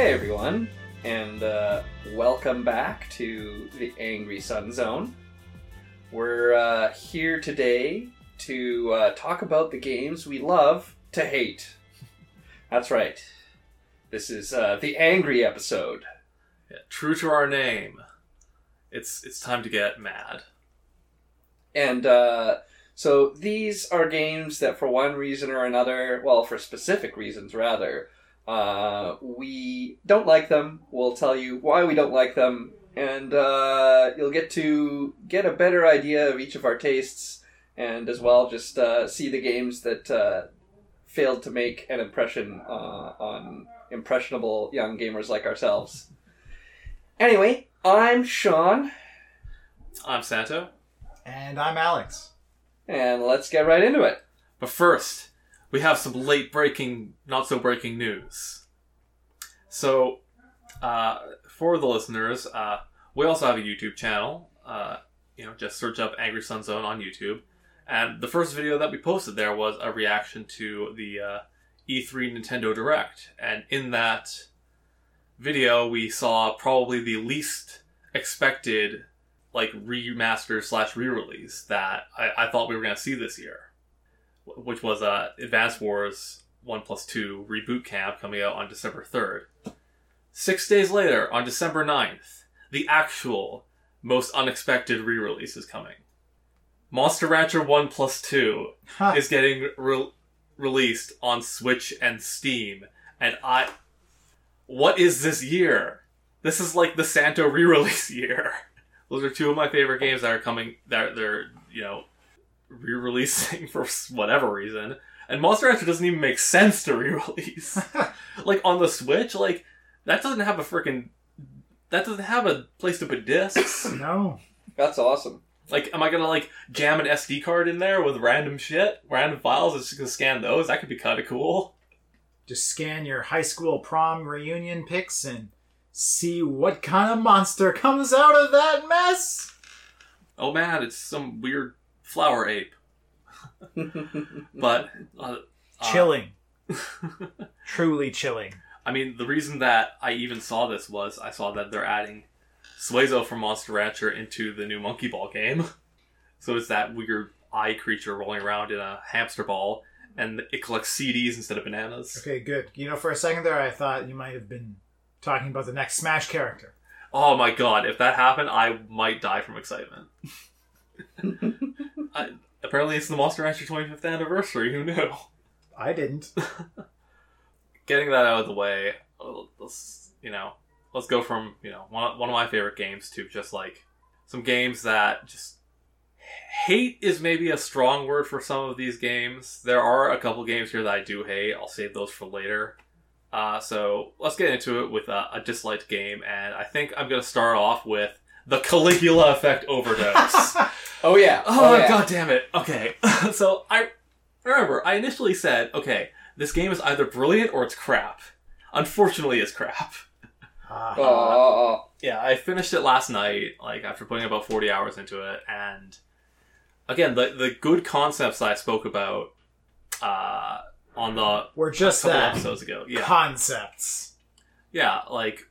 Hey everyone, and uh, welcome back to the Angry Sun Zone. We're uh, here today to uh, talk about the games we love to hate. That's right. This is uh, the angry episode. Yeah, true to our name, it's it's time to get mad. And uh, so these are games that, for one reason or another, well, for specific reasons rather, uh, we don't like them. We'll tell you why we don't like them, and uh, you'll get to get a better idea of each of our tastes, and as well just uh, see the games that uh, failed to make an impression uh, on impressionable young gamers like ourselves. Anyway, I'm Sean, I'm Santo, And I'm Alex. and let's get right into it. but first we have some late breaking, not so breaking news. So, uh, for the listeners, uh, we also have a YouTube channel. Uh, you know, just search up Angry Sun Zone on YouTube. And the first video that we posted there was a reaction to the uh, E3 Nintendo Direct. And in that video, we saw probably the least expected like remaster slash re-release that I, I thought we were going to see this year, which was uh, Advance Wars One Plus Two Reboot Camp coming out on December third. Six days later, on December 9th, the actual most unexpected re-release is coming. Monster Rancher One Plus Two Huh. is getting re- released on Switch and Steam, and I, what is this year? This is like the Santo re-release year. Those are two of my favorite games that are coming. That they're you know re-releasing for whatever reason. And Monster Rancher doesn't even make sense to re-release. like on the Switch, like that doesn't have a freaking that doesn't have a place to put discs. no. That's awesome. like, am I gonna like jam an SD card in there with random shit, random files? It's just gonna scan those. That could be kind of cool. Just scan your high school prom reunion pics and see what kind of monster comes out of that mess. Oh man, it's some weird flower ape. But uh, uh, Chilling. Truly chilling. I mean, the reason that I even saw this was I saw that they're adding Suezo from Monster Rancher into the new Monkey Ball game. So it's that weird eye creature rolling around in a hamster ball, and it collects CDs instead of bananas. Okay, good. You know, for a second there, I thought you might have been talking about the next Smash character. Oh my god, if that happened, I might die from excitement. I, apparently, it's the Monster Rancher 25th anniversary. Who knew? I didn't. Getting that out of the way, let's you know, let's go from you know one one of my favorite games to just like some games that just hate is maybe a strong word for some of these games. There are a couple games here that I do hate. I'll save those for later. Uh, so let's get into it with a, a disliked game, and I think I'm gonna start off with the Caligula Effect Overdose. Oh yeah. Oh, yeah. god damn it. Okay. so I remember I initially said, okay, this game is either brilliant or it's crap. Unfortunately it's crap. Ah. Oh, oh, oh. Yeah, I finished it last night, like after putting about 40 hours into it, and again, the the good concepts I spoke about uh on the We're just that. episodes ago. Yeah. Concepts. yeah, like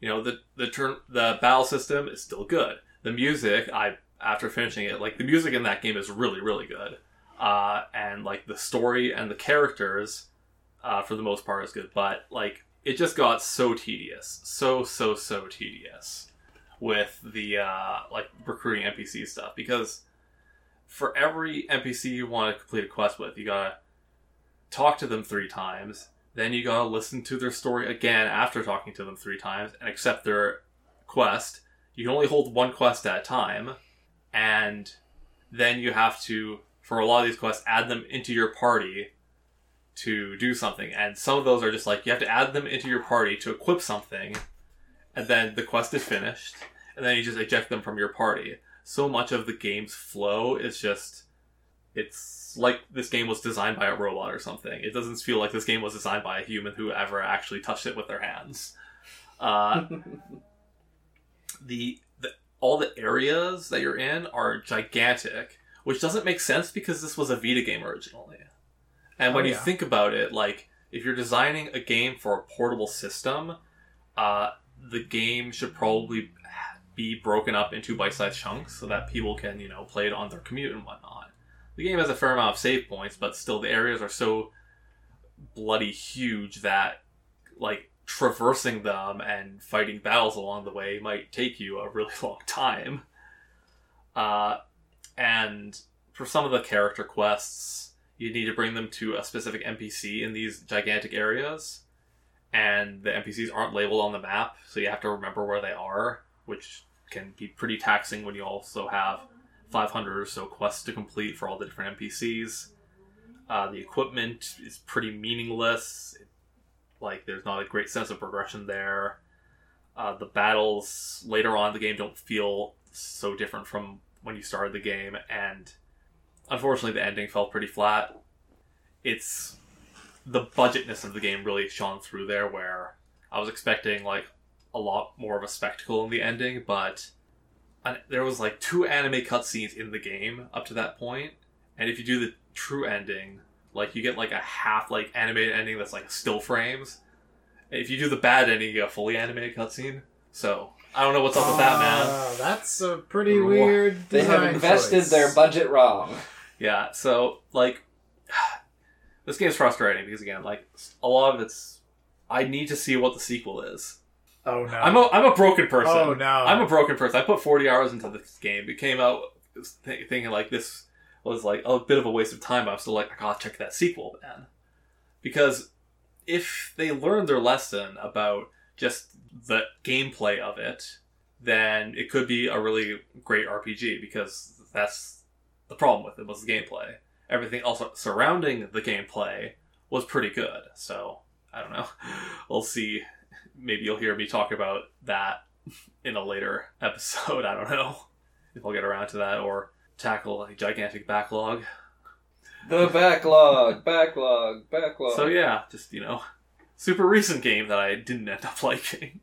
you know the the turn the battle system is still good. The music, I after finishing it, like the music in that game is really really good, uh, and like the story and the characters, uh, for the most part, is good. But like it just got so tedious, so so so tedious with the uh, like recruiting NPC stuff because for every NPC you want to complete a quest with, you gotta talk to them three times then you gotta listen to their story again after talking to them three times and accept their quest. You can only hold one quest at a time, and then you have to, for a lot of these quests, add them into your party to do something. And some of those are just like you have to add them into your party to equip something, and then the quest is finished, and then you just eject them from your party. So much of the game's flow is just it's like this game was designed by a robot or something. It doesn't feel like this game was designed by a human who ever actually touched it with their hands. Uh, the, the all the areas that you're in are gigantic, which doesn't make sense because this was a Vita game originally. And when Oh, you think about it, like if you're designing a game for a portable system, uh, the game should probably be broken up into bite-sized chunks so that people can, you know, play it on their commute and whatnot. The game has a fair amount of save points, but still the areas are so bloody huge that, like, traversing them and fighting battles along the way might take you a really long time. Uh, and for some of the character quests, you need to bring them to a specific NPC in these gigantic areas, and the NPCs aren't labeled on the map, so you have to remember where they are, which can be pretty taxing when you also have 500 or so quests to complete for all the different NPCs. Uh, the equipment is pretty meaningless. Like, there's not a great sense of progression there. Uh, the battles later on in the game don't feel so different from when you started the game, and unfortunately, the ending felt pretty flat. It's the budgetness of the game really shone through there, where I was expecting like a lot more of a spectacle in the ending, but uh, there was like two anime cutscenes in the game up to that point, and if you do the true ending, like you get like a half like animated ending that's like still frames. If you do the bad ending, you get a fully animated cutscene. So I don't know what's up with that, man. Ah, That's a pretty Wha- weird. They have design invested choice. their budget wrong. Yeah, so like this game's frustrating because again, like a lot of it's I need to see what the sequel is. Oh no! I'm a I'm a broken person. Oh no! I'm a broken person. I put 40 hours into this game. It came out th- thinking like this was like a bit of a waste of time. I'm still like I gotta check that sequel, man, because if they learned their lesson about just the gameplay of it, then it could be a really great RPG because that's the problem with it was the gameplay. Everything else surrounding the gameplay was pretty good. So I don't know. We'll see. Maybe you'll hear me talk about that in a later episode. I don't know if I'll get around to that or tackle a gigantic backlog. The backlog, backlog, backlog. So yeah, just you know, super recent game that I didn't end up liking.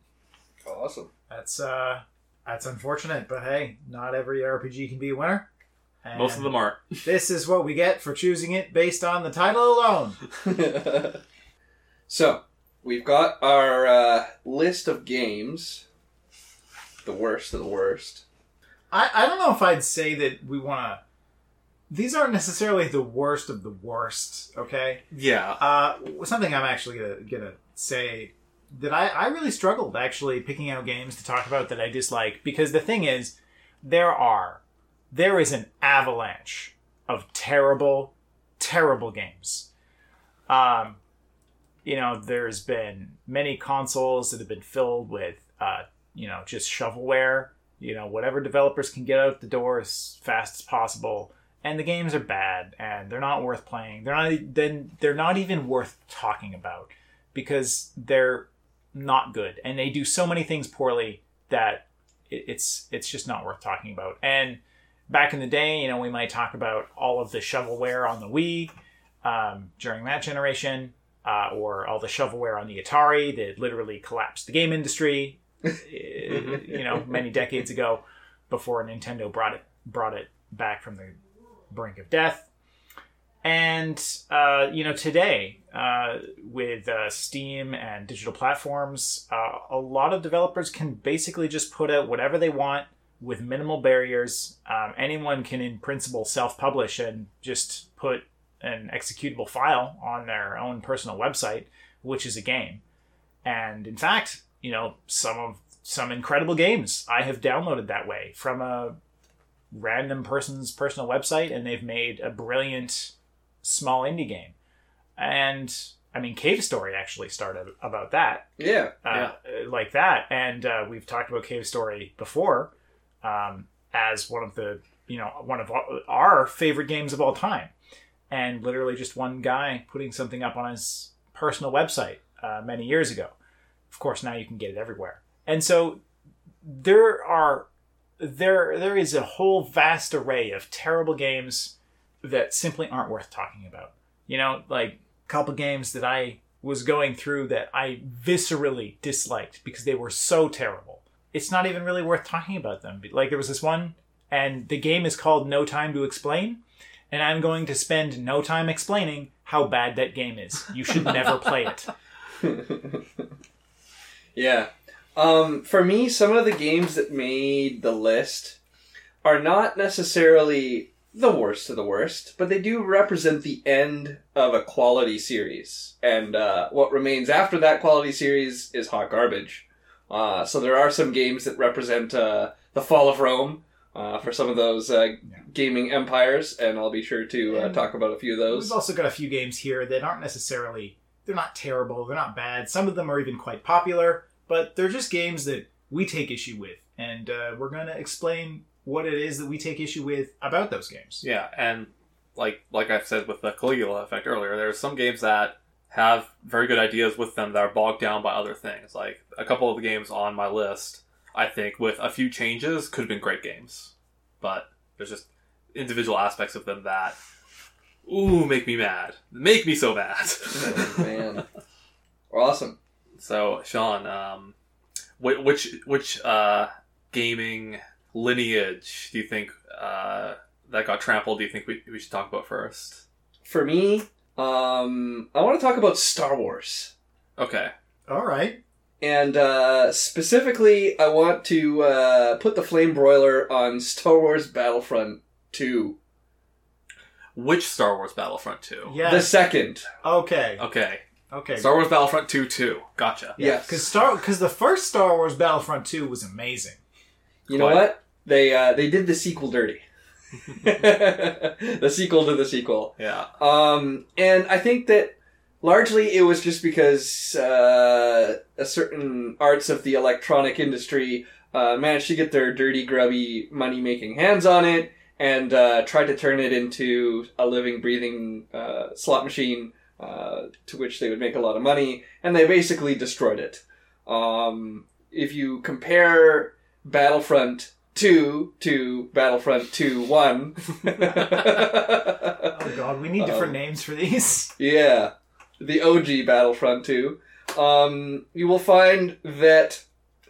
awesome. That's uh, that's unfortunate, but hey, not every RPG can be a winner. And Most of them aren't. This is what we get for choosing it based on the title alone. so we've got our uh, list of games. The worst of the worst. I, I don't know if I'd say that we want to. These aren't necessarily the worst of the worst. Okay. Yeah. Uh, something I'm actually gonna gonna say that I, I really struggled actually picking out games to talk about that I dislike because the thing is there are there is an avalanche of terrible terrible games. Um, you know, there's been many consoles that have been filled with uh, you know just shovelware. You know, whatever developers can get out the door as fast as possible and the games are bad and they're not worth playing. They're not then they're not even worth talking about because they're not good and they do so many things poorly that it's it's just not worth talking about. And back in the day, you know, we might talk about all of the shovelware on the Wii um, during that generation, uh, or all the shovelware on the Atari that literally collapsed the game industry. uh, you know, many decades ago, before Nintendo brought it brought it back from the brink of death. And uh, you know, today uh, with uh, Steam and digital platforms, uh, a lot of developers can basically just put out whatever they want with minimal barriers. Um, anyone can, in principle, self-publish and just put an executable file on their own personal website, which is a game. And in fact, you know, some of some incredible games I have downloaded that way from a random person's personal website and they've made a brilliant small indie game. And I mean, Cave Story actually started about that, Yeah. uh, like that. And uh, we've talked about Cave Story before um, as one of the, you know, one of our favorite games of all time. And literally just one guy putting something up on his personal website uh, many years ago. Of course, now you can get it everywhere. And so there are there there is a whole vast array of terrible games that simply aren't worth talking about. You know, like a couple games that I was going through that I viscerally disliked because they were so terrible. It's not even really worth talking about them. Like there was this one and the game is called No Time to Explain and I'm going to spend no time explaining how bad that game is. You should never play it. yeah. Um, for me, some of the games that made the list are not necessarily the worst of the worst, but they do represent the end of a quality series. And uh, what remains after that quality series is hot garbage. Uh, so there are some games that represent uh, the fall of Rome uh, for some of those uh, gaming empires, and I'll be sure to uh, talk about a few of those. We've also got a few games here that aren't necessarily they're not terrible, they're not bad. Some of them are even quite popular, but they're just games that we take issue with, and uh, we're going to explain what it is that we take issue with about those games. Yeah, and like like I've said with the Caligula effect earlier, there's some games that have very good ideas with them that are bogged down by other things. Like a couple of the games on my list, I think with a few changes could have been great games, but there's just individual aspects of them that ooh make me mad, make me so mad. Oh, man, awesome. so Sean, um, whi- which which uh, gaming lineage do you think uh, that got trampled? Do you think we, we should talk about first? For me, um, I want to talk about Star Wars. Okay. All right. And uh, specifically, I want to uh, put the flame broiler on Star Wars Battlefront 2. Which Star Wars Battlefront 2? Yeah. The second. okay. Okay. Okay. Star Wars Battlefront 2 2. Gotcha. Yes. Because Star because the first Star Wars Battlefront two was amazing. You know what? They uh, they did the sequel dirty. the sequel to the sequel. Yeah. Um, and I think that largely it was just because uh, a certain arts of the electronic industry uh, managed to get their dirty, grubby, money making hands on it and uh, tried to turn it into a living, breathing uh, slot machine uh, to which they would make a lot of money, and they basically destroyed it. Um, if you compare Battlefront 2 to Battlefront 2 1. Oh god, we need different Um, names for these. Yeah, the OG Battlefront 2. Um, you will find that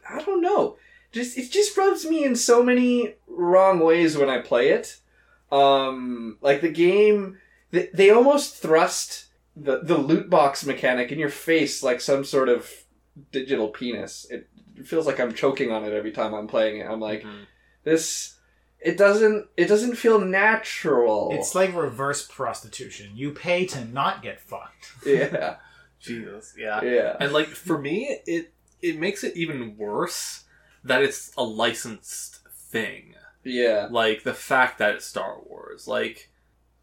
I don't know. Just it just rubs me in so many wrong ways when I play it. Um, like the game, they, they almost thrust the the loot box mechanic in your face like some sort of digital penis. It feels like I'm choking on it every time I'm playing it. I'm like Mhm. this. It doesn't. It doesn't feel natural. It's like reverse prostitution. You pay to not get fucked. yeah, Jesus. Yeah. yeah. And like for me, it it makes it even worse that it's a licensed thing. Yeah. Like the fact that it's Star Wars. Like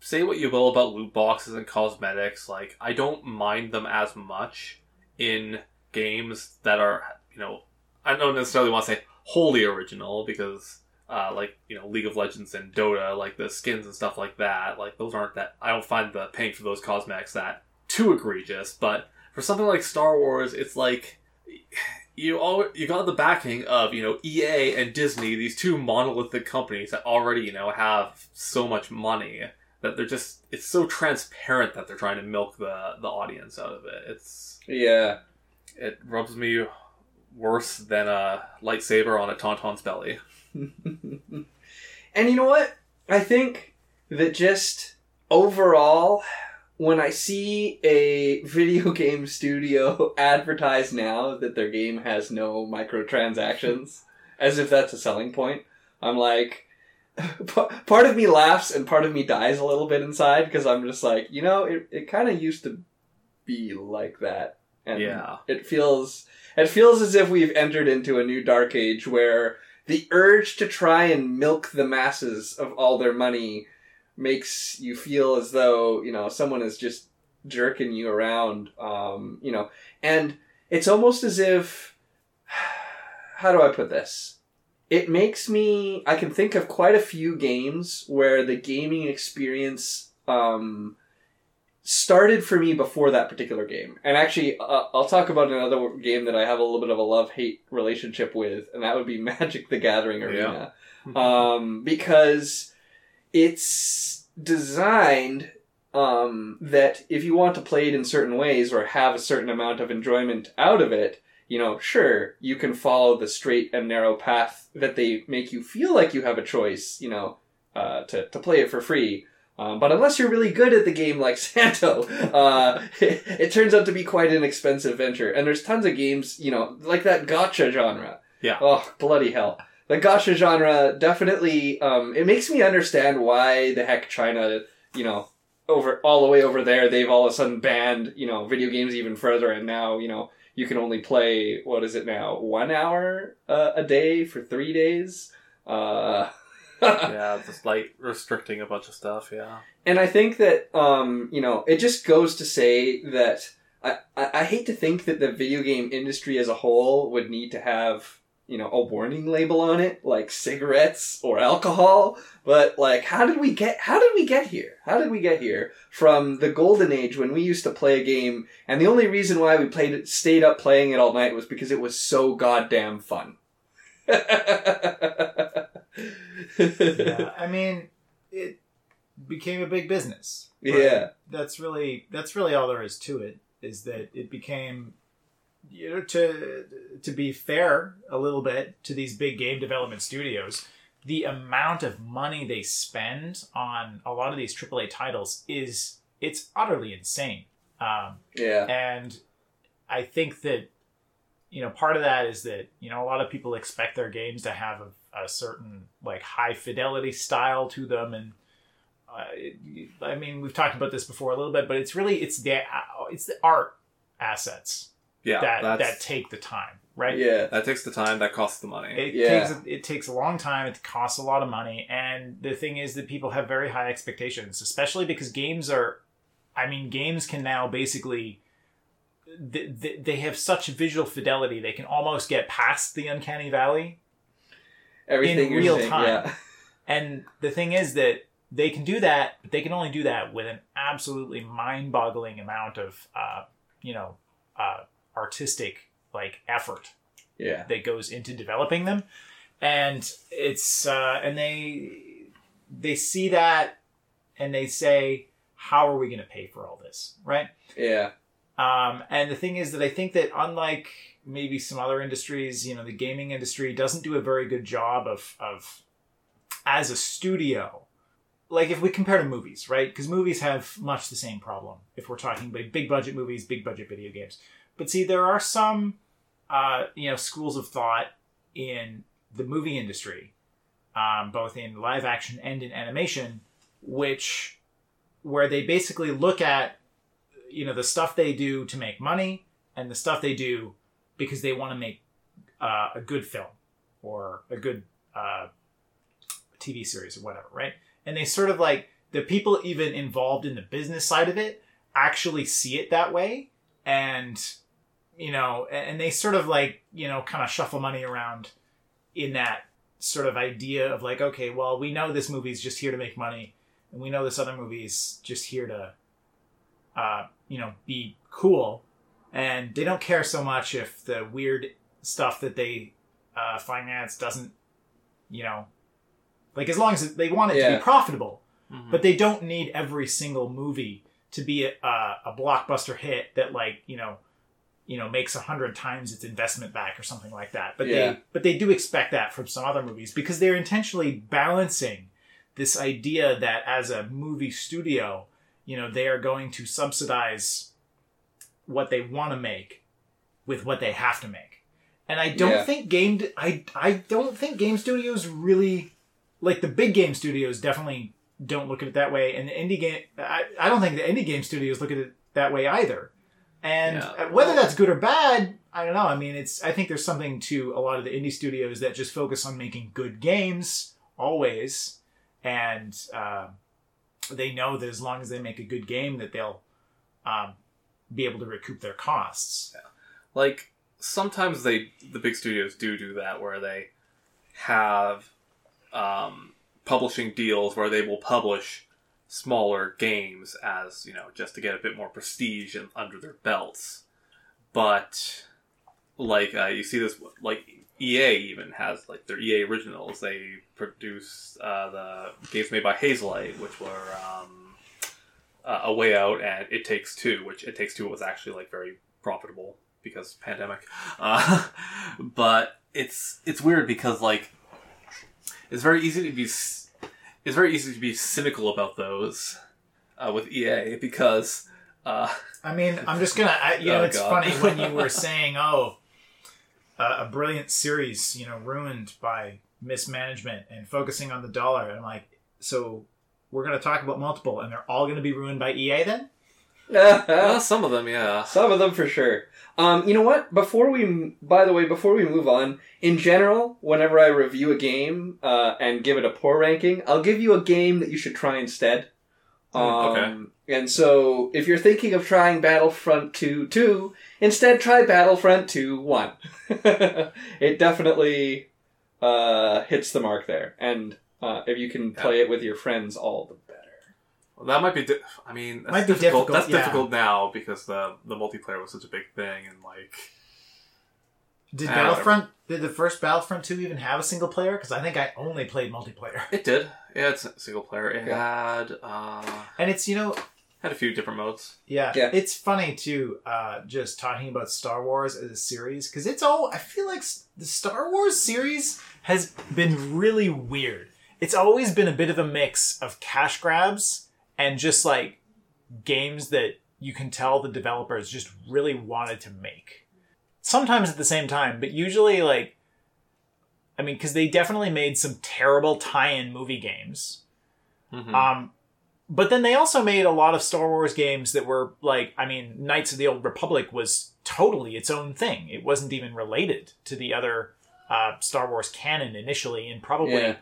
say what you will about loot boxes and cosmetics, like I don't mind them as much in games that are, you know, I don't necessarily want to say wholly original because uh, like you know League of Legends and Dota, like the skins and stuff like that, like those aren't that. I don't find the paying for those cosmetics that too egregious. But for something like Star Wars, it's like you all you got the backing of you know EA and Disney, these two monolithic companies that already you know have so much money that they're just it's so transparent that they're trying to milk the the audience out of it. It's Yeah. it rubs me worse than a lightsaber on a tauntaun's belly. and you know what? I think that just overall, when I see a video game studio advertise now that their game has no microtransactions, as if that's a selling point, I'm like, part of me laughs and part of me dies a little bit inside because I'm just like, you know, it, it kind of used to be like that. And Yeah. it feels it feels as if we've entered into a new dark age where the urge to try and milk the masses of all their money makes you feel as though you know someone is just jerking you around um, you know. And it's almost as if how do i put this? It makes me i can think of quite a few games where the gaming experience um, started for me before that particular game. And actually, uh, I'll talk about another game that I have a little bit of a love hate relationship with, and that would be Magic the Gathering Arena. Um, because it's designed um, that if you want to play it in certain ways or have a certain amount of enjoyment out of it, you know, sure, you can follow the straight and narrow path that they make you feel like you have a choice, you know, uh, to, to play it for free. Um, but unless you're really good at the game like Santo, uh, it, it turns out to be quite an expensive venture. And there's tons of games, you know, like that gacha genre. Yeah. Oh, bloody hell. The gacha genre definitely, um, it makes me understand why the heck China, you know, over, all the way over there, they've all of a sudden banned, you know, video games even further. And now, you know, you can only play, what is it now, one hour uh, a day for three days? Uh, yeah, just like restricting a bunch of stuff. Yeah, and I think that um, you know it just goes to say that I, I, I hate to think that the video game industry as a whole would need to have you know a warning label on it like cigarettes or alcohol. But like how did we get how did we get here? How did we get here from the golden age when we used to play a game and the only reason why we played it stayed up playing it all night was because it was so goddamn fun yeah, I mean, it became a big business. yeah that's really that's really all there is to it. Is that it became, you know, to to be fair a little bit to these big game development studios, the amount of money they spend on a lot of these AAA titles is it's utterly insane. Um, yeah and I think that you know part of that is that you know a lot of people expect their games to have a, a certain like high fidelity style to them and uh, it- I mean we've talked about this before a little bit but it's really it's the it's the art assets yeah. that that take the time right yeah that takes the time. That costs the money. it Yeah. takes it takes a long time. It costs a lot of money, and the thing is that people have very high expectations, especially because games are. I mean, games can now basically. They, they, have such visual fidelity; they can almost get past the uncanny valley. everything in real saying, time. yeah. And the thing is that they can do that, but they can only do that with an absolutely mind-boggling amount of, uh, you know, uh, artistic like effort yeah. that goes into developing them. And it's uh, and they they see that and they say how are we going to pay for all this? Right? Yeah um, and the thing is that i think that unlike maybe some other industries you know the gaming industry doesn't do a very good job of of as a studio like if we compare to movies right? Because movies have much the same problem if we're talking about big budget movies big budget video games. But see there are some uh, you know schools of thought in the movie industry um, both in live action and in animation which where they basically look at you know the stuff they do to make money and the stuff they do because they want to make uh, a good film or a good uh, TV series or whatever, right? And they sort of like the people even involved in the business side of it actually see it that way, and you know, and they sort of like you know kind of shuffle money around in that sort of idea of like, okay, well, we know this movie's just here to make money, and we know this other movie's just here to, uh, you know, be cool, and they don't care so much if the weird stuff that they uh, finance doesn't, you know, like as long as they want it to be profitable, Mhm. but they don't need every single movie to be a, a, a blockbuster hit that like you know you know makes a hundred times its investment back or something like that but Yeah. they but they do expect that from some other movies because they're intentionally balancing this idea that as a movie studio you know they are going to subsidize what they want to make with what they have to make. And i don't Yeah. think game i i don't think game studios really like the big game studios definitely don't look at it that way. And the indie game I, I don't think the indie game studios look at it that way either. And Yeah. whether that's good or bad i don't know. I mean it's i think there's something to a lot of the indie studios that just focus on making good games always. And uh, they know that as long as they make a good game that they'll um, be able to recoup their costs. Like sometimes they the big studios do do that where they have um, publishing deals where they will publish smaller games as you know just to get a bit more prestige in, under their belts. But like uh, you see this like EA even has like their EA originals they produce uh, the games made by Hazelight which were um, uh, a way out and it takes two which it takes two was actually like very profitable because pandemic uh, but it's it's weird because like it's very easy to be it's very easy to be cynical about those uh, with EA because uh, I mean, I'm just gonna. I, you know, Oh, it's God. funny when you were saying, "Oh, uh, a brilliant series, you know, ruined by mismanagement and focusing on the dollar." I'm like, so we're gonna talk about multiple, and they're all gonna be ruined by EA then? well, some of them, yeah. Some of them for sure. Um, you know what? Before we, by the way, before we move on, in general, whenever I review a game uh, and give it a poor ranking, I'll give you a game that you should try instead. Um, Okay. And so, if you're thinking of trying Battlefront 2 2, instead try Battlefront 2 1. it definitely uh, hits the mark there. And uh, if you can play it with your friends, all the better. Well, that might be. Di- I mean, that's Might be difficult. difficult, That's yeah. difficult now because the the multiplayer was such a big thing, and like, Did Uh, Battlefront? Did the first Battlefront two even have a single player? Because I think I only played multiplayer. it did. Yeah, it's single player. It Yeah. had uh, And it's you know had a few different modes. Yeah, Yeah. it's funny too. Uh, just talking about Star Wars as a series because it's all. I feel like the Star Wars series has been really weird. It's always been a bit of a mix of cash grabs and just like games that you can tell the developers just really wanted to make. Sometimes at the same time, but usually like. I mean, because they definitely made some terrible tie-in movie games. Mhm. Um, but then they also made a lot of Star Wars games that were like, I mean, Knights of the Old Republic was totally its own thing. It wasn't even related to the other uh, Star Wars canon initially, and probably, Yeah.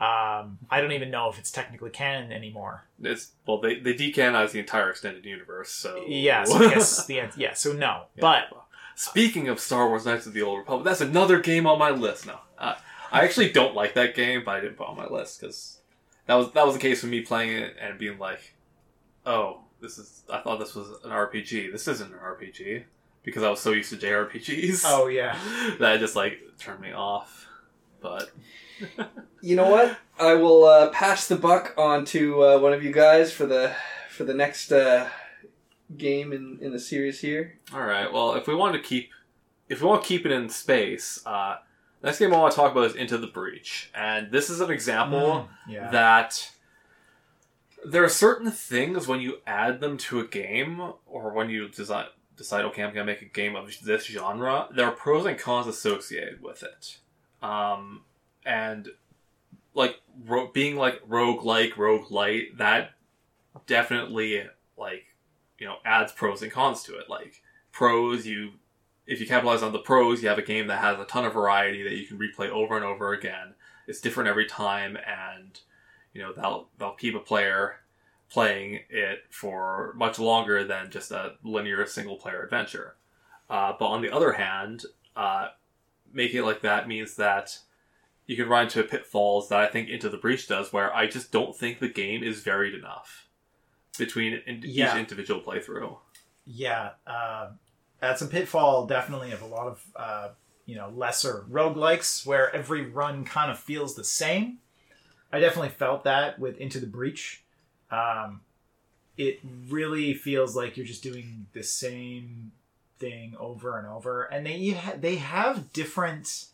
um, I don't even know if it's technically canon anymore. It's well, they they decanonized the entire extended universe. So Yeah, so I the yeah, so no, but Speaking of Star Wars Knights of the Old Republic, that's another game on my list now. Uh, I actually don't like that game, but I didn't put it on my list because that was that was the case with me playing it and being like, "Oh, this is." I thought this was an RPG. This isn't an RPG because I was so used to JRPGs. oh yeah, that just like turned me off. But You know what? I will uh, pass the buck on to uh, one of you guys for the for the next uh, game in, in the series here. all right, well, if we want to keep if we want to keep it in space, uh, next game I want to talk about is Into the Breach, and this is an example. yeah, that there are certain things when you add them to a game or when you design, decide, okay, I'm going to make a game of this genre, there are pros and cons associated with it. Um, and like ro- being like rogue like, rogue light, that definitely like, you know, adds pros and cons to it. Like pros, you if you capitalize on the pros, you have a game that has a ton of variety that you can replay over and over again. It's different every time, and you know they'll they'll keep a player playing it for much longer than just a linear single player adventure. Uh, but on the other hand, uh, making it like that means that you can run into pitfalls that I think Into the Breach does, where I just don't think the game is varied enough between in- Yeah. each individual playthrough. yeah. Uh, that's a pitfall, definitely, of a lot of uh, you know lesser roguelikes where every run kind of feels the same. I definitely felt that with Into the Breach. Um, it really feels like you're just doing the same thing over and over, and they they have different.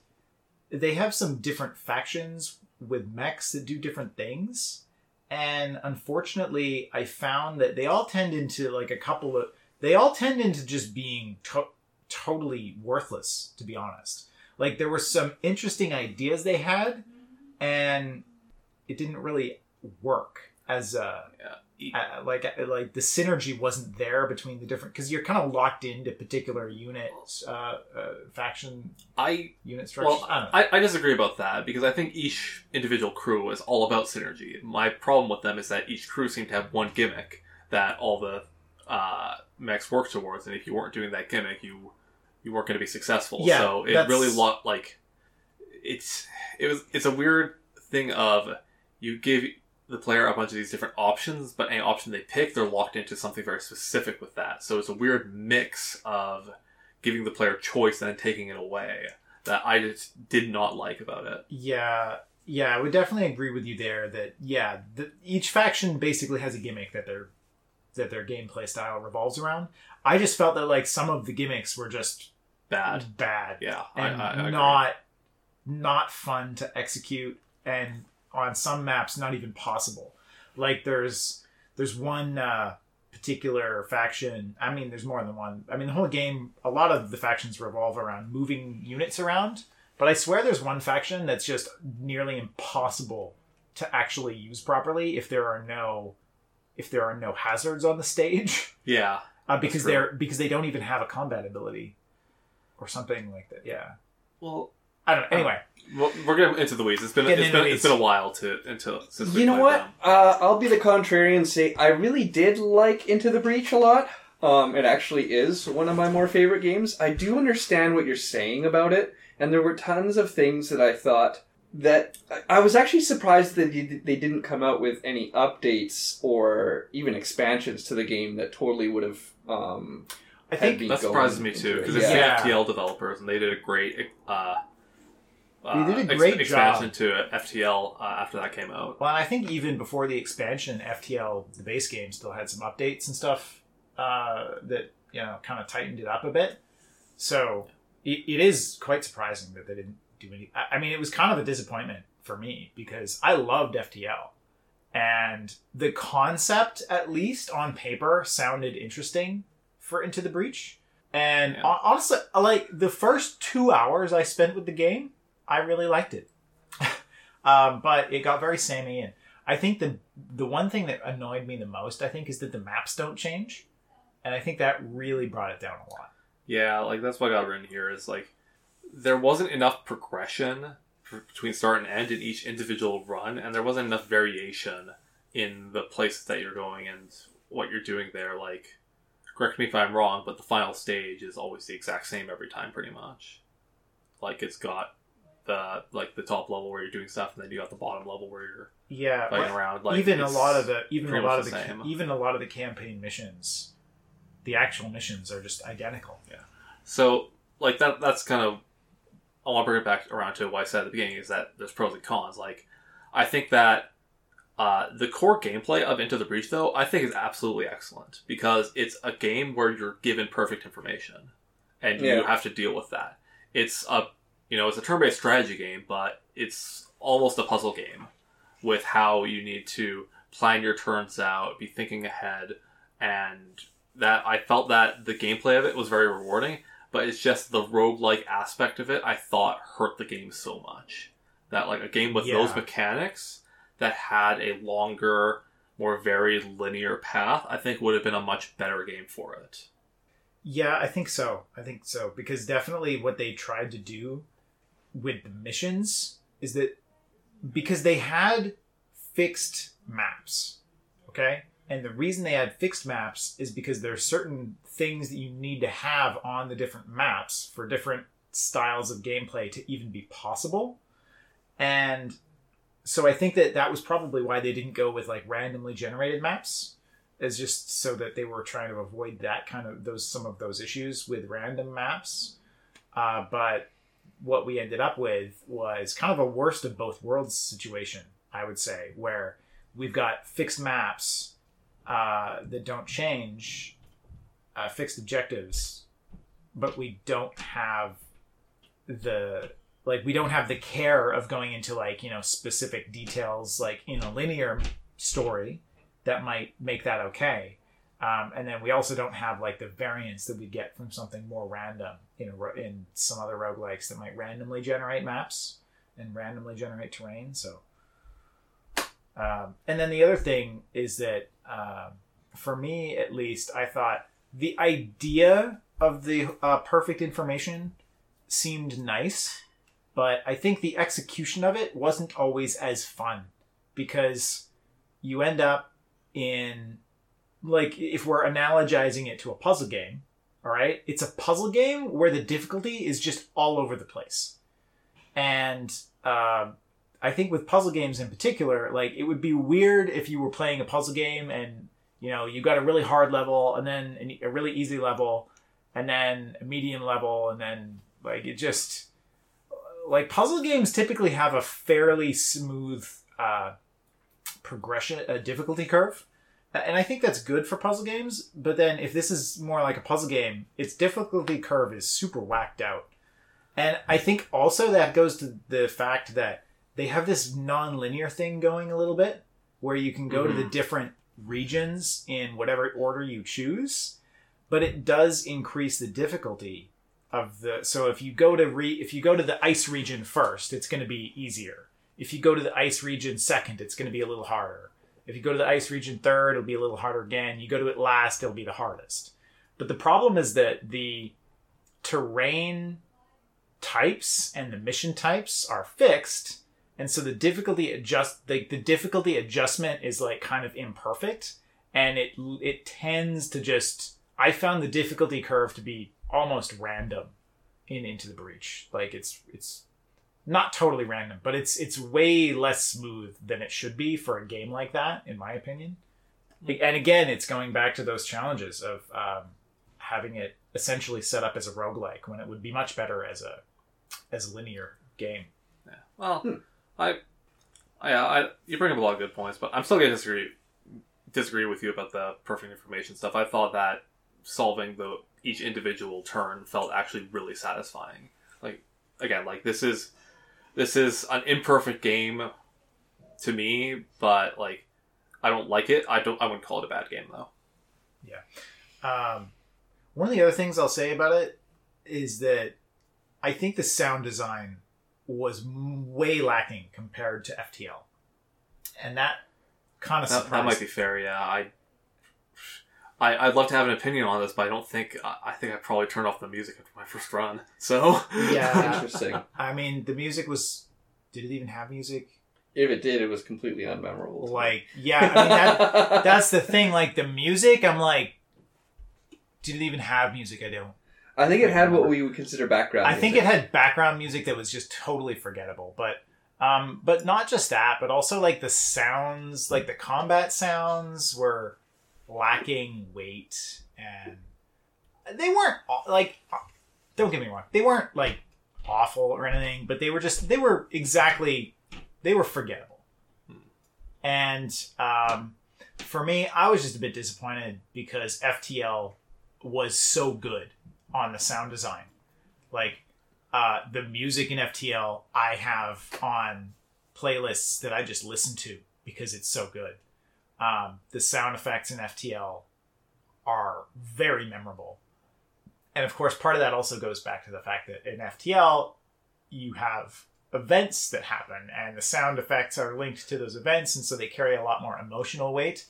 They have some different factions with mechs that do different things, and unfortunately, I found that they all tend into like a couple of. They all tend into just being to- totally worthless, to be honest. Like there were some interesting ideas they had, and it didn't really work as a E- uh, like like the synergy wasn't there between the different because you're kind of locked into particular units uh, uh, faction I unit structures. Well, I don't know. I, I disagree about that because I think each individual crew is all about synergy. My problem with them is that each crew seemed to have one gimmick that all the uh, mechs work towards, and if you weren't doing that gimmick, you you weren't going to be successful. Yeah, so it that's- really lo- like it's it was it's a weird thing of you give the player a bunch of these different options, but any option they pick, they're locked into something very specific with that. So it's a weird mix of giving the player choice and then taking it away that I just did not like about it. Yeah, yeah, I would definitely agree with you there. That yeah, the, each faction basically has a gimmick that their that their gameplay style revolves around. I just felt that like some of the gimmicks were just Bad. bad Yeah. And I, I agree. not not fun to execute. And on some maps not even possible. Like there's there's one uh, particular faction. I mean, there's more than one. I mean, the whole game. A lot of the factions revolve around moving units around. But I swear there's one faction that's just nearly impossible to actually use properly if there are no if there are no hazards on the stage Yeah. uh, because they're because they don't even have a combat ability or something like that. Yeah, Well, I don't know. Anyway, well we're getting into the weeds. It's been Getting it's into been the it's been a while to until since we You know played what? them. Uh, I'll be the contrarian and say I really did like Into the Breach a lot. Um, it actually is one of my more favorite games. I do understand what you're saying about it, and there were tons of things that I thought that I- I was actually surprised that they they didn't come out with any updates or even expansions to the game that totally would have. Um, I had think me That going surprises me into too it. because it's Yeah. the FTL developers and they did a great. Uh, uh, They did a ex- great expansion to FTL uh, after that came out. Well, and I think even before the expansion, FTL, the base game, still had some updates and stuff uh, that you know kind of tightened it up a bit. So it, it is quite surprising that they didn't do any. I, I mean, it was kind of a disappointment for me because I loved FTL, and the concept, at least on paper, sounded interesting for Into the Breach. And Yeah. honestly, like the first two hours I spent with the game, I really liked it. um, but it got very samey, and I think the the one thing that annoyed me the most, I think, is that the maps don't change, and I think that really brought it down a lot. Yeah, like that's what I got written here is like there wasn't enough progression between start and end in each individual run, and there wasn't enough variation in the places that you're going and what you're doing there. Like, correct me if I'm wrong, but the final stage is always the exact same every time, pretty much. Like it's got the like the top level where you're doing stuff, and then you got the bottom level where you're Yeah, fighting around. Like even a lot of the even a lot of the, the same. even a lot of the campaign missions, the actual missions are just identical. Yeah. So, like that that's kind of I want to bring it back around to what I said at the beginning is that there's pros and cons. Like, I think that uh, the core gameplay of Into the Breach, though, I think is absolutely excellent because it's a game where you're given perfect information and you have to deal with that. It's a you know it's a turn-based strategy game, but it's almost a puzzle game with how you need to plan your turns out, be thinking ahead, and that I felt that the gameplay of it was very rewarding but it's just the roguelike aspect of it I thought hurt the game so much. That like a game with those mechanics that had a longer, more varied linear path, I think would have been a much better game for it. Yeah, I think so. I think so because definitely what they tried to do with the missions is that because they had fixed maps, okay? And the reason they had fixed maps is because there are certain things that you need to have on the different maps for different styles of gameplay to even be possible. And so I think that that was probably why they didn't go with like randomly generated maps is just so that they were trying to avoid that kind of those some of those issues with random maps. Uh, but what we ended up with was kind of a worst of both worlds situation, I would say, where we've got fixed maps uh, that don't change, uh, fixed objectives, but we don't have the like we don't have the care of going into like you know specific details like in a linear story that might make that okay. Um, and then we also don't have like the variance that we get from something more random in a, in some other roguelikes that might randomly generate maps and randomly generate terrain. So, um, and then the other thing is that um, for me at least, I thought the idea of the uh, perfect information seemed nice, but I think the execution of it wasn't always as fun because you end up in like if we're analogizing it to a puzzle game all right it's a puzzle game where the difficulty is just all over the place. And uh, i think with puzzle games in particular like it would be weird if you were playing a puzzle game and you know you got a really hard level and then a really easy level and then a medium level and then like it just like puzzle games typically have a fairly smooth uh, progression a difficulty curve and i think that's good for puzzle games but then if this is more like a puzzle game its difficulty curve is super whacked out. And i think also that goes to the fact that they have this non-linear thing going a little bit where you can go to the mm-hmm. different regions in whatever order you choose but it does increase the difficulty of the so if you go to re if you go to the ice region first it's going to be easier. If you go to the ice region second it's going to be a little harder if you go to the ice region third it'll be a little harder again. You go to it last it'll be the hardest. But the problem is that the terrain types and the mission types are fixed and so the difficulty adjust the, the difficulty adjustment is like kind of imperfect and it it tends to just i found the difficulty curve to be almost random in into the breach. Like it's it's not totally random but it's it's way less smooth than it should be for a game like that in my opinion and again it's going back to those challenges of um, having it essentially set up as a roguelike when it would be much better as a as a linear game Yeah. Well, I, I, I, you bring up a lot of good points, but I'm still gonna disagree disagree with you about the perfect information stuff. I thought that solving the each individual turn felt actually really satisfying. Like again, like this is this is an imperfect game to me, but like I don't like it. I don't. I wouldn't call it a bad game though. Yeah. Um, one of the other things I'll say about it is that I think the sound design was m- way lacking compared to FTL, and that kind of That, surprised. that might be fair. Yeah, I. I, I'd love to have an opinion on this, but I don't think I, I think I probably turned off the music after my first run. So Yeah. Interesting. I mean, the music was. Did it even have music? If it did, it was completely unmemorable. Like, yeah, I mean that. that's the thing. Like the music, I'm like, did it even have music? I don't. I think it had what we would consider background. I think it had background music that was just totally forgettable, but um, but not just that, but also like the sounds, like the combat sounds were lacking weight, and they weren't like. Don't get me wrong, they weren't like awful or anything, but they were just they were exactly they were forgettable, and um, for me, I was just a bit disappointed because FTL was so good on the sound design. Like uh, the music in FTL, I have on playlists that I just listen to because it's so good. Um, the sound effects in FTL are very memorable. And of course, part of that also goes back to the fact that in FTL, you have events that happen, and the sound effects are linked to those events, and so they carry a lot more emotional weight.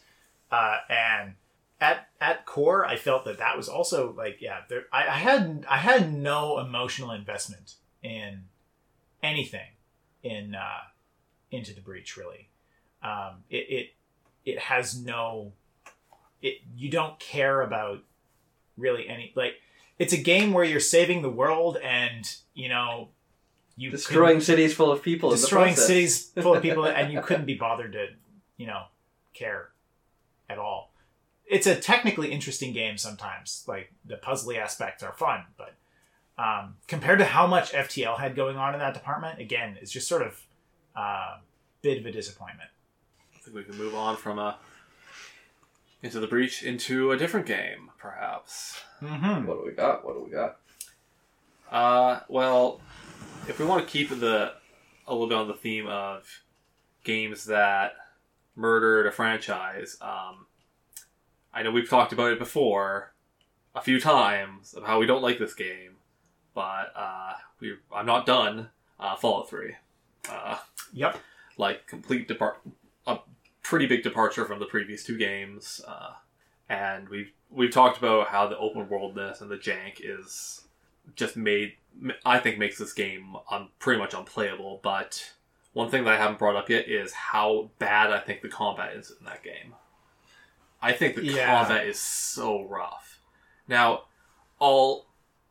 Uh, and at at core, I felt that that was also like, yeah, there, I, I had I had no emotional investment in anything in uh, into the breach. Really, um, it, it it has no it. You don't care about really any like. It's a game where you're saving the world, and you know you destroying cities full of people. destroying cities full of people, and you couldn't be bothered to, you know, care at all. It's a technically interesting game sometimes. Like the puzzly aspects are fun, but um, compared to how much FTL had going on in that department, again, it's just sort of a uh, bit of a disappointment. I think we can move on from a into the breach into a different game, perhaps. Mm-hmm. What do we got? What do we got? Uh, well, if we want to keep the a little bit on the theme of games that murdered a franchise, um, I know we've talked about it before a few times of how we don't like this game, but uh, we I'm not done. Uh, Fallout Three, uh, Yep. like complete depart a pretty big departure from the previous two games, uh, and we've we've talked about how the open worldness and the jank is just made I think makes this game pretty much unplayable. But one thing that I haven't brought up yet is how bad I think the combat is in that game. I think the Yeah. combat is so rough. Now, all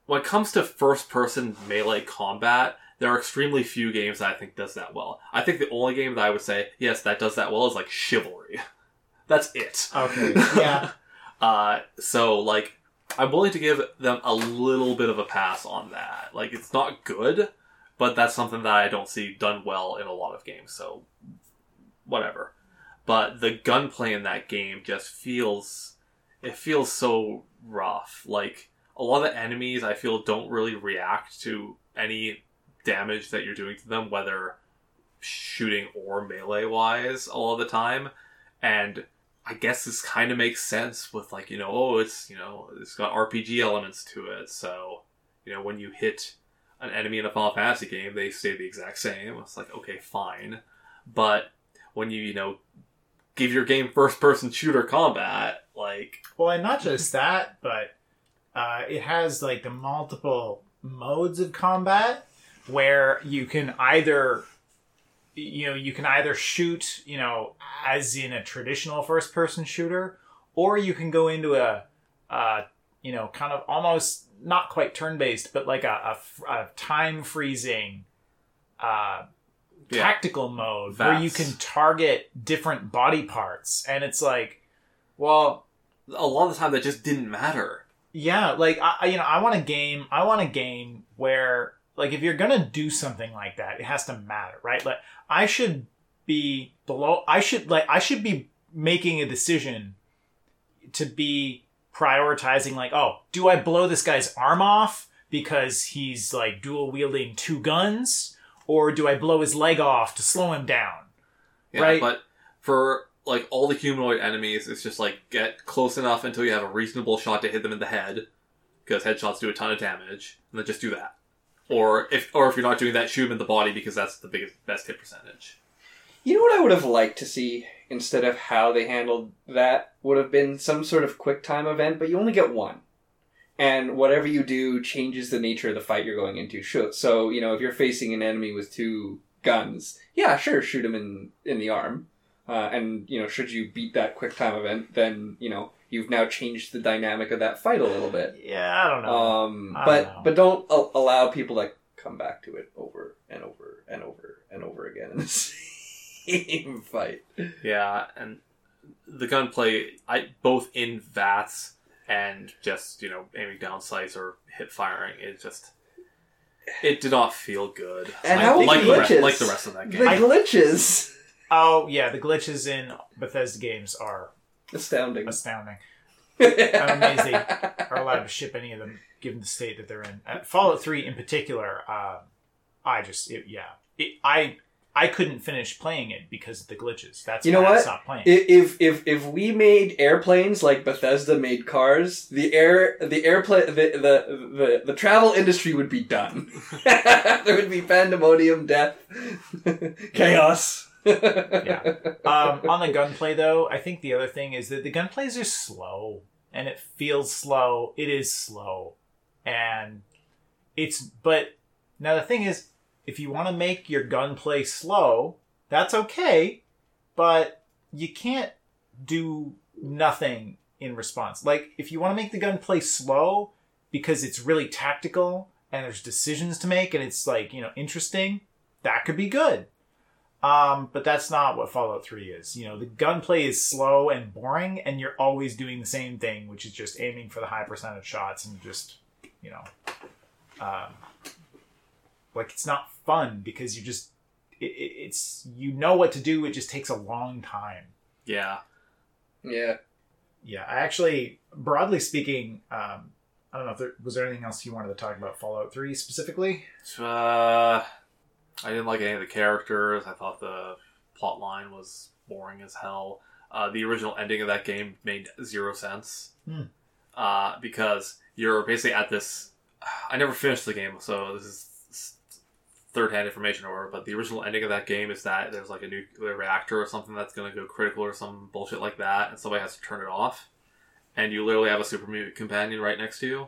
when it comes to first person melee combat, there are extremely few games that I think does that well. I think the only game that I would say yes that does that well is like Chivalry. That's it. Okay. Yeah. Uh, so like, I'm willing to give them a little bit of a pass on that. Like, it's not good, but that's something that I don't see done well in a lot of games. So, whatever. But the gunplay in that game just feels, it feels so rough. Like a lot of the enemies, I feel don't really react to any damage that you're doing to them, whether shooting or melee wise all of the time, and I guess this kind of makes sense with like you know oh it's you know it's got RPG elements to it, so you know when you hit an enemy in a Final Fantasy game, they stay the exact same. It's like okay, fine, but when you you know give your game first person shooter combat, like Well, and not just that, but uh, it has like the multiple modes of combat where you can either you know you can either shoot you know as in a traditional first person shooter or you can go into a uh, you know kind of almost not quite turn based but like a, a, a time freezing uh, Yeah. tactical mode where you can target different body parts and it's like well a lot of the time that just didn't matter. yeah, like I, I- you know, I want a game. I want a game where, like, if you're gonna do something like that, it has to matter, right? Like, I should be below. I should like. I should be making a decision to be prioritizing. Like, oh, do I blow this guy's arm off because he's like dual wielding two guns, or do I blow his leg off to slow him down? Yeah, Right. But for like all the humanoid enemies, it's just like get close enough until you have a reasonable shot to hit them in the head, because headshots do a ton of damage, and then just do that. Or if or if you're not doing that, shoot him in the body because that's the biggest best hit percentage. You know what I would have liked to see instead of how they handled that would have been some sort of quick time event, but you only get one. And whatever you do changes the nature of the fight you're going into. So, you know, if you're facing an enemy with two guns, yeah, sure, shoot him in, in the arm. Uh, and, you know, should you beat that quick time event, then, you know, you've now changed the dynamic of that fight a little bit. Yeah, I don't know. Um, I but don't know. but don't a- allow people to come back to it over and over and over and over again in the same fight. Yeah, and the gunplay, I both in VATS and just you know aiming down sights or hip firing, it just it did not feel good. And like, how like the rest, glitches. like the rest of that game. The game. glitches, oh yeah, the glitches in Bethesda games are astounding. astounding. They are allowed to ship any of them, given the state that they're in. Uh, Fallout Three, in particular, uh, I just it, yeah, it, I I couldn't finish playing it because of the glitches. That's You know why I what? stopped playing. If if if we made airplanes like Bethesda made cars, the air the airplane the the the, the travel industry would be done. there would be pandemonium, death, chaos. Yeah. um, on the gunplay, though, I think the other thing is that the gunplays are slow, and it feels slow. It is slow, and it's. But now the thing is, if you want to make your gunplay slow, that's okay, but you can't do nothing in response. Like if you want to make the gunplay slow because it's really tactical and there's decisions to make and it's like you know interesting, that could be good. Um, but that's not what Fallout 3 is. You know, the gunplay is slow and boring, and you're always doing the same thing, which is just aiming for the high percentage shots and just, you know, um, like it's not fun because you just, it, it, it's, you know what to do, it just takes a long time. yeah, yeah. Yeah, I actually, broadly speaking, um, I don't know if there was there anything else you wanted to talk about Fallout 3 specifically? uh, I didn't like any of the characters. I thought the plot line was boring as hell. Uh, the original ending of that game made zero sense Hmm. uh, because you're basically at this. I never finished the game, so this is third-hand information or whatever. But the original ending of that game is that there's like a nuclear reactor or something that's going to go critical or some bullshit like that, and somebody has to turn it off. And you literally have a super mutant companion right next to you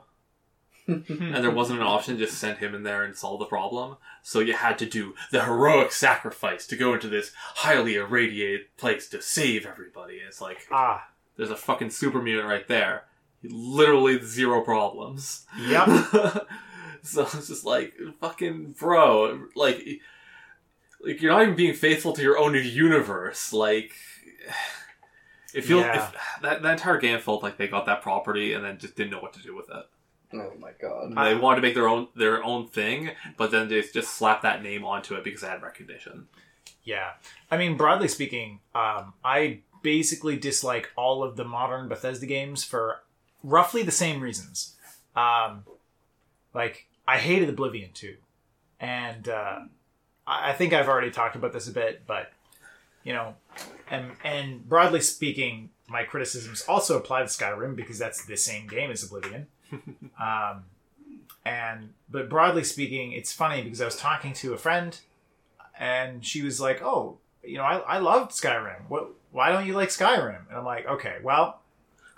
and there wasn't an option to just send him in there and solve the problem. So you had to do the heroic sacrifice to go into this highly irradiated place to save everybody. It's like Ah, there's a fucking super mutant right there. Literally zero problems. Yep. so it's just like fucking bro, like like you're not even being faithful to your own universe. Like it feels Yeah. if, that that entire game felt like they got that property and then just didn't know what to do with it. Oh my god. They wanted to make their own their own thing, but then they just slapped that name onto it because it had recognition. Yeah. I mean, broadly speaking, um, I basically dislike all of the modern Bethesda games for roughly the same reasons. Um, like, I hated Oblivion too. And uh, I I think I've already talked about this a bit, but you know, and and broadly speaking, my criticisms also apply to Skyrim because that's the same game as Oblivion. um, and but broadly speaking, it's funny because I was talking to a friend, and she was like, "Oh, you know, I I loved Skyrim. What? Why don't you like Skyrim?" And I'm like, "Okay, well,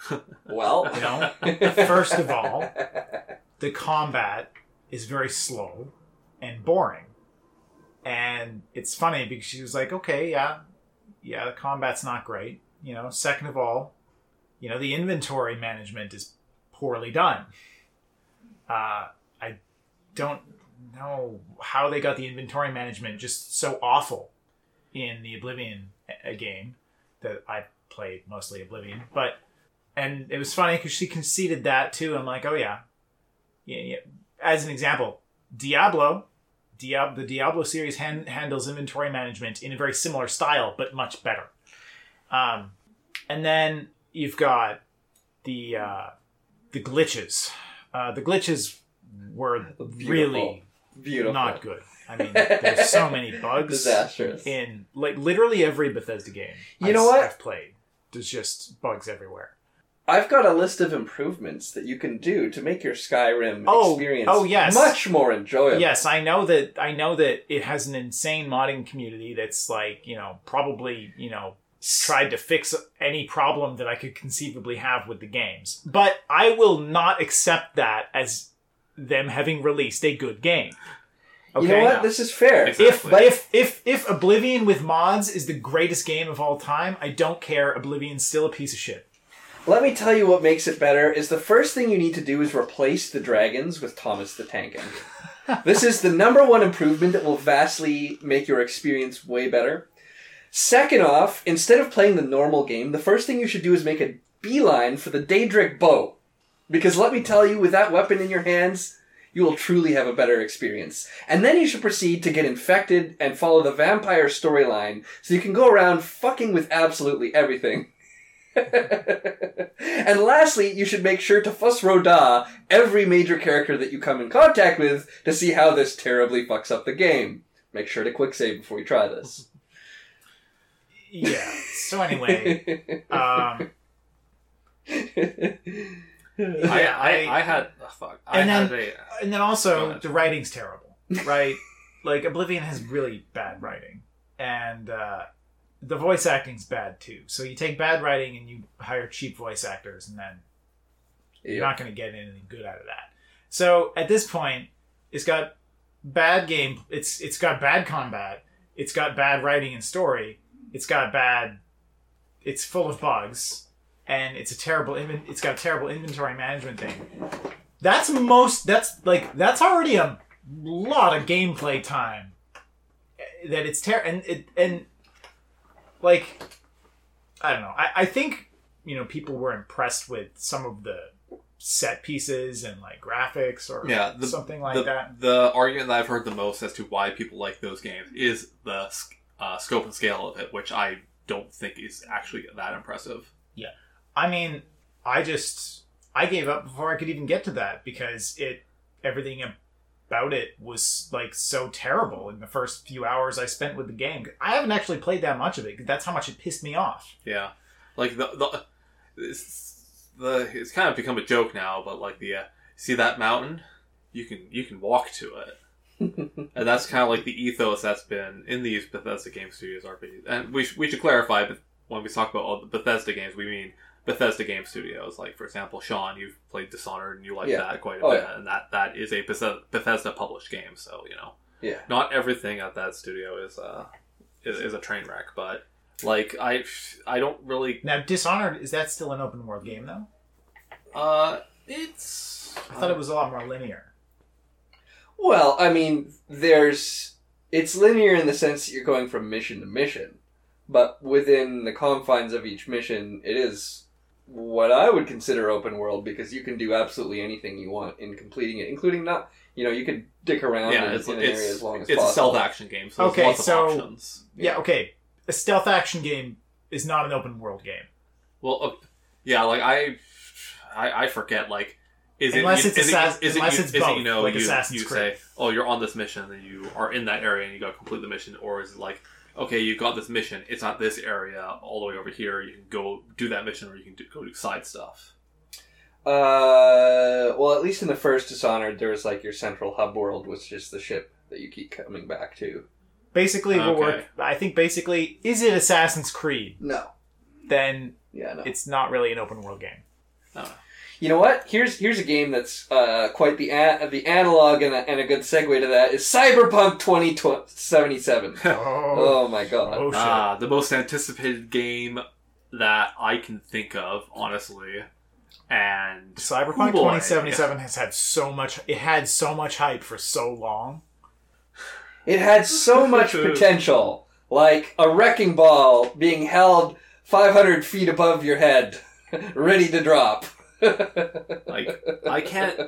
Well, you know, first of all, the combat is very slow and boring. And it's funny because she was like, okay, yeah, yeah, the combat's not great. You know, second of all, you know, the inventory management is poorly done. Uh, I don't know how they got the inventory management just so awful in the Oblivion game that I played mostly Oblivion, but and it was funny because she conceded that too. I'm like, oh yeah, yeah. yeah. As an example, Diablo, Diab- the Diablo series han- handles inventory management in a very similar style, but much better. Um, and then you've got the uh, the glitches. Uh, the glitches were really Beautiful. not good. I mean, there's so many bugs Disastrous. in like literally every Bethesda game. You know I've- what? I've played. There's just bugs everywhere. I've got a list of improvements that you can do to make your Skyrim Oh, experience oh, yes. much more enjoyable. Yes, I know that. I know that it has an insane modding community that's like you know probably you know tried to fix any problem that I could conceivably have with the games. But I will not accept that as them having released a good game. You know what? This is fair. Exactly. If But- if if if Oblivion with mods is the greatest game of all time, I don't care. Oblivion's still a piece of shit. Let me tell you what makes it better is the first thing you need to do is replace the dragons with Thomas the Tank Engine. this is the number one improvement that will vastly make your experience way better. Second off, instead of playing the normal game, the first thing you should do is make a beeline for the Daedric bow. Because let me tell you, with that weapon in your hands, you will truly have a better experience. And then you should proceed to get infected and follow the vampire storyline so you can go around fucking with absolutely everything. and lastly, you should make sure to Fus Ro Dah every major character that you come in contact with to see how this terribly fucks up the game. Make sure to quick save before you try this. Yeah. So anyway, um, I, Yeah, I, I- I had oh, fuck. I And had then- a and then also the writing's terrible, right? like Oblivion has really bad writing, and uh, the voice acting's bad too. So you take bad writing and you hire cheap voice actors, and then you're not going to get anything good out of that. So at this point, it's got bad game. It's it's got bad combat. It's got bad writing and story. It's got bad. It's full of bugs, and it's a terrible. It's got a terrible inventory management thing. That's most. That's like that's already a lot of gameplay time. That it's ter and it and like I don't know. I, I think you know people were impressed with some of the set pieces and like graphics or Yeah, the- something like the, that. the argument that I've heard the most as to why people like those games is the uh, scope and scale of it, which I don't think is actually that impressive. Yeah. I mean, I just I gave up before I could even get to that because it everything about it was like so terrible in the first few hours I spent with the game. I haven't actually played that much of it. That's how much it pissed me off. Yeah, like the the it's, the it's kind of become a joke now, but like the uh, see that mountain, you can you can walk to it. And that's kind of like the ethos that's been in these Bethesda Game Studios RPGs. And we, sh- we should clarify, but when we talk about all the Bethesda games, we mean Bethesda Game Studios. Like, for example, Sean, you've played Dishonored and you like Yeah. that quite a Oh, bit. yeah. And that, that is a Bethesda, Bethesda published game, so, you know. Yeah. Not everything at that studio is, uh, is, is a train wreck, but, like, I, I don't really. Now, Dishonored is that still an open world game though? Uh, it's. I thought it was a lot more linear. Well, I mean, there's it's linear in the sense that you're going from mission to mission, but within the confines of each mission, it is what I would consider open world because you can do absolutely anything you want in completing it, including not, you know, you could dick around Yeah, in, it's, in an it's, area as long as it's a stealth action game, so Okay, lots so- of options. Yeah, okay. A stealth action game is not an open world game. Well, uh, yeah, like I, I, I forget. Like Is Unless you- it's is it- Assass- is it unless you- it's is it, both, you know, like you, Assassin's you Creed. say, oh, you're on this mission, and you are in that area, and you got to complete the mission, or is it like, okay, you got this mission, it's not this area, all the way over here, you can go do that mission, or you can do, go do side stuff. Uh, well, at least in the first Dishonored, there was like your central hub world, which is the ship that you keep coming back to. Basically, what we're I think basically is it Assassin's Creed? No. Then Yeah, no. it's not really an open world game. Oh. You know what? Here's here's a game that's uh, quite the a- the analog and a, and a good segue to that is Cyberpunk 2077. Oh, oh my god. oh shit! Ah, the most anticipated game that I can think of, honestly. And Cyberpunk boy. 2077 has had so much. It had so much hype for so long. It had so much potential, like a wrecking ball being held 500 feet above your head, ready to drop. Like I can't.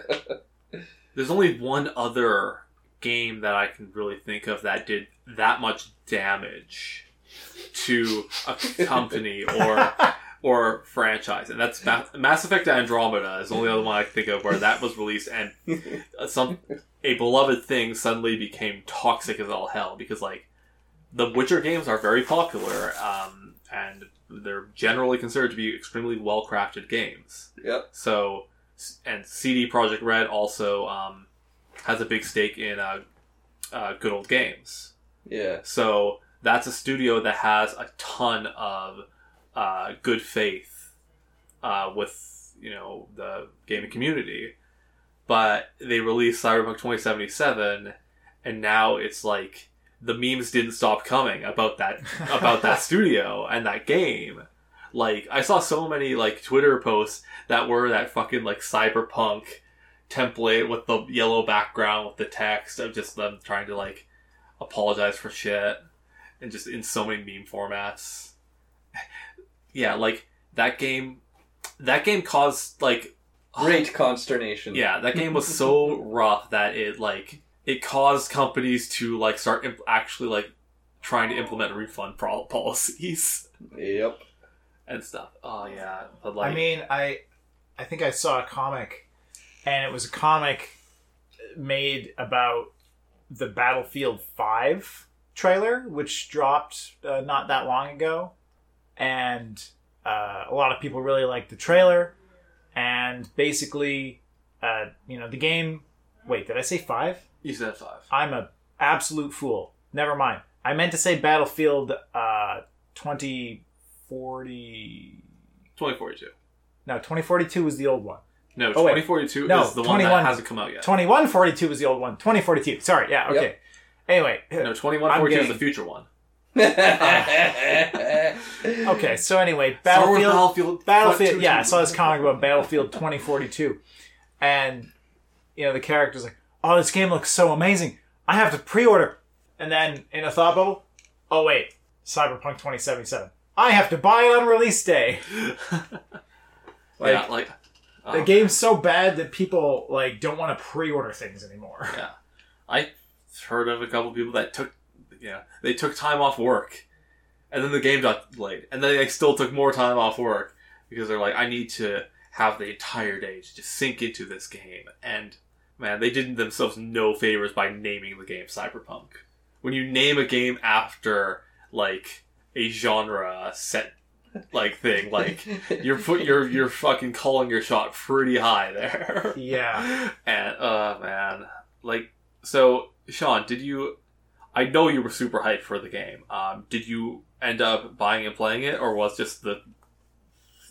There's only one other game that I can really think of that did that much damage to a company or or franchise, and that's Ma- Mass Effect Andromeda is the only other one I can think of where that was released and some a beloved thing suddenly became toxic as all hell because like the Witcher games are very popular um, and they're generally considered to be extremely well crafted games. Yep. So, and CD Projekt Red also um, has a big stake in uh, uh, good old games. Yeah. So that's a studio that has a ton of uh, good faith uh, with you know the gaming community, but they released Cyberpunk 2077, and now it's like the memes didn't stop coming about that about that studio and that game. Like I saw so many like Twitter posts that were that fucking like cyberpunk template with the yellow background with the text of just them trying to like apologize for shit and just in so many meme formats. yeah, like that game that game caused like Great consternation. yeah, that game was so rough that it like it caused companies to like start imp- actually like trying to implement refund pro- policies Yep. and stuff. Oh yeah, but like I mean, I I think I saw a comic, and it was a comic made about the Battlefield Five trailer, which dropped uh, not that long ago, and uh, a lot of people really liked the trailer, and basically, uh, you know, the game. Wait, did I say five? You said five. I'm a absolute fool. Never mind. I meant to say Battlefield uh, 2040. 2042. No, 2042 was the old one. No, Oh, wait. 2042 No, is the one 21. that hasn't come out yet. 2142 was the old one. 2042. Sorry. Yeah. Okay. Yep. Anyway. No, I'm 2142 is the future one. Okay. So anyway, Star Wars Battlefield. Battlefield. Battlefield. Yeah, I saw this comic about Battlefield 2042, and you know the character's like, "Oh, this game looks so amazing. I have to pre-order." And then in a thought bubble, "Oh wait, Cyberpunk 2077. I have to buy it on release day." Like, yeah, like the oh, game's so bad that people like don't want to pre-order things anymore. Yeah, I heard of a couple people that took, yeah, they took time off work, and then the game got delayed, and then they still took more time off work because they're like, I need to have the entire day to just sink into this game, and man, they did themselves no favors by naming the game Cyberpunk. When you name a game after like a genre set like thing, like you're put you're you're fucking calling your shot pretty high there. Yeah. And uh man, like so Sean, did you I know you were super hyped for the game. Um did you end up buying and playing it or was just the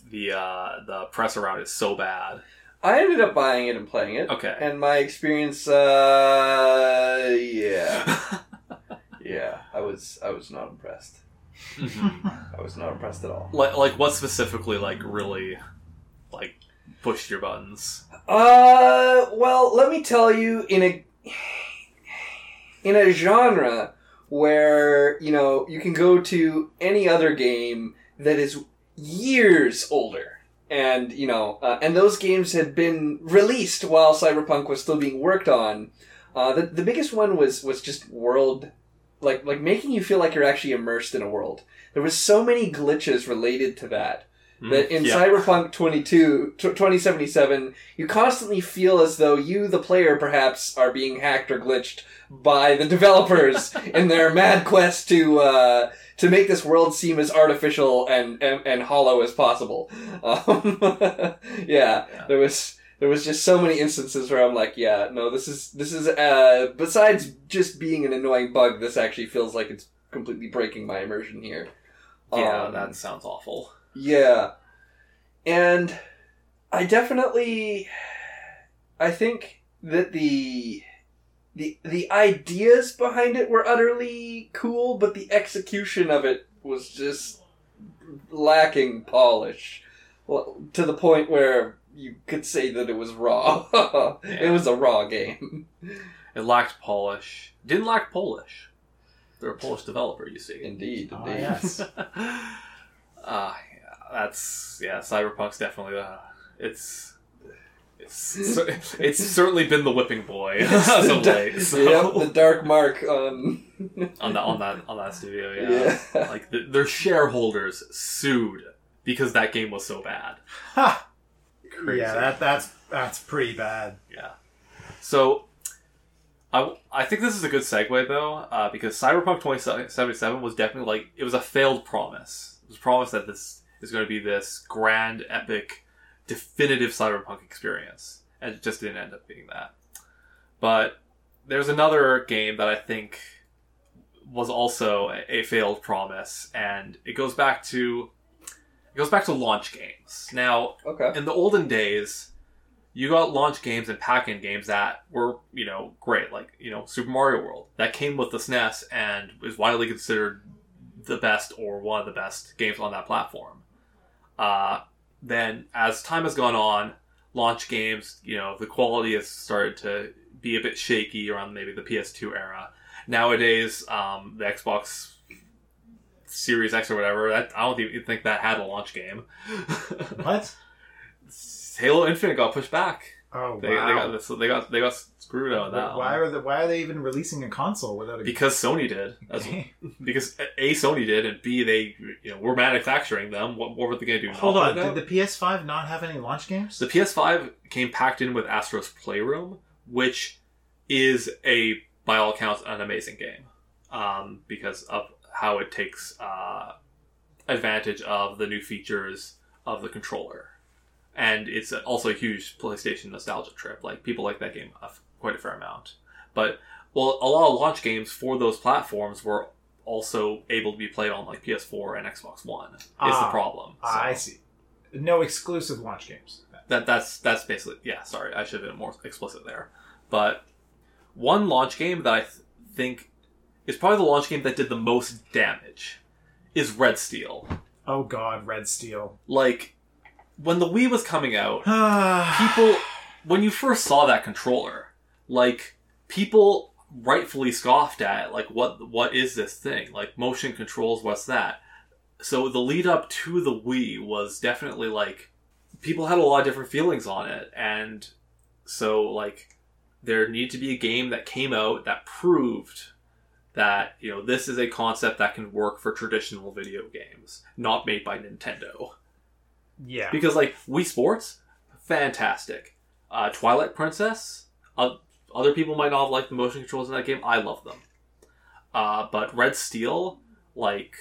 the uh the press around it so bad? I ended up buying it and playing it. Okay. And my experience, uh, yeah, yeah, I was, I was not impressed. Mhm. I was not impressed at all. like like what specifically like really like pushed your buttons? Uh, well, let me tell you, in a in a genre where you know you can go to any other game that is years older, and you know, uh, and those games had been released while Cyberpunk was still being worked on. Uh, the the biggest one was was just world. Like, like making you feel like you're actually immersed in a world. There was so many glitches related to that that in Yeah. Cyberpunk 22, 2077, you constantly feel as though you, the player, perhaps are being hacked or glitched by the developers in their mad quest to uh, to make this world seem as artificial and and, and hollow as possible. Um, yeah, Yeah. there was. There was just so many instances where I'm like, yeah, no, this is this is uh besides just being an annoying bug, this actually feels like it's completely breaking my immersion here. Yeah, Um, that sounds awful. yeah. And I definitely I think that the the the ideas behind it were utterly cool, but the execution of it was just lacking polish. Well, to the point where you could say that it was raw. Yeah. It was a raw game. It lacked polish. Didn't lack Polish. They're a Polish developer, you see. Indeed, Ah, indeed. yes. uh, yeah, that's yeah. Cyberpunk's definitely uh, it's it's it's certainly been the whipping boy as the of late. So. Yep, the dark mark on on that on that on that studio, yeah. Yeah. Like the, their shareholders sued because that game was so bad. Ha! Crazy. Yeah, that that's that's pretty bad. Yeah. So, I, I think this is a good segue though, uh, because Cyberpunk 2077 was definitely like it was a failed promise. It was promised that this is going to be this grand, epic, definitive Cyberpunk experience, and it just didn't end up being that. But there's another game that I think was also a, failed promise, and it goes back to it goes back to launch games. Now, Okay. in the olden days, you got launch games and pack-in games that were, you know, great. Like, you know, Super Mario World. That came with the SNES and is widely considered the best or one of the best games on that platform. Uh, then, as time has gone on, launch games, you know, the quality has started to be a bit shaky around maybe the PS2 era. Nowadays, um, the Xbox Series X or whatever, that, I don't even think that had a launch game. What? Halo Infinite got pushed back. Oh They, wow! they got this, they got they got screwed out of that. why one. are the, why are they even releasing a console without a because Sony did. Because a Sony did, and b they you know we're manufacturing them. What, what were they going to do? Hold on, did the PS5 not have any launch games? The PS5 came packed in with Astro's Playroom, which is a, by all accounts, an amazing game um, because of how it takes uh, advantage of the new features of the controller. And it's also a huge PlayStation nostalgia trip. Like, people like that game quite a fair amount. But, well, a lot of launch games for those platforms were also able to be played on, like, PS4 and Xbox One, is the Ah, problem. Ah, I see. No exclusive launch games. that that's that's basically yeah. Sorry, I should have been more explicit there. But one launch game that I th- think is probably the launch game that did the most damage is Red Steel. Oh God, Red Steel. Like when the Wii was coming out, people when you first saw that controller, like people rightfully scoffed at like what what is this thing? Like motion controls, what's that? So the lead up to the Wii was definitely like people had a lot of different feelings on it and so like there needed to be a game that came out that proved that you know this is a concept that can work for traditional video games not made by Nintendo Yeah. because like Wii Sports, fantastic. Uh, Twilight Princess, uh, other people might not have liked the motion controls in that game. I love them. Uh, but Red Steel, like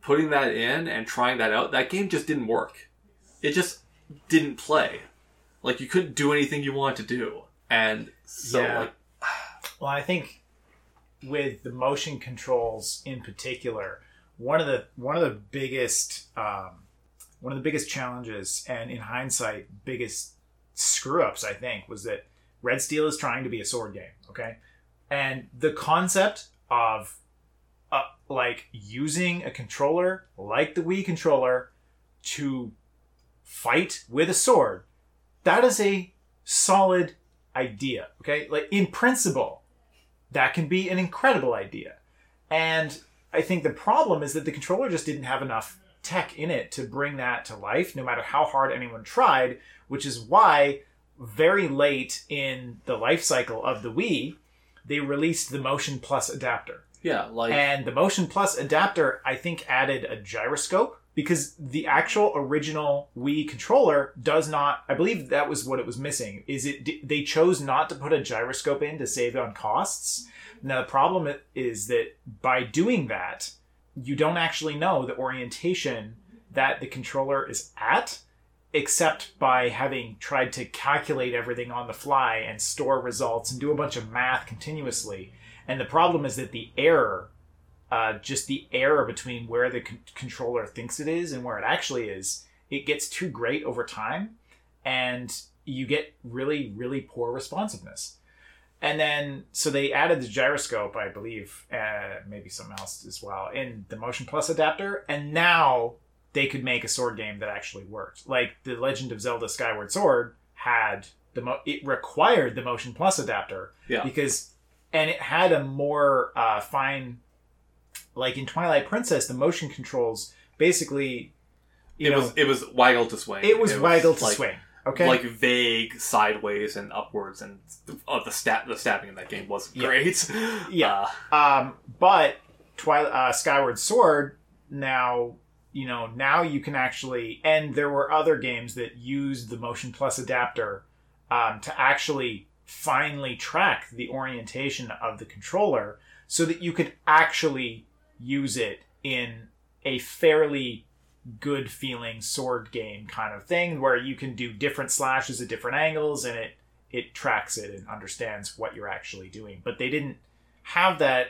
putting that in and trying that out, that game just didn't work. It just didn't play. Like you couldn't do anything you wanted to do, and so Yeah. like Well, I think with the motion controls in particular, one of the one of the biggest um, one of the biggest challenges, and in hindsight, biggest screw ups, I think, was that Red Steel is trying to be a sword game. Okay, and the concept of uh, like using a controller like the Wii controller to fight with a sword, that is a solid idea. Okay, like in principle, that can be an incredible idea. And I think the problem is that the controller just didn't have enough tech in it to bring that to life, no matter how hard anyone tried, which is why very late in the life cycle of the Wii, they released the Motion Plus adapter. yeah, like And the Motion Plus adapter, I think, added a gyroscope because the actual original Wii controller does not. I believe that was what it was missing. Is it they chose not to put a gyroscope in to save on costs. Now the problem is that by doing that, you don't actually know the orientation that the controller is at, except by having tried to calculate everything on the fly and store results and do a bunch of math continuously. And the problem is that the error, uh, just the error between where the con- controller thinks it is and where it actually is, it gets too great over time, and you get really, really poor responsiveness. And then, so they added the gyroscope, I believe, uh, maybe something else as well, in the Motion Plus adapter. And now they could make a sword game that actually worked. Like the Legend of Zelda Skyward Sword had the mo- it required the Motion Plus adapter Yeah. because, and it had a more uh, fine, like in Twilight Princess, the motion controls basically, you it know, was it was waggle to swing. it was waggle to like, swing. Okay, Like vague sideways and upwards, and oh, the stat the stabbing in that game was Yeah. great. Yeah. Uh, Um, but Twilight uh, Skyward Sword now you know now you can actually and there were other games that used the Motion Plus adapter um, to actually finally track the orientation of the controller so that you could actually use it in a fairly good feeling sword game kind of thing where you can do different slashes at different angles and it it tracks it and understands what you're actually doing. But they didn't have that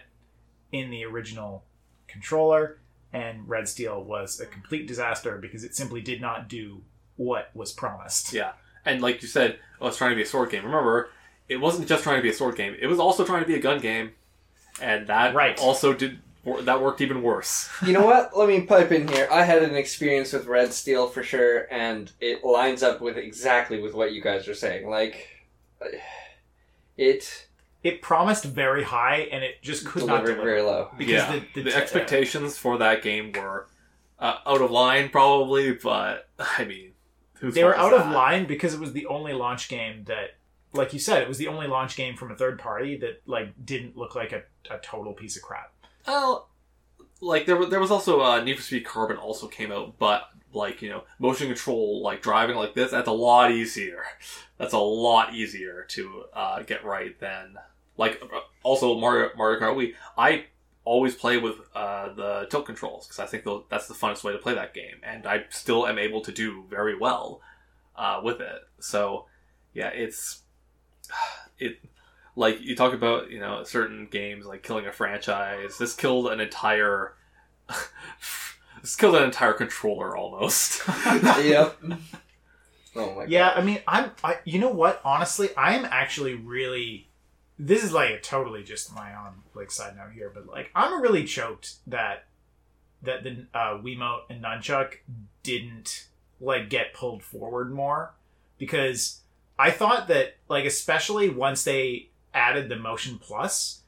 in the original controller and red steel was a complete disaster because it simply did not do what was promised yeah, and like you said, oh, it's trying to be a sword game. Remember, it wasn't just trying to be a sword game; it was also trying to be a gun game, and that Right. also did that worked even worse. You know what? Let me pipe in here. I had an experience with Red Steel for sure, and it lines up with exactly with what you guys are saying. Like, it it promised very high and it just could not delivered deliver very low. because yeah, the, the, the, expectations for that game were uh, out of line, probably. But I mean, whose they were out is of line because it was the only launch game that like you said it was the only launch game from a third party that like didn't look like a, a total piece of crap Well, like there was there was also uh, Need for Speed Carbon also came out, but like you know, motion control like driving like this that's a lot easier. That's a lot easier to uh, get right than like also Mario Mario Kart Wii. I always play with uh, the tilt controls because I think that's the funnest way to play that game, and I still am able to do very well uh, with it. So yeah, it's it like you talk about you know certain games like killing a franchise this killed an entire this killed an entire controller almost yep. Oh my God. yeah i mean i'm I, you know what honestly i am actually really this is like a totally just my own like side note here but like i'm really choked that that the uh, wiimote and nunchuck didn't like get pulled forward more because i thought that like especially once they added the motion plus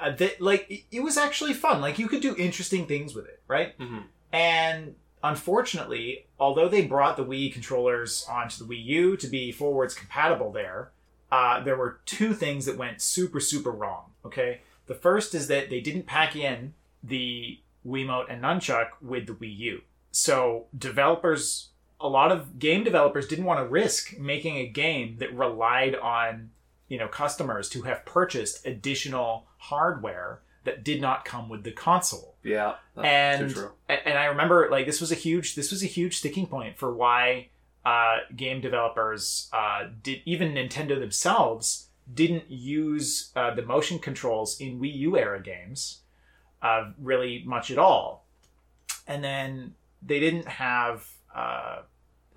uh, that like it, it was actually fun like you could do interesting things with it right Mhm. and unfortunately, although they brought the Wii controllers onto the Wii U to be forwards compatible there, uh, there were two things that went super, super wrong. Okay. The first is that they didn't pack in the Wiimote and Nunchuck with the Wii U. So developers, a lot of game developers didn't want to risk making a game that relied on, you know, customers to have purchased additional hardware that did not come with the console yeah and and I remember like this was a huge this was a huge sticking point for why uh, game developers uh, did even Nintendo themselves didn't use uh, the motion controls in Wii U era games uh, really much at all, and then they didn't have uh,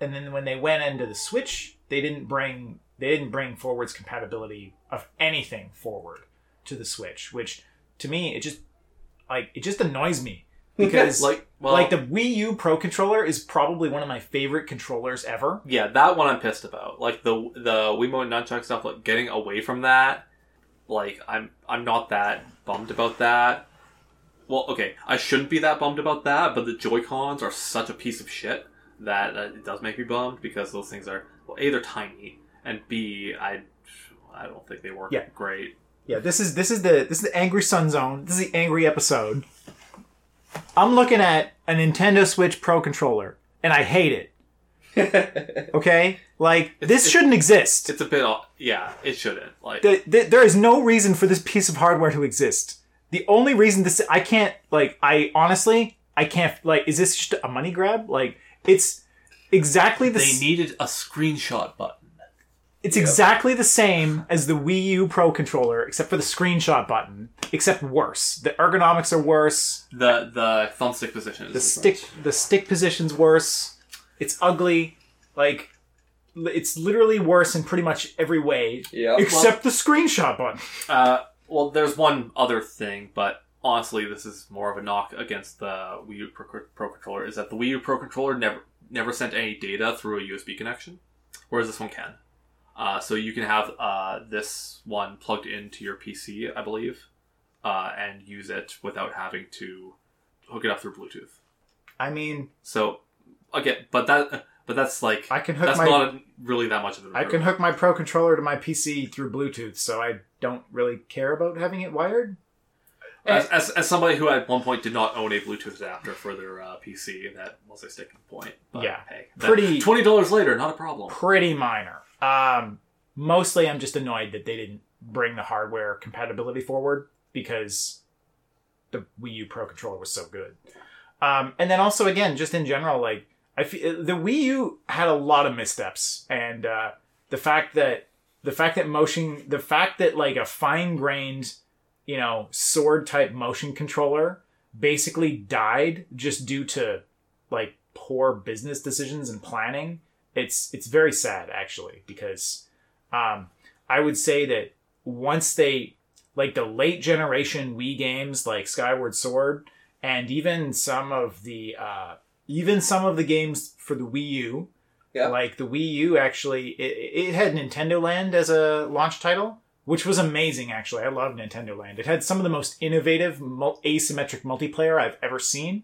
and then when they went into the Switch they didn't bring they didn't bring forwards compatibility of anything forward to the Switch, which to me it just like it just annoys me because like well like the Wii U Pro controller is probably one of my favorite controllers ever. yeah that one i'm pissed about like the the wiimote and nunchuck stuff like getting away from that like i'm i'm not that bummed about that well okay i shouldn't be that bummed about that but the joy cons are such a piece of shit that uh, it does make me bummed because those things are well a they're tiny and b i i don't think they work Yeah. great Yeah, this is this is the this is the angry Sun Zone. This is the angry episode. I'm looking at a Nintendo Switch Pro controller and I hate it. Okay? Like, this it's- shouldn't exist. It's a bit. off- Yeah, it shouldn't. Like, the, the, there is no reason for this piece of hardware to exist. The only reason this I can't like I honestly I can't like is this just a money grab? Like it's exactly the they needed a screenshot button. It's exactly the same as the Wii U Pro controller except for the screenshot button, except worse. The ergonomics are worse. The the thumbstick position. Is The stick the stick position's worse. It's ugly. Like it's literally worse in pretty much every way Yeah. except the screenshot button. Uh, well, there's one other thing, but honestly, this is more of a knock against the Wii U Pro, Pro controller. Is that the Wii U Pro controller never never sent any data through a USB connection, whereas this one can. Uh, so you can have uh, this one plugged into your PC, I believe, uh, and use it without having to hook it up through Bluetooth. I mean, So again, but that but that's like I can hook that's my not really that much of an I can hook my Pro controller to my PC through Bluetooth, so I don't really care about having it wired. As, as, as somebody who at one point did not own a Bluetooth adapter for their uh, PC, that was a sticking point. But, Yeah. hey, Pretty- twenty dollars later, not a problem. Pretty minor. Um, mostly, I'm just annoyed that they didn't bring the hardware compatibility forward because the Wii U Pro controller was so good. Um, and then also, again, just in general, like I feel the Wii U had a lot of missteps, and uh, the fact that the fact that motion, the fact that like a fine grained, you know, sword type motion controller basically died just due to like poor business decisions and planning. It's it's very sad actually because um, I would say that once they like the late generation Wii games like Skyward Sword and even some of the uh, even some of the games for the Wii U, Yeah. like the Wii U actually it, it had Nintendo Land as a launch title, which was amazing actually. I love Nintendo Land. It had some of the most innovative mul- asymmetric multiplayer I've ever seen.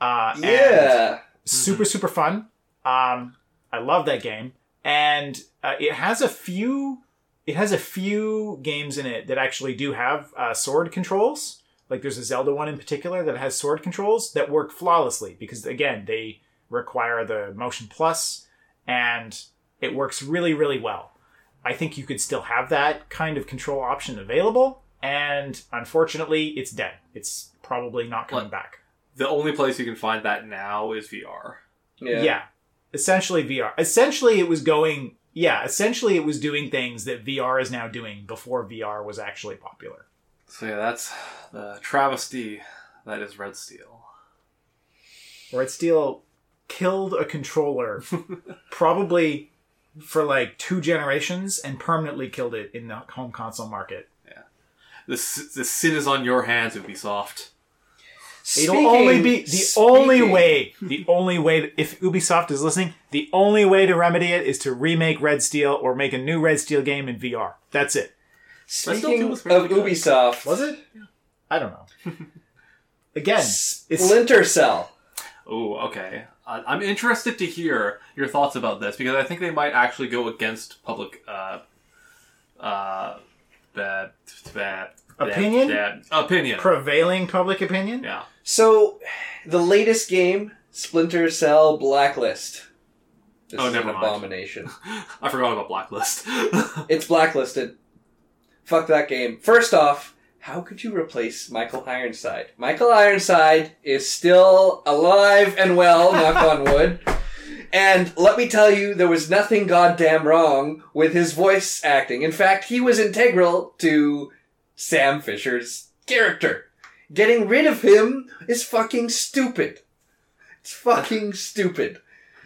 Uh, and- Yeah. super super fun um i love that game and uh, it has a few it has a few games in it that actually do have uh, sword controls like there's a zelda one in particular that has sword controls that work flawlessly because again they require the motion plus and it works really really well i think you could still have that kind of control option available and unfortunately it's dead it's probably not coming What? back The only place you can find that now is VR. Yeah. yeah. Essentially VR. Essentially it was going yeah, essentially it was doing things that VR is now doing before VR was actually popular. So yeah, that's the travesty that is Red Steel. Red Steel killed a controller probably for like two generations and permanently killed it in the home console market. Yeah, the the sin is on your hands, Ubisoft. It'll only be the only way. The only way. If Ubisoft is listening, the only way to remedy it is to remake Red Steel or make a new Red Steel game in VR. That's it. Speaking of good. Ubisoft, Was it? I don't know. Again, it's Splinter Cell. Oh, okay. Uh, I'm interested to hear your thoughts about this because I think they might actually go against public uh, uh, bad, bad, Opinion? bad- opinion. prevailing public opinion. yeah. So, the latest game, Splinter Cell Blacklist. This Oh, is never an mind. abomination. I forgot about Blacklist. It's blacklisted. Fuck that game. First off, how could you replace Michael Ironside? Michael Ironside is still alive and well, knock on wood. And let me tell you, there was nothing goddamn wrong with his voice acting. In fact, he was integral to Sam Fisher's character. Getting rid of him is fucking stupid. It's fucking stupid.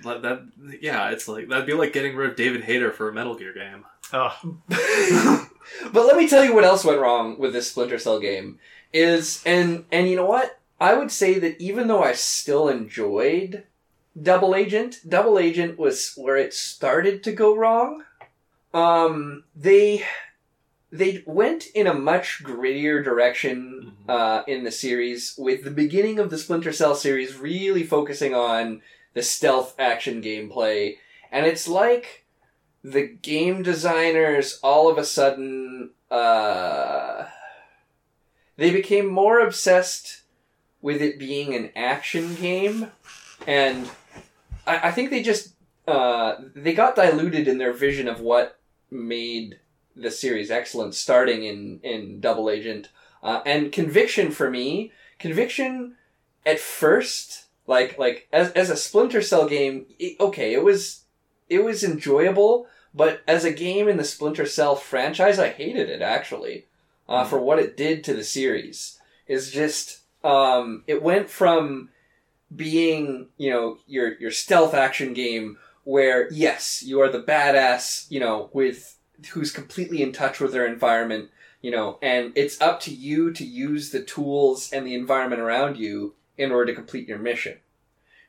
Like that, yeah, it's like that'd be like getting rid of David Hayter for a Metal Gear game. Ugh. but let me tell you what else went wrong with this Splinter Cell game is and and you know what? I would say that even though I still enjoyed Double Agent, Double Agent was where it started to go wrong. Um they they went in a much grittier direction Mhm. uh, in the series, with the beginning of the Splinter Cell series really focusing on the stealth action gameplay. And it's like the game designers all of a sudden uh, they became more obsessed with it being an action game, and I, I think they just uh, they got diluted in their vision of what made the series excellent, starting in in Double Agent uh, and Conviction. For me, Conviction at first, like like as as a Splinter Cell game, it, okay, it was it was enjoyable, but as a game in the Splinter Cell franchise, I hated it actually uh, for what it did to the series. Is just um, it went from being you know your your stealth action game where yes you are the badass you know with who's completely in touch with their environment you know and it's up to you to use the tools and the environment around you in order to complete your mission.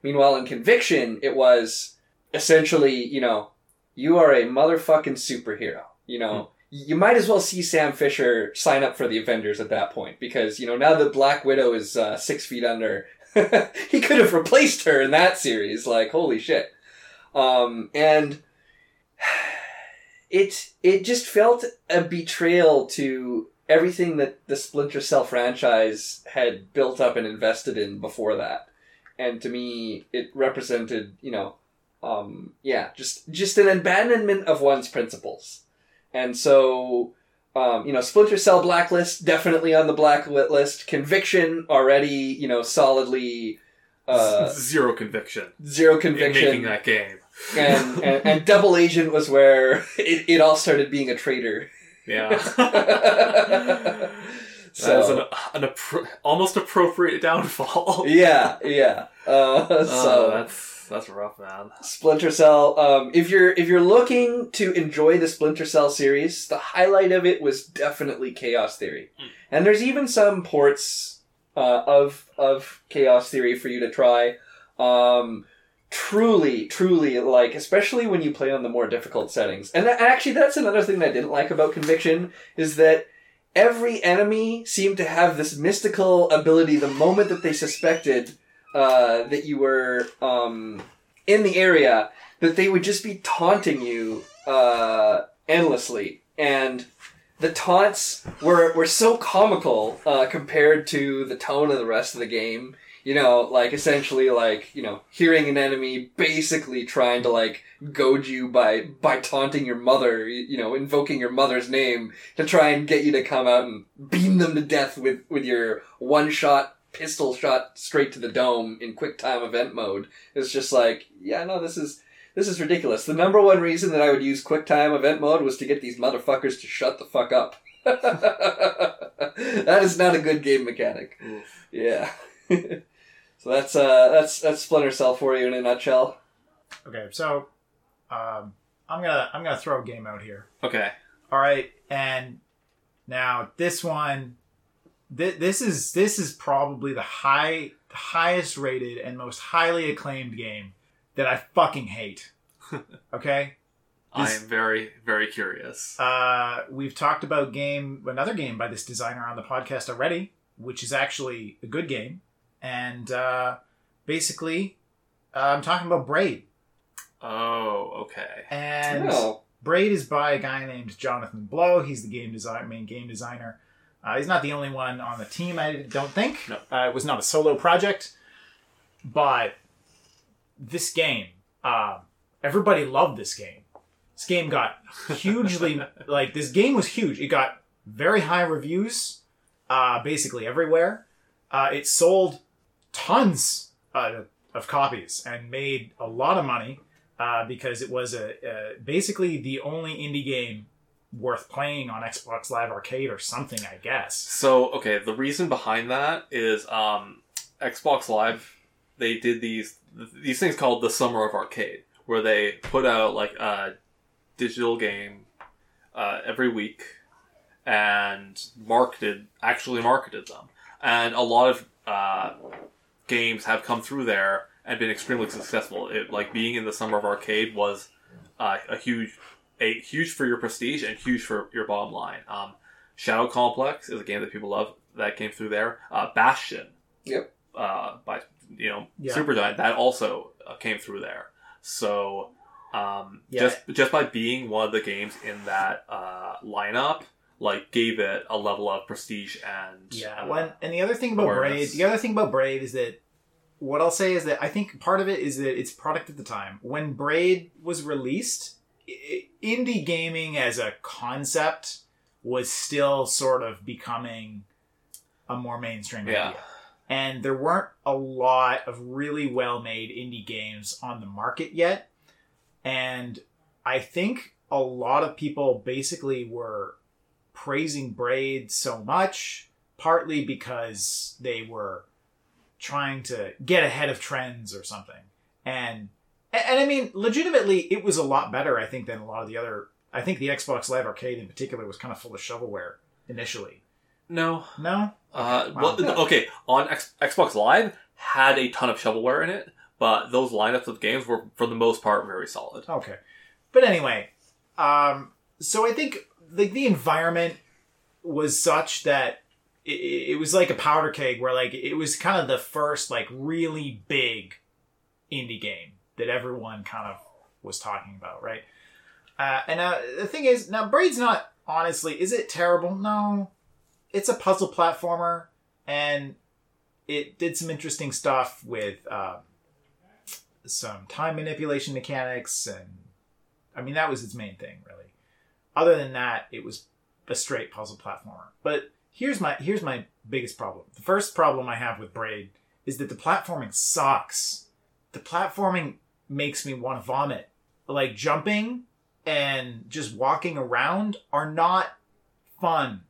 Meanwhile in conviction it was essentially you know you are a motherfucking superhero you know. You might as well see Sam Fisher sign up for the Avengers at that point because you know now that Black Widow is uh, six feet under, he could have replaced her in that series. Like holy shit, um, and it it just felt a betrayal to everything that the Splinter Cell franchise had built up and invested in before that, and to me it represented you know, um, yeah, just just an abandonment of one's principles. And so, um, you know, Splinter Cell Blacklist definitely on the blacklist. Conviction already, you know, solidly uh, Zero conviction zero in conviction. making that game. And, and and Double Agent was where it, it all started being a traitor. Yeah. That is so an, an appro- almost appropriate downfall. yeah, yeah. Uh, Oh, so that's that's rough, man. Splinter Cell. Um, if you're if you're looking to enjoy the Splinter Cell series, the highlight of it was definitely Chaos Theory, Hmm. and there's even some ports uh, of of Chaos Theory for you to try. Um, truly, truly, like especially when you play on the more difficult settings. And that, actually, that's another thing that I didn't like about Conviction is that every enemy seemed to have this mystical ability the moment that they suspected uh, that you were um, in the area that they would just be taunting you uh, endlessly and the taunts were, were so comical uh, compared to the tone of the rest of the game you know like essentially like you know hearing an enemy basically trying to like goad you by by taunting your mother you know invoking your mother's name to try and get you to come out and beam them to death with with your one shot pistol shot straight to the dome in quick time event mode. It's just like yeah no this is this is ridiculous. The number one reason that i would use quick time event mode was to get these motherfuckers to shut the fuck up. That is not a good game mechanic. Yeah so that's uh that's that's splinter cell for you in a nutshell Okay, so um, I'm gonna I'm gonna throw a game out here. Okay. All right, and now this one, th- this is this is probably the high highest rated and most highly acclaimed game that I fucking hate. Okay, I am very, very curious. uh, we've talked about game another game by this designer on the podcast already, which is actually a good game, and uh, basically, uh, I'm talking about Braid, Oh, okay. and. oh Braid is by a guy named Jonathan Blow. He's the game design, main game designer. Uh, he's not the only one on the team, I don't think. No. Uh, it was not a solo project, but this game, uh, everybody loved this game. This game got hugely like this game was huge. It got very high reviews, uh, basically everywhere. Uh, it sold tons uh, of copies and made a lot of money uh, because it was a, uh basically the only indie game worth playing on Xbox Live Arcade or something, I guess. So, okay, the reason behind that is um, Xbox Live. They did these these things called the Summer of Arcade, where they put out like a digital game uh, every week and marketed actually marketed them, and a lot of uh, games have come through there and been extremely successful. It like being in the Summer of Arcade was uh, a huge a huge for your prestige and huge for your bottom line. Um, Shadow Complex is a game that people love. That came through there. Uh, Bastion. Yep. Uh, by you know Yeah. Supergiant that also uh, came through there. So um, Yeah. just just by being one of the games in that uh, lineup, like gave it a level of prestige and Yeah. uh, One and the other thing about awareness. Braid, the other thing about Braid is that what I'll say is that I think part of it is that it's product at the time when Braid was released. i- Indie gaming as a concept was still sort of becoming a more mainstream Yeah. idea. And there weren't a lot of really well made indie games on the market yet. And I think a lot of people basically were praising Braid so much, partly because they were trying to get ahead of trends or something. And and, I mean, legitimately, it was a lot better, I think, than a lot of the other. I think the Xbox Live Arcade in particular was kind of full of shovelware initially. no No, uh, Wow. well, okay on X- xbox live had a ton of shovelware in it but those lineups of games were for the most part very solid Okay. But anyway, um, so I think the, the environment was such that it, it was like a powder keg where like it was kind of the first like really big indie game that everyone kind of was talking about, right? Uh, and uh, the thing is, now Braid's not honestly, is it terrible? No, it's a puzzle platformer, and it did some interesting stuff with. Uh, some time manipulation mechanics and I mean that was its main thing really. Other than that, it was a straight puzzle platformer. But here's my here's my biggest problem. The first problem I have with Braid is that the platforming sucks. The platforming makes me want to vomit. Like jumping and just walking around are not fun.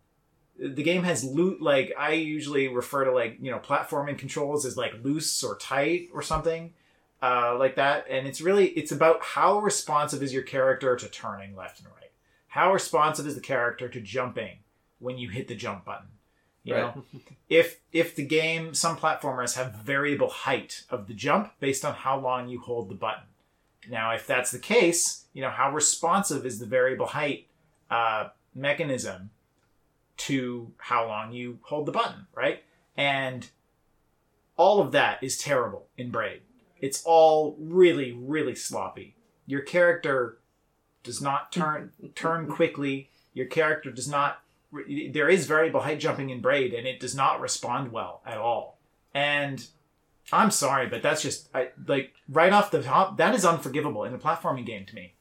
The game has loot like I usually refer to like, you know, platforming controls as like loose or tight or something uh, like that. And it's really it's about how responsive is your character to turning left and right. How responsive is the character to jumping when you hit the jump button? You Right. know, if if the game some platformers have variable height of the jump based on how long you hold the button. Now, if that's the case, you know how responsive is the variable height uh, mechanism to how long you hold the button, right? And all of that is terrible in Braid. It's all really, really sloppy. Your character does not mm-hmm. turn turn quickly. Your character does not. There is variable height jumping in Braid, and it does not respond well at all. And I'm sorry, but that's just I, like right off the top. That is unforgivable in a platforming game to me.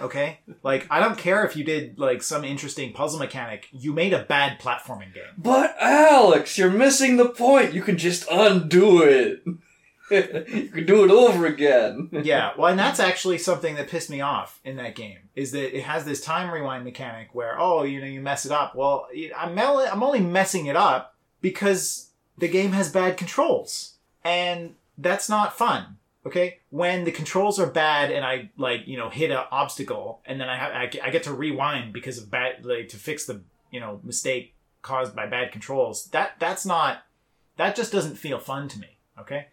Okay, like I don't care if you did like some interesting puzzle mechanic. You made a bad platforming game. But Alex, you're missing the point. You can just undo it. you can do it over again. yeah, well, and that's actually something that pissed me off in that game is that it has this time rewind mechanic where oh, you know, you mess it up. Well, I'm I'm only messing it up because the game has bad controls, and that's not fun. Okay, when the controls are bad and I like you know hit an obstacle and then I have I get to rewind because of bad like to fix the you know mistake caused by bad controls. That that's not that just doesn't feel fun to me. Okay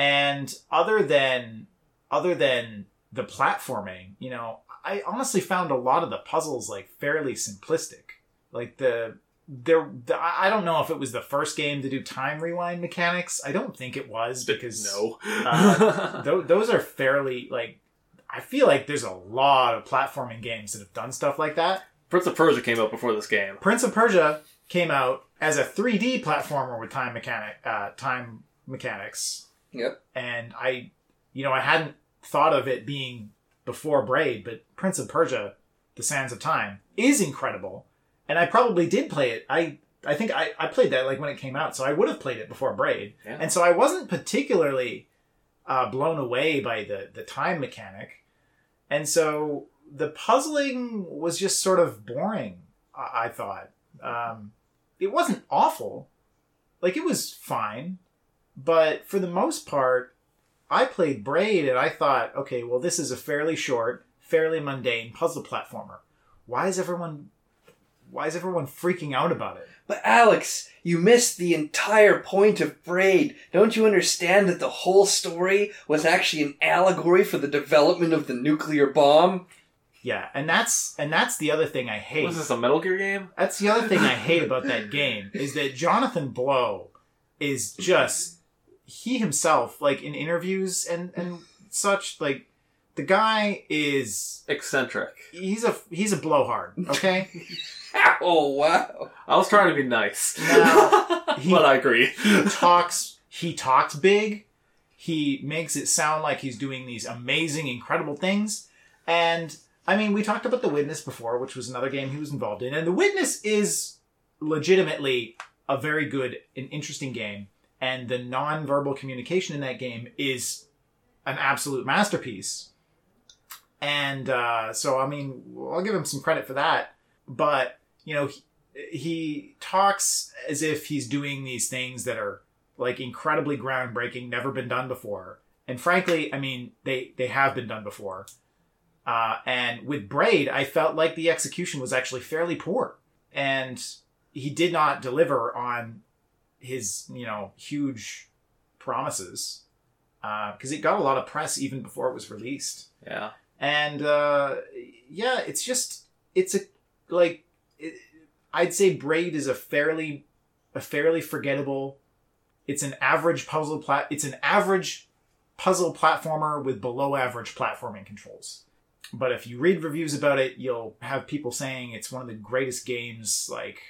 and other than other than the platforming you know i honestly found a lot of the puzzles like fairly simplistic. Like the there the, i don't know if it was the first game to do time rewind mechanics. I don't think it was because no. uh, th- those are fairly like i feel like there's a lot of platforming games that have done stuff like that. Prince of persia came out before this game. Prince of Persia came out as a 3D platformer with time mechanic, uh, time mechanics, Yep. and I, you know, I hadn't thought of it being before Braid, but Prince of Persia: The Sands of Time is incredible, and I probably did play it. I I think I, I played that like when it came out, so I would have played it before Braid, Yeah. and so I wasn't particularly uh, blown away by the the time mechanic, and so the puzzling was just sort of boring. I, I thought um, it wasn't awful, like it was fine, but for the most part, I played Braid and I thought, okay, well, this is a fairly short, fairly mundane puzzle platformer. Why is everyone, why is everyone freaking out about it? But Alex, you missed the entire point of Braid. Don't you understand that the whole story was actually an allegory for the development of the nuclear bomb? Yeah, and that's and that's the other thing I hate. was this a metal gear game That's the other thing I hate about that game is that Jonathan Blow is just he himself like in interviews and and such like the guy is Eccentric. he's a he's a blowhard. Okay, oh wow. I was trying to be nice, No, he- but I agree. he talks he talks big. He makes it sound like he's doing these amazing, incredible things. And I mean, we talked about The Witness before, which was another game he was involved in. And The Witness is legitimately a very good and interesting game. And the non-verbal communication in that game is an absolute masterpiece. And uh, so, I mean, I'll give him some credit for that. But you know, he, he talks as if he's doing these things that are like incredibly groundbreaking, never been done before. And frankly, I mean, they they have been done before. Uh, and with Braid, I felt like the execution was actually fairly poor, and he did not deliver on his you know huge promises because it got a lot of press even before it was released Yeah. and uh, yeah, it's just it's a like it, I'd say Braid is a fairly a fairly forgettable. It's an average puzzle plat. It's an average puzzle platformer with below average platforming controls. But if you read reviews about it, you'll have people saying it's one of the greatest games, like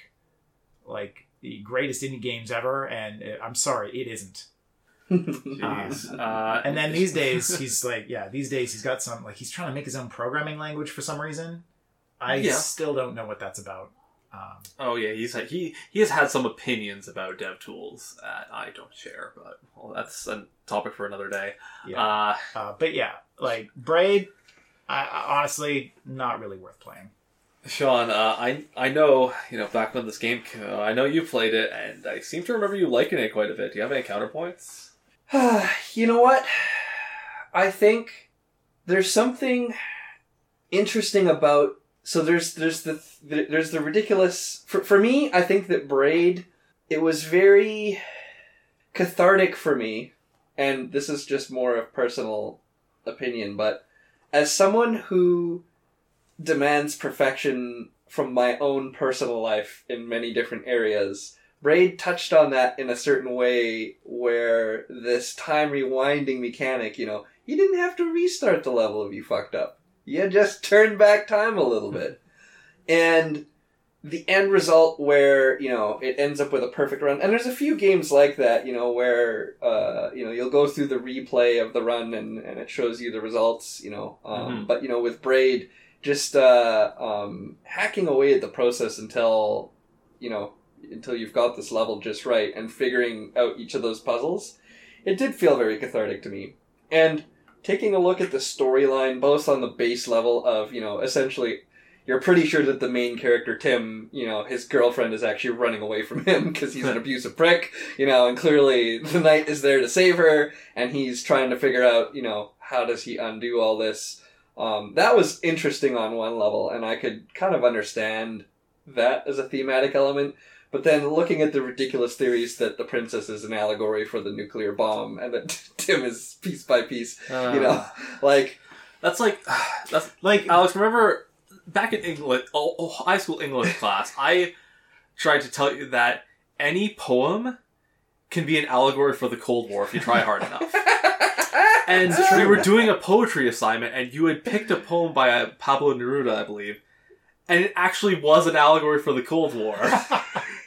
like the greatest indie games ever. And uh, I'm sorry, it isn't. Jeez. Uh, And then these days, he's like, yeah, these days he's got some like he's trying to make his own programming language for some reason. I Yeah. still don't know what that's about. Um, Oh yeah, he's he he has had some opinions about dev tools that I don't share, but well, that's a topic for another day. Yeah. Uh, uh, but yeah, like Braid, I, I honestly not really worth playing. Sean, uh, I I know you know back when this game, out, I know you played it, and I seem to remember you liking it quite a bit. Do you have any counterpoints? you know what? I think there's something interesting about. So there's there's the there's the ridiculous for for me. I think that Braid it was very cathartic for me, and this is just more of personal opinion, but as someone who demands perfection from my own personal life in many different areas. Braid touched on that in a certain way where this time rewinding mechanic, you know, you didn't have to restart the level if you fucked up. You just turned back time a little bit. And the end result where, you know, it ends up with a perfect run. And there's a few games like that, you know, where, uh, you know, you'll go through the replay of the run and, and it shows you the results, you know. Um, Mhm. But, you know, with Braid, just uh, um, hacking away at the process until, you know, until you've got this level just right and figuring out each of those puzzles, it did feel very cathartic to me. And taking a look at the storyline, both on the base level of, you know, essentially, you're pretty sure that the main character, Tim, you know, his girlfriend is actually running away from him because he's an abusive prick, you know, and clearly the knight is there to save her, and he's trying to figure out, you know, how does he undo all this. Um, that was interesting on one level, and I could kind of understand that as a thematic element. But then looking at the ridiculous theories that the princess is an allegory for the nuclear bomb and that Tim is piece by piece, Uh, you know, like, that's like that's Like Alex. Remember back in English, oh, oh, high school English class, I tried to tell you that any poem can be an allegory for the Cold War if you try hard enough. And we were doing a poetry assignment, and you had picked a poem by uh, Pablo Neruda, I believe, and it actually was an allegory for the Cold War.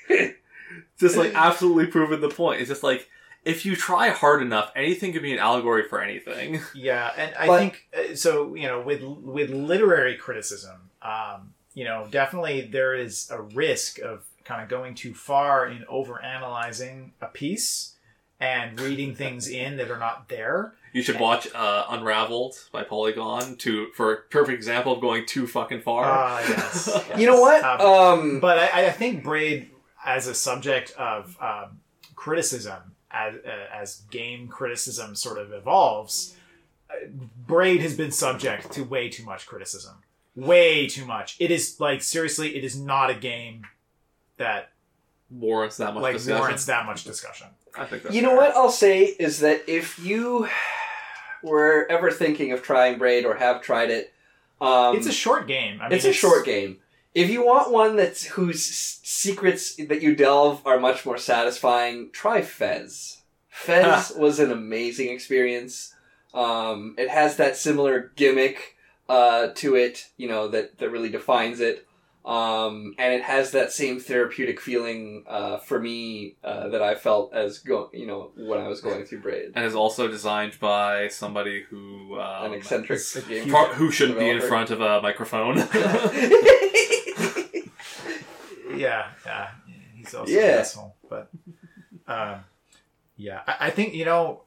just like absolutely proving the point. It's just like if you try hard enough, anything can be an allegory for anything. Yeah, and I But- think uh, so. You know, with with literary criticism, um, you know, definitely there is a risk of kind of going too far in over analyzing a piece and reading things in that are not there. You should watch uh, Unraveled by Polygon to for a perfect example of going too fucking far. Ah, yes, yes. you know what? Um, Um, but I, I think Braid, as a subject of um, criticism, as uh, as game criticism sort of evolves, uh, Braid has been subject to way too much criticism. Way too much. It is like seriously, it is not a game that warrants that much like discussion. warrants that much discussion. I think that's You know fair. what I'll say is that if you were ever thinking of trying Braid or have tried it, um, it's a short game. I mean, it's a short game. If you want one that's whose secrets that you delve are much more satisfying, try Fez. Fez was an amazing experience. Um, it has that similar gimmick uh, to it, you know, that that really defines it. Um, and it has that same therapeutic feeling uh, for me uh, that I felt as go, you know, when I was going through Braid. and is also designed by somebody who um, An eccentric it's game. pro- who shouldn't be in front of a microphone. Yeah, yeah. He's also Yeah. an asshole. But um, yeah, I, I think you know.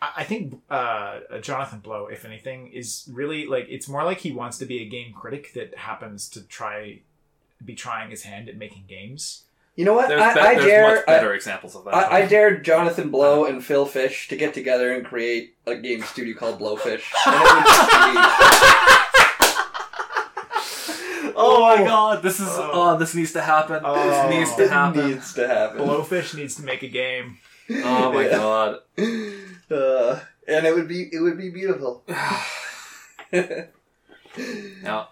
I I think uh, Jonathan Blow, if anything, is really like it's more like he wants to be a game critic that happens to try be trying his hand at making games. You know what? there's I, be- I there's dare. much better examples of that. I, I dare Jonathan Blow and Phil Fish to get together and create a game studio called Blowfish. And it would just oh my god, this is Oh. oh, this needs to happen. Oh. this needs be, to happen. needs to happen. Blowfish needs to make a game. Oh my Yeah. god. Uh, and it would be it would be beautiful. Now,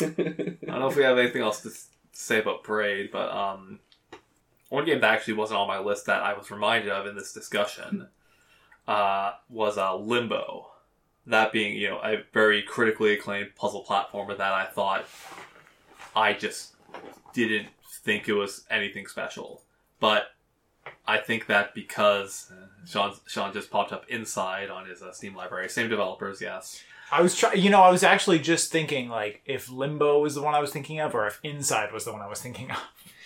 I don't know if we have anything else to say about Braid, but um, one game that actually wasn't on my list that I was reminded of in this discussion uh, was uh, Limbo. That being, you know, a very critically acclaimed puzzle platformer that I thought I just didn't think it was anything special. But I think that because Sean Sean just popped up Inside on his uh, Steam library, same developers, yes. I was trying, you know, I was actually just thinking like if Limbo was the one I was thinking of, or if Inside was the one I was thinking of.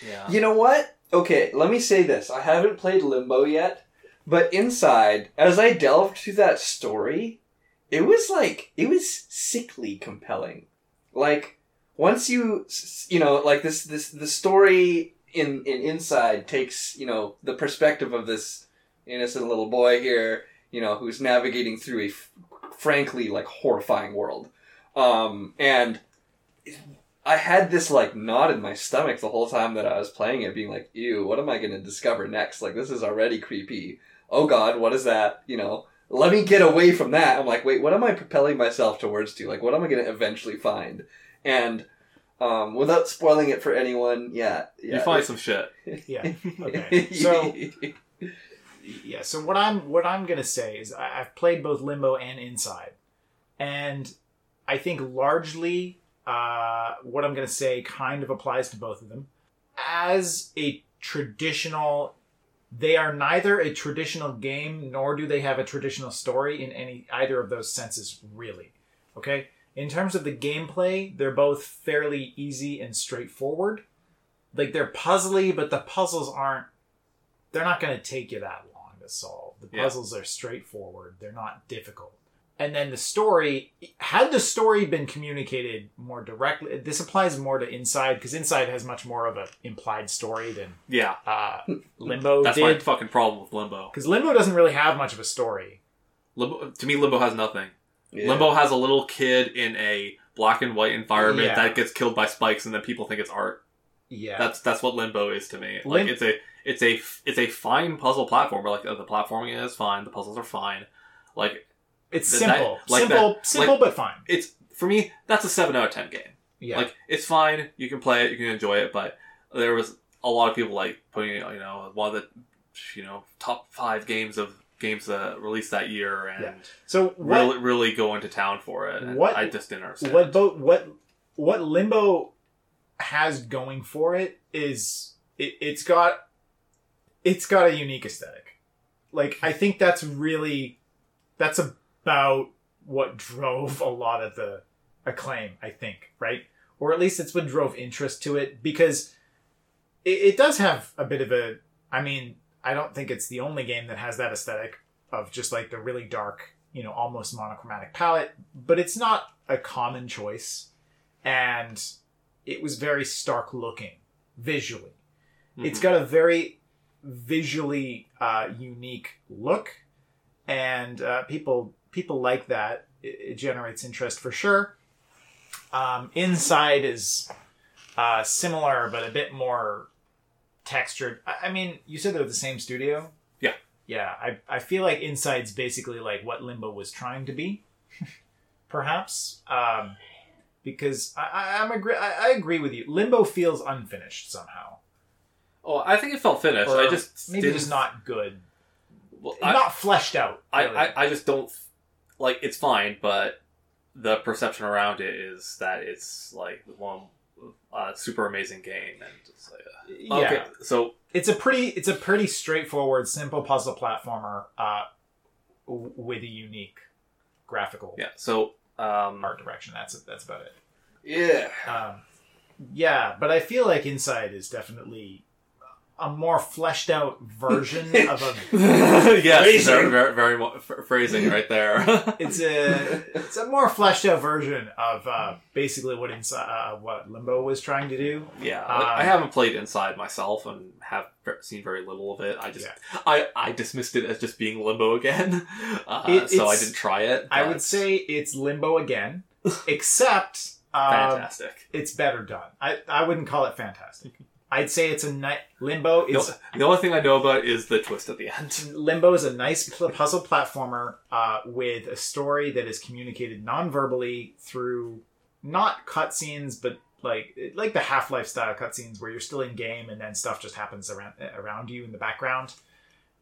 Yeah. You know what? Okay, let me say this. I haven't played Limbo yet, but inside, as I delved through that story, it was like it was sickly compelling. Like once you you know, like this this the story in in inside takes, you know, the perspective of this innocent little boy here, you know, who's navigating through a f- frankly like horrifying world. Um and I had this like knot in my stomach the whole time that I was playing it, being like, "Ew, what am I going to discover next? Like, this is already creepy. Oh God, what is that? You know, let me get away from that." I'm like, "Wait, what am I propelling myself towards to? Like, what am I going to eventually find?" And um, without spoiling it for anyone, yeah, yeah you find some shit. Yeah. Okay. So yeah. So what I'm what I'm gonna say is I, I've played both Limbo and Inside, and I think largely uh, what I'm gonna say kind of applies to both of them. As a traditional, they are neither a traditional game nor do they have a traditional story in any either of those senses. Really, okay. In terms of the gameplay, they're both fairly easy and straightforward like they're puzzly, but the puzzles aren't. They're not going to take you that long to solve. The Yeah. puzzles are straightforward. They're not difficult. And then the story, had the story been communicated more directly, this applies more to Inside because Inside has much more of an implied story than Yeah. uh, Limbo That's my did. fucking problem with Limbo. Because Limbo doesn't really have much of a story. Limbo. To me, Limbo has nothing. Yeah. Limbo has a little kid in a black and white environment Yeah. that gets killed by spikes, and then people think it's art. Yeah. That's that's what Limbo is to me. Like it's a it's a it's a fine puzzle platformer. Like the platforming is fine, the puzzles are fine. Like it's that- that- simple. like simple, that- simple, but fine. it's for me, that's a seven out of ten game. Yeah. Like it's fine, you can play it, you can enjoy it, but there was a lot of people like putting it, you know, one of the you know top five games of games that released that year and Yeah. so what, really really go into town for it. What- I just didn't understand. what both what what limbo has going for it is it, it's got it's got a unique aesthetic. Like i think that's really that's about what drove a lot of the acclaim i think right? Or at least it's what drove interest to it because it, it does have a bit of a i mean i don't think it's the only game that has that aesthetic of just like the really dark you know almost monochromatic palette but it's not a common choice. And it was very stark looking visually. It's Mhm. got a very visually uh, unique look. And uh, people people like that. It, it generates interest for sure. Um, inside is uh, similar but a bit more textured. I, I mean you said they're the same studio? Yeah. yeah I, I feel like inside's basically like what limbo was trying to be perhaps. Um, because I, I, I'm agree I, I agree with you. Limbo feels unfinished somehow Oh, I think it felt finished. Or I just maybe didn't, just not good Well, I, not fleshed out. I, really. I, I just don't like. It's fine, but the perception around it is that it's like one uh, super amazing game, and it's like, uh, yeah, okay. So it's a pretty it's a pretty straightforward, simple puzzle platformer uh, w- with a unique graphical yeah, so um, art direction. That's that's about it. Yeah. Um, yeah, but I feel like Inside is definitely a more fleshed out version of a. yes, Phrasing. very, very, very mo- ph- phrasing right there. It's a it's a more fleshed out version of uh, basically what inside uh, what Limbo was trying to do. yeah, Um, I haven't played Inside myself and have seen very little of it. I just, Yeah. I, I dismissed it as just being Limbo again, uh, It- so I didn't try it. I would say it's Limbo again, except um, fantastic. it's better done. I, I wouldn't call it fantastic. I'd say it's a ni- Limbo The, is the only thing I know about is the twist at the end. Limbo is a nice puzzle platformer uh, with a story that is communicated non-verbally through not cutscenes, but like like the Half Life style cutscenes where you're still in game and then stuff just happens around around you in the background,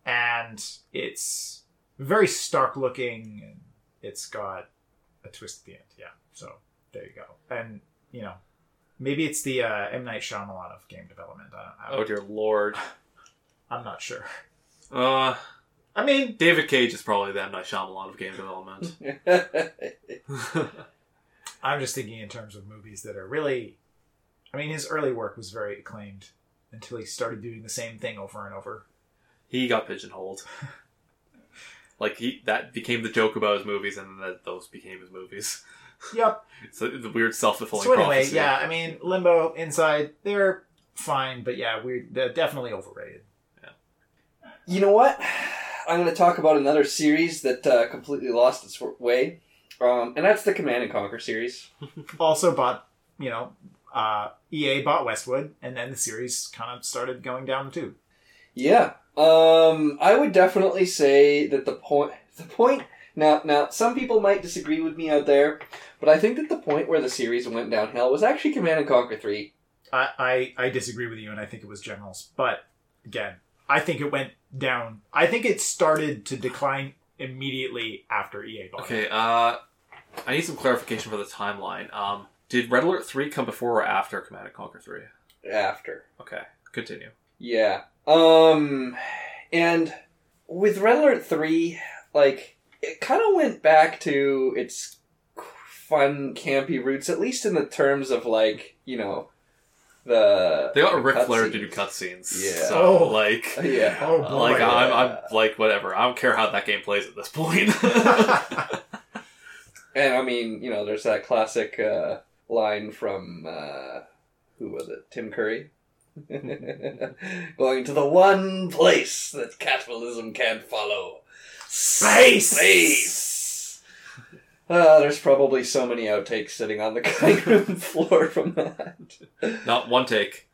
and it's very stark looking. And it's got a twist at the end. Yeah, so there you go. And you know, maybe it's the uh, M Night Shyamalan of game development. I, I, Oh dear lord. I'm not sure. Uh, I mean, David Cage is probably the M Night Shyamalan of game development. I'm just thinking in terms of movies that are really. I mean, his early work was very acclaimed until he started doing the same thing over and over. he got pigeonholed. like he that became the joke about his movies, and then that those became his movies. Yep. So the weird self fulfilling. So anyway, prophecy. yeah, I mean, Limbo, Inside, they're fine, but yeah, we're they're definitely overrated. Yeah. You know what? I'm going to talk about another series that uh, completely lost its way, um, and that's the Command and Conquer series. Also, bought you know, uh, EA bought Westwood, and then the series kind of started going down the tube. Yeah, um, I would definitely say that the point, the point. Now, now, some people might disagree with me out there, but I think that the point where the series went downhill was actually Command and Conquer Three. I, I I disagree with you, and I think it was Generals. But again, I think it went down. I think it started to decline immediately after EA bought. it. Okay. Uh, I need some clarification for the timeline. Um, did Red Alert Three come before or after Command and Conquer Three? After. Okay, continue. Yeah. Um, and with Red Alert 3, like, it kind of went back to its fun, campy roots, at least in the terms of, like, you know, the. They got the Ric Flair to do cutscenes. cutscenes. Yeah. So Oh. like, Yeah. Oh boy! like yeah. I'm, I'm like whatever. I don't care how that game plays at this point. And I mean, you know, there's that classic uh, line from, uh, who was it? Tim Curry? Going to the one place that capitalism can't follow. Space! Space! Uh, there's probably so many outtakes sitting on the cutting room floor from that. Not one take,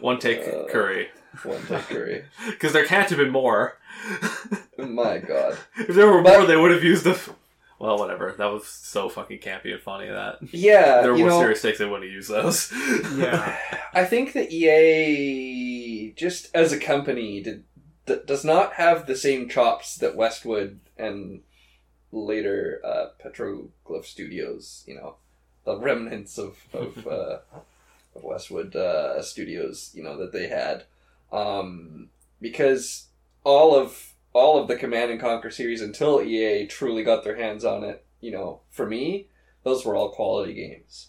one take Uh, Curry, One take Curry. because there can't have been more. My god. if there were But- more, they would have used the. f- Well, whatever. That was so fucking campy and funny that Yeah, if there were more know, serious takes. They wouldn't use those. yeah, I think that EA, just as a company, did, d- does not have the same chops that Westwood and later uh, Petroglyph Studios, you know, the remnants of, of, uh, of Westwood uh, Studios, you know, that they had. Um, because all of all of the Command and Conquer series until EA truly got their hands on it, you know, for me, those were all quality games.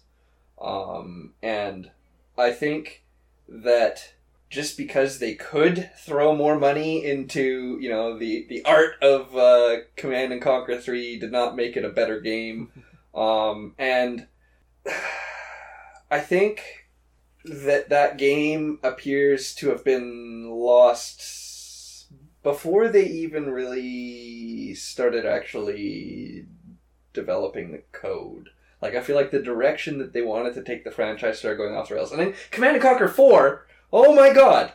Um, and I think that just because they could throw more money into, you know, the, the art of uh, Command and Conquer 3 did not make it a better game. Um, and I think that that game appears to have been lost before they even really started actually developing the code. Like I feel like the direction that they wanted to take the franchise started going off the rails. And then Command and Conquer 4, oh my god.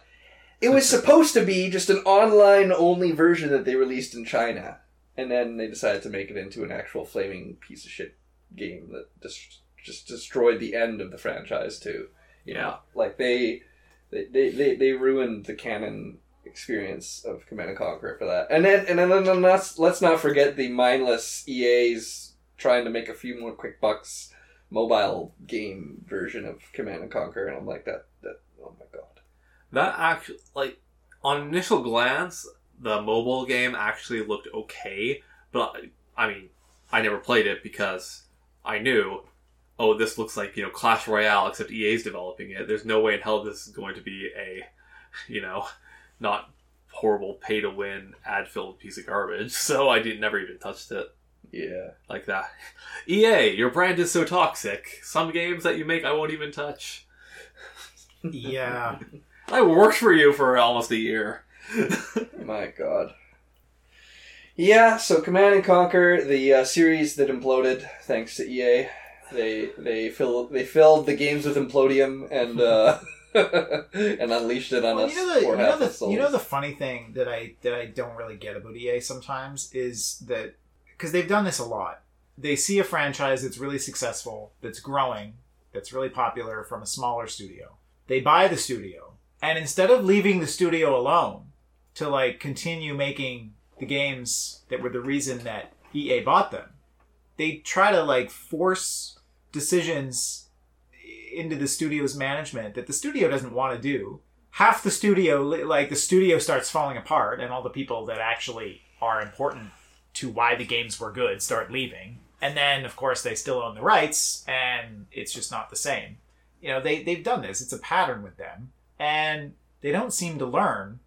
It was supposed to be just an online only version that they released in China. And then they decided to make it into an actual flaming piece of shit game that just just destroyed the end of the franchise too. You know, like they they, they, they, they ruined the canon experience of Command and Conquer for that. And then and then, then let's let's not forget the mindless EA's trying to make a few more quick bucks mobile game version of Command and Conquer, and I'm like that oh my god. That actually, like, on initial glance, the mobile game actually looked okay, but I mean, I never played it because I knew, oh, this looks like you know Clash Royale, except EA's developing it. There's no way in hell this is going to be a, you know, not horrible pay to win ad filled piece of garbage. So I didn't, never even touched it Yeah. like that. EA, your brand is so toxic. Some games that you make, I won't even touch. Yeah. I worked for you for almost a year. My God. Yeah, so Command and Conquer, the uh, series that imploded thanks to EA. They they fill they filled the games with implodium and uh, and unleashed it on Well, us. you know the you know the, you know the funny thing that I that I don't really get about EA sometimes is that because they've done this a lot. They see a franchise that's really successful, that's growing, that's really popular from a smaller studio. They buy the studio, and instead of leaving the studio alone to like continue making the games that were the reason that EA bought them, they try to like force decisions into the studio's management that the studio doesn't want to do. Half the studio like the studio starts falling apart and all the people that actually are important to why the games were good start leaving. And then of course they still own the rights and it's just not the same you know they, they've done this it's a pattern with them and they don't seem to learn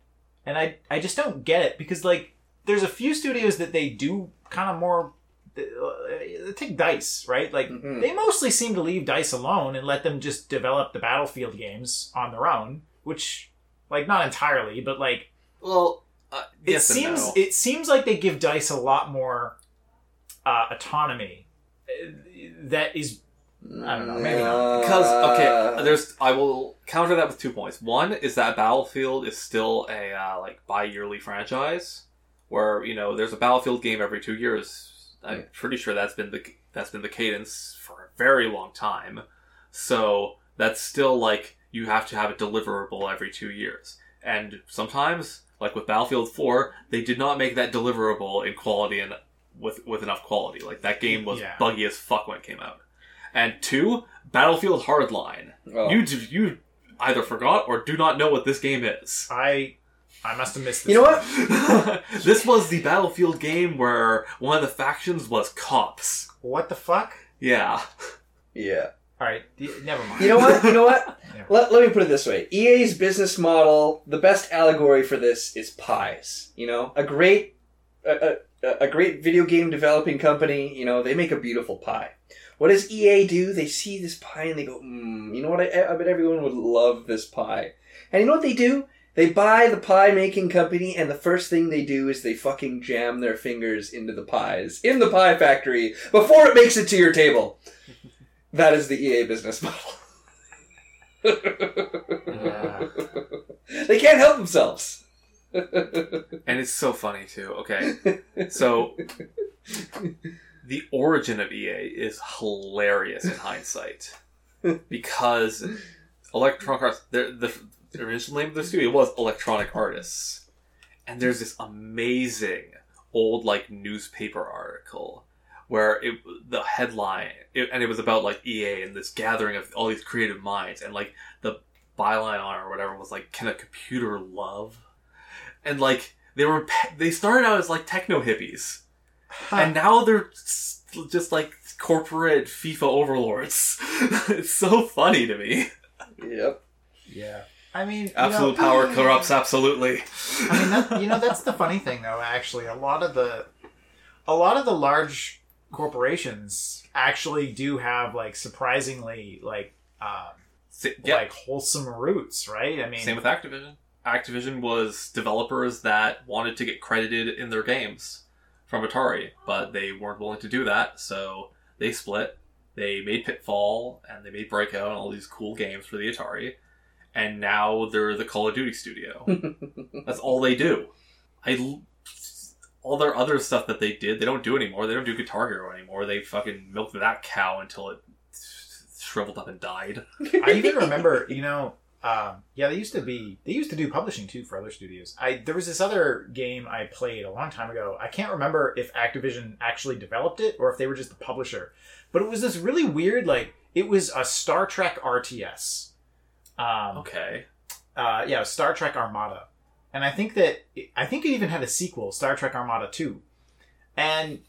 and i i just don't get it because like there's a few studios that they do kind of more uh, take dice right like Mhm. they mostly seem to leave dice alone and let them just develop the battlefield games on their own which like not entirely but like Well, uh, it seems no. it seems like they give dice a lot more uh, autonomy uh, that is I don't know, maybe not. because Uh, okay, there's I will counter that with two points. One is that Battlefield is still a uh, like bi-yearly franchise where you know there's a Battlefield game every two years. I'm Yeah. pretty sure that's been the that's been the cadence for a very long time. So that's still like you have to have a deliverable every two years, and sometimes like with Battlefield Four, they did not make that deliverable in quality and with with enough quality. Like that game was Yeah. buggy as fuck when it came out. And two, Battlefield Hardline. oh. You d- you either forgot or do not know what this game is. i i must have missed this You know one. what? this was the Battlefield game where one of the factions was cops. what the fuck Yeah. Yeah. all right d- never mind You know what? You know what? Let, let me put it this way. EA's business model, the best allegory for this is pies. You know, a great, a, a, a great video game developing company, you know, they make a beautiful pie. What does EA do? They see this pie and they go, mm, you know what? I, I bet everyone would love this pie. And you know what they do? They buy the pie making company, and the first thing they do is they fucking jam their fingers into the pies in the pie factory before it makes it to your table. That is the EA business model. they can't help themselves. And it's so funny too. Okay. So the origin of EA is hilarious in hindsight. Because Electronic Arts the, the original name of the studio was Electronic Artists. And there's this amazing old like newspaper article where it the headline it, and it was about like EA and this gathering of all these creative minds and like the byline on it or whatever was like can a computer love and like they were they started out as like techno hippies and now they're just like corporate FIFA overlords it's so funny to me Yep. yeah i mean absolute know- power corrupts absolutely I mean, that, you know, that's the funny thing, though. Actually, a lot of the, a lot of the large corporations actually do have like surprisingly like, um, Sa- yeah, like wholesome roots, right? I mean, Same with Activision. Activision was developers that wanted to get credited in their games from Atari, but they weren't willing to do that, so they split. They made Pitfall and they made Breakout and all these cool games for the Atari, and now they're the Call of Duty studio. That's all they do. I l- all their other stuff that they did, they don't do anymore. They don't do Guitar Hero anymore. They fucking milked that cow until it shriveled up and died. I even remember, you know, Um, yeah, they used to be. They used to do publishing too for other studios. I there was this other game I played a long time ago. I can't remember if Activision actually developed it or if they were just the publisher. But it was this really weird, like it was a Star Trek RTS. Um, Okay. uh, yeah, Star Trek Armada, and I think that I think it even had a sequel, Star Trek Armada Two. And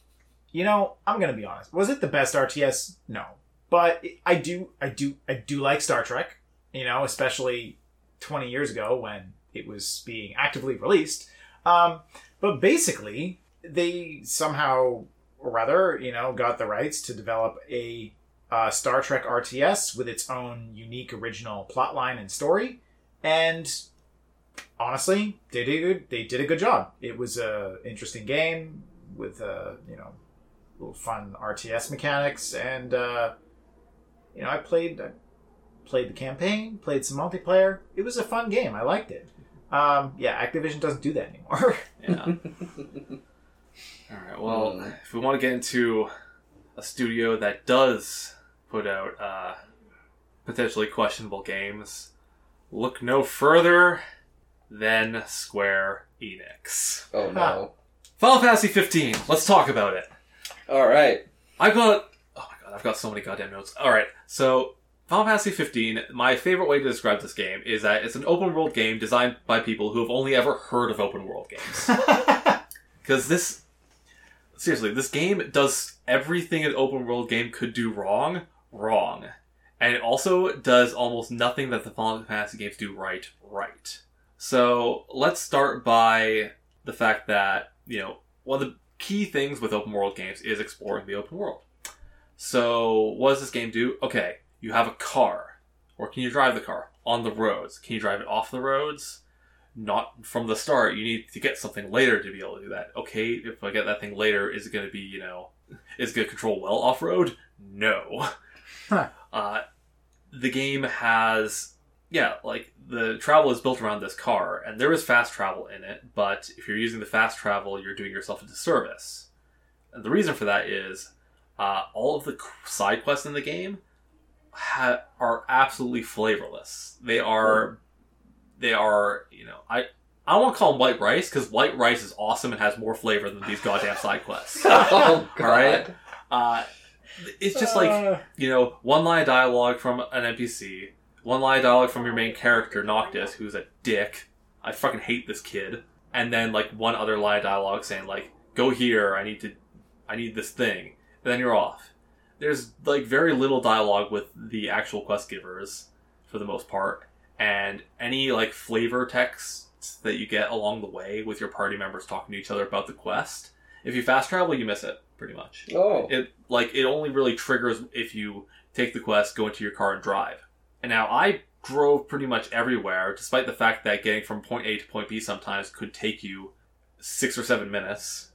you know, I'm gonna be honest, was it the best RTS? No, but I do, I do, I do like Star Trek. You know, especially 20 years ago when it was being actively released. Um, but basically, they somehow or rather, you know, got the rights to develop a uh, Star Trek RTS with its own unique original plotline and story. And honestly, they did a good, they did a good job. It was a interesting game with uh, you know little fun RTS mechanics, and uh, you know I played played the campaign, played some multiplayer. It was a fun game. I liked it. Um, yeah, Activision doesn't do that anymore. Yeah. All right. Well, Mm. if we want to get into a studio that does put out uh, potentially questionable games, look no further than Square Enix. oh no. Final Fantasy 15. Let's talk about it. All right. I've got. Oh my god, I've got so many goddamn notes. All right, so Final Fantasy 15. My favorite way to describe this game is that it's an open world game designed by people who have only ever heard of open world games. Because this, seriously, this game does everything an open world game could do wrong, wrong. And it also does almost nothing that the Final Fantasy games do right, right. So let's start by the fact that, you know, one of the key things with open world games is exploring the open world. So what does this game do? Okay, you have a car. Or can you drive the car? On the roads. Can you drive it off the roads? not from the start. You need to get something later to be able to do that. Okay, if I get that thing later, is it going to be, you know, is it going to control well off road? No. Huh. Uh, the game has, yeah, like the travel is built around this car, and there is fast travel in it, but if you're using the fast travel, you're doing yourself a disservice. And the reason for that is uh, all of the side quests in the game ha- are absolutely flavorless. They are they are, you know, I I to call them white rice because white rice is awesome and has more flavor than these goddamn side quests. oh god. All right. Uh, it's just like Uh, you know, one line of dialogue from an NPC, one line of dialogue from your main character Noctis, who's a dick. I fucking hate this kid. And then like one other line of dialogue saying like, "Go here. I need to, I need this thing." And then you're off. There's like very little dialogue with the actual quest givers for the most part, and any like flavor texts that you get along the way with your party members talking to each other about the quest. If you fast travel, you miss it pretty much Oh. it like it only really triggers if you take the quest, go into your car and drive. And now I drove pretty much everywhere, despite the fact that getting from point A to point B sometimes could take you six or seven minutes,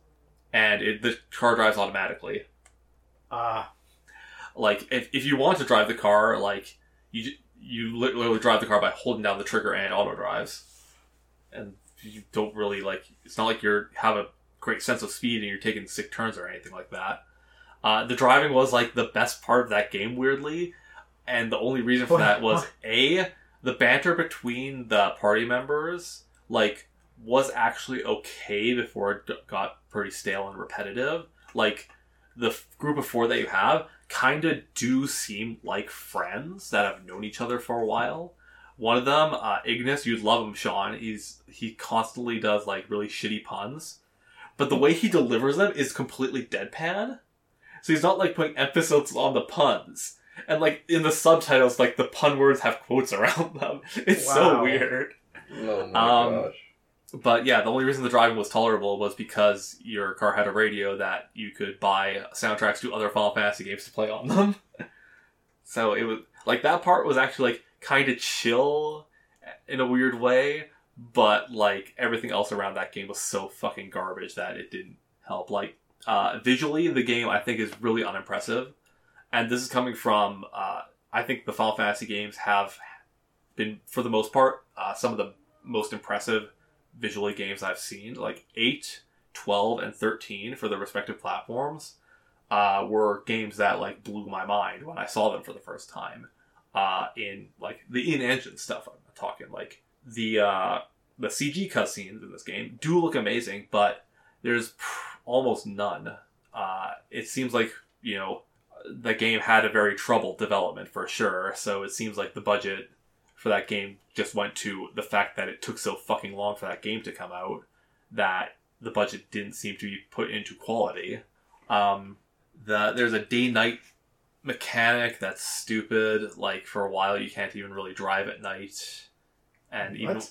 and it, the car drives automatically. uh, Like if, if you want to drive the car, like you you literally drive the car by holding down the trigger and auto drives, and you don't really like. It's not like you're have a great sense of speed and you're taking sick turns or anything like that. Uh, the driving was like the best part of that game, weirdly, and the only reason for that was a the banter between the party members like was actually okay before it got pretty stale and repetitive. Like the f- group of four that you have kind of do seem like friends that have known each other for a while. One of them, uh, Ignis, you'd love him, Sean. He's he constantly does like really shitty puns, but the way he delivers them is completely deadpan. So he's not like putting emphasis on the puns, and like in the subtitles, like the pun words have quotes around them. It's so weird. Oh my Um, gosh. But yeah, the only reason the driving was tolerable was because your car had a radio that you could buy soundtracks to other Final Fantasy games to play on them. so it was like that part was actually like kind of chill in a weird way, but like everything else around that game was so fucking garbage that it didn't help. Like uh, visually, the game I think is really unimpressive, and this is coming from uh, I think the Final Fantasy games have been for the most part uh, some of the most impressive visually games I've seen, like 8, 12, and 13 for the respective platforms, uh, were games that like blew my mind when I saw them for the first time. uh, in like the in-engine stuff. I'm talking like the uh, the CG cutscenes in this game do look amazing, but there's almost none. Uh, it seems like you know the game had a very troubled development for sure. So it seems like the budget for that game just went to the fact that it took so fucking long for that game to come out that the budget didn't seem to be put into quality. Um, the there's a day night mechanic that's stupid. Like for a while, you can't even really drive at night, and even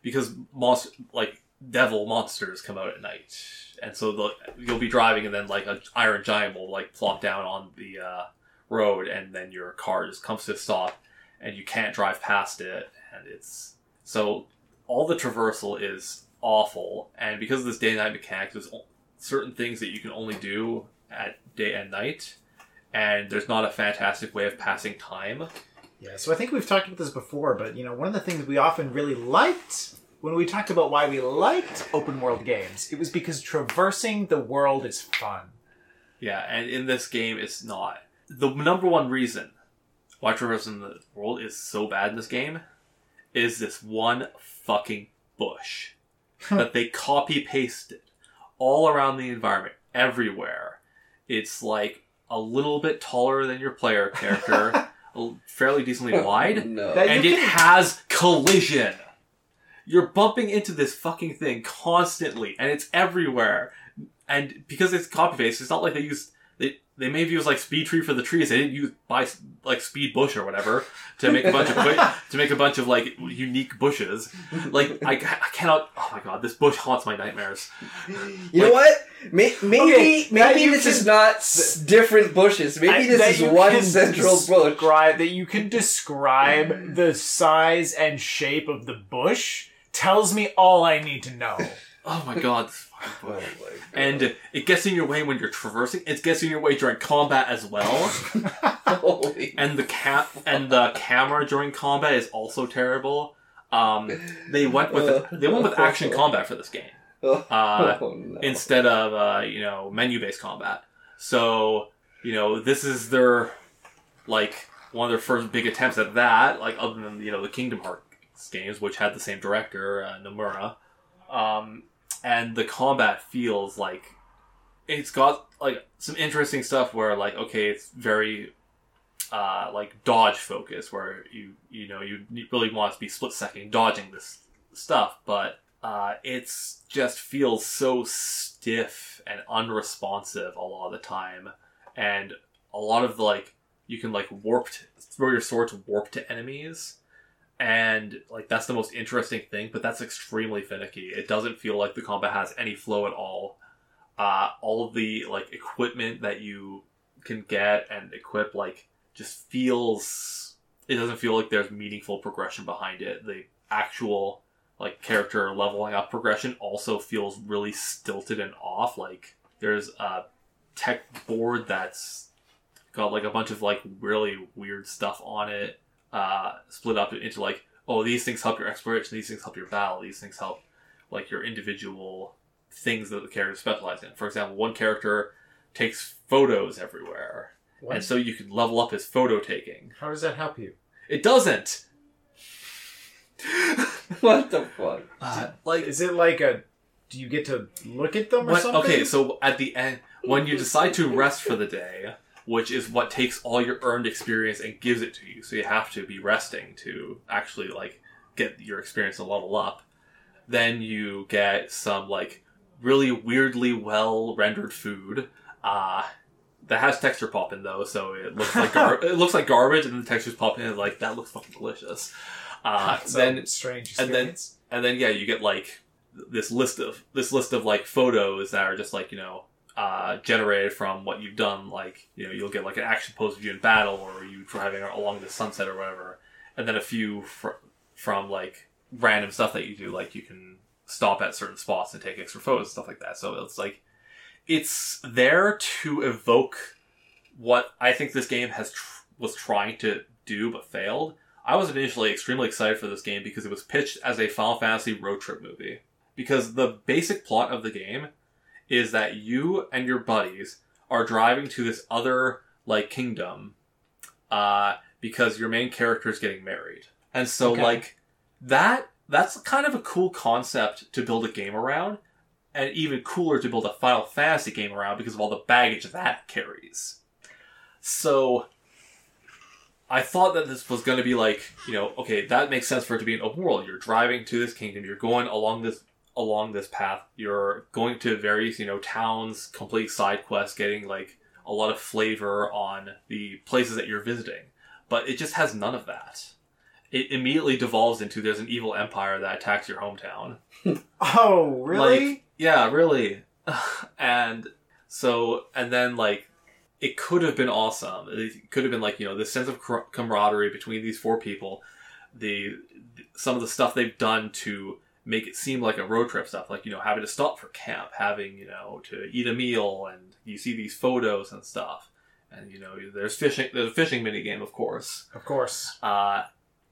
because monster like devil monsters come out at night, and so the, you'll be driving, and then like an iron giant will like plop down on the uh, road, and then your car just comes to a stop, and you can't drive past it, and it's so all the traversal is awful, and because of this day and night mechanic, there's certain things that you can only do at day and night, and there's not a fantastic way of passing time. Yeah, so I think we've talked about this before, but you know, one of the things we often really liked when we talked about why we liked open world games, it was because traversing the world is fun. Yeah, and in this game, it's not. The number one reason why traversing the world is so bad in this game is this one fucking bush that they copy pasted all around the environment, everywhere. It's like a little bit taller than your player character, fairly decently wide, no. And it has collision. You're bumping into this fucking thing constantly, and it's everywhere. And because it's copy paste, it's not like they use they they may have used like SpeedTree for the trees. They didn't use buy like speed bush or whatever to make a bunch of bu- to make a bunch of like unique bushes. Like I, I cannot. Oh my god, this bush haunts my nightmares. You know what? May- Maybe Okay, maybe this can- is not s- different bushes. Maybe I- this that is you one can central bush. describe that you can describe the size and shape of the bush tells me all I need to know. Oh my god, this fucking Oh my God. And it gets in your way when you're traversing. It gets in your way during combat as well. Holy and the cap and the camera during combat is also terrible. Um, they went with they went with action combat for this game uh, oh, no. instead of uh, you know menu based combat. So you know this is their like one of their first big attempts at that. Like other than you know the Kingdom Hearts games, which had the same director uh, Nomura, um, and the combat feels like it's got like some interesting stuff where like okay it's very uh, like dodge focus where you you know you really want to be split second dodging this stuff but uh, it's just feels so stiff and unresponsive a lot of the time. And a lot of the, like you can like warp to, throw your sword to warp to enemies and like that's the most interesting thing but that's extremely finicky. It doesn't feel like the combat has any flow at all. Uh, all of the like equipment that you can get and equip like just feels it doesn't feel like there's meaningful progression behind it. The actual like character leveling up progression also feels really stilted and off. Like there's a tech board that's got like a bunch of like really weird stuff on it uh split up into like oh these things help your exploration these things help your battle these things help like your individual things that the character specializes in for example one character takes photos everywhere and so you can level up his photo taking. How does that help you? It doesn't. what the fuck? Uh, like Is it like a? Do you get to look at them or when- something? okay, so at the end, when you decide to rest for the day, which is what takes all your earned experience and gives it to you, so you have to be resting to actually like get your experience to level up. Then you get some like really weirdly well rendered food. Uh that has texture pop in though, so it looks like gar- it looks like garbage, and the textures pop in, and like that looks fucking delicious. Uh, then strange and then- and then yeah, you get like this list of this list of like photos that are just like you know uh, generated from what you've done. Like you know, you'll get like an action pose of you in battle, or you driving along the sunset or whatever, and then a few fr- from like random stuff that you do. Like you can stop at certain spots and take extra photos and stuff like that. So it's like it's there to evoke what I think this game has tr- was trying to do but failed. I was initially extremely excited for this game because it was pitched as a Final Fantasy road trip movie. Because the basic plot of the game is that you and your buddies are driving to this other like kingdom, uh, because your main character is getting married. And so Okay. like that that's kind of a cool concept to build a game around and even cooler to build a Final Fantasy game around because of all the baggage that carries. So I thought that this was going to be like, you know, okay, that makes sense for it to be an open world. You're driving to this kingdom, you're going along this along this path, you're going to various, you know, towns, complete side quests, getting like a lot of flavor on the places that you're visiting. But it just has none of that. It immediately devolves into there's an evil empire that attacks your hometown. Oh, really? Like, yeah, really. and so, and then like, it could have been awesome. It could have been like you know this sense of camaraderie between these four people. The some of the stuff they've done to make it seem like a road trip stuff, like you know having to stop for camp, having you know to eat a meal, and you see these photos and stuff. And you know there's fishing. There's a fishing mini game, of course of course. uh,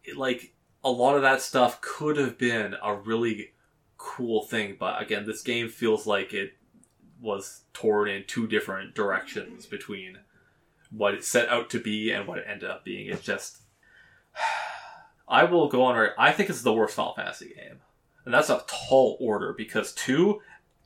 it, like a lot of that stuff could have been a really cool thing, but again, this game feels like it was torn in two different directions between what it set out to be and what it ended up being. It's just, I will go on. I think it's the worst Final Fantasy game, and that's a tall order because two,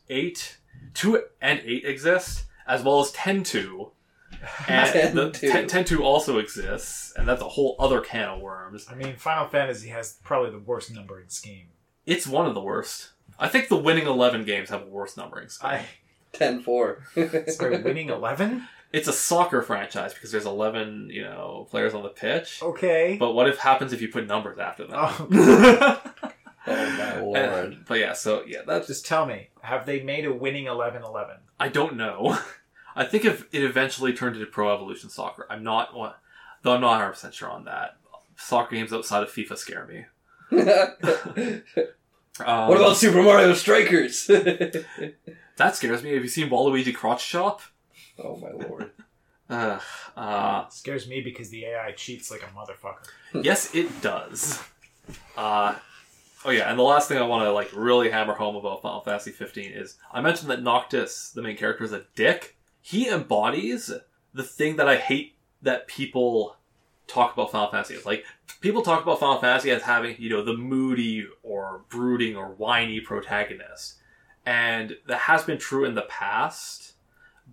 eight, two and eight exist as well as ten two. And the 10-2. 10, 10 2 also exists, and that's a whole other can of worms. I mean, Final Fantasy has probably the worst numbering scheme. It's one of the worst. I think the winning 11 games have a worse numbering scheme. I 10-4. sorry, winning eleven. It's a soccer franchise because there's 11, you know, players on the pitch. Okay. But what if happens if you put numbers after them? Oh, Oh my lord. And- but yeah, so yeah, that's just tell me, have they made a winning 11-11? I don't know. I think if it eventually turned into Pro Evolution Soccer, I'm not though I'm not 100 percent sure on that. Soccer games outside of FIFA scare me. Um, what about Super Mario Strikers? that? Scares me. Have you seen Waluigi Crotch Shop? oh my lord. Uh, uh, scares me because the AI cheats like a motherfucker. yes, it does. Uh, oh yeah, and the last thing I want to like really hammer home about Final Fantasy 15 is I mentioned that Noctis, the main character, is a dick. He embodies the thing that I hate that people talk about Final Fantasy as. Like people talk about Final Fantasy as having you know the moody or brooding or whiny protagonist, and that has been true in the past.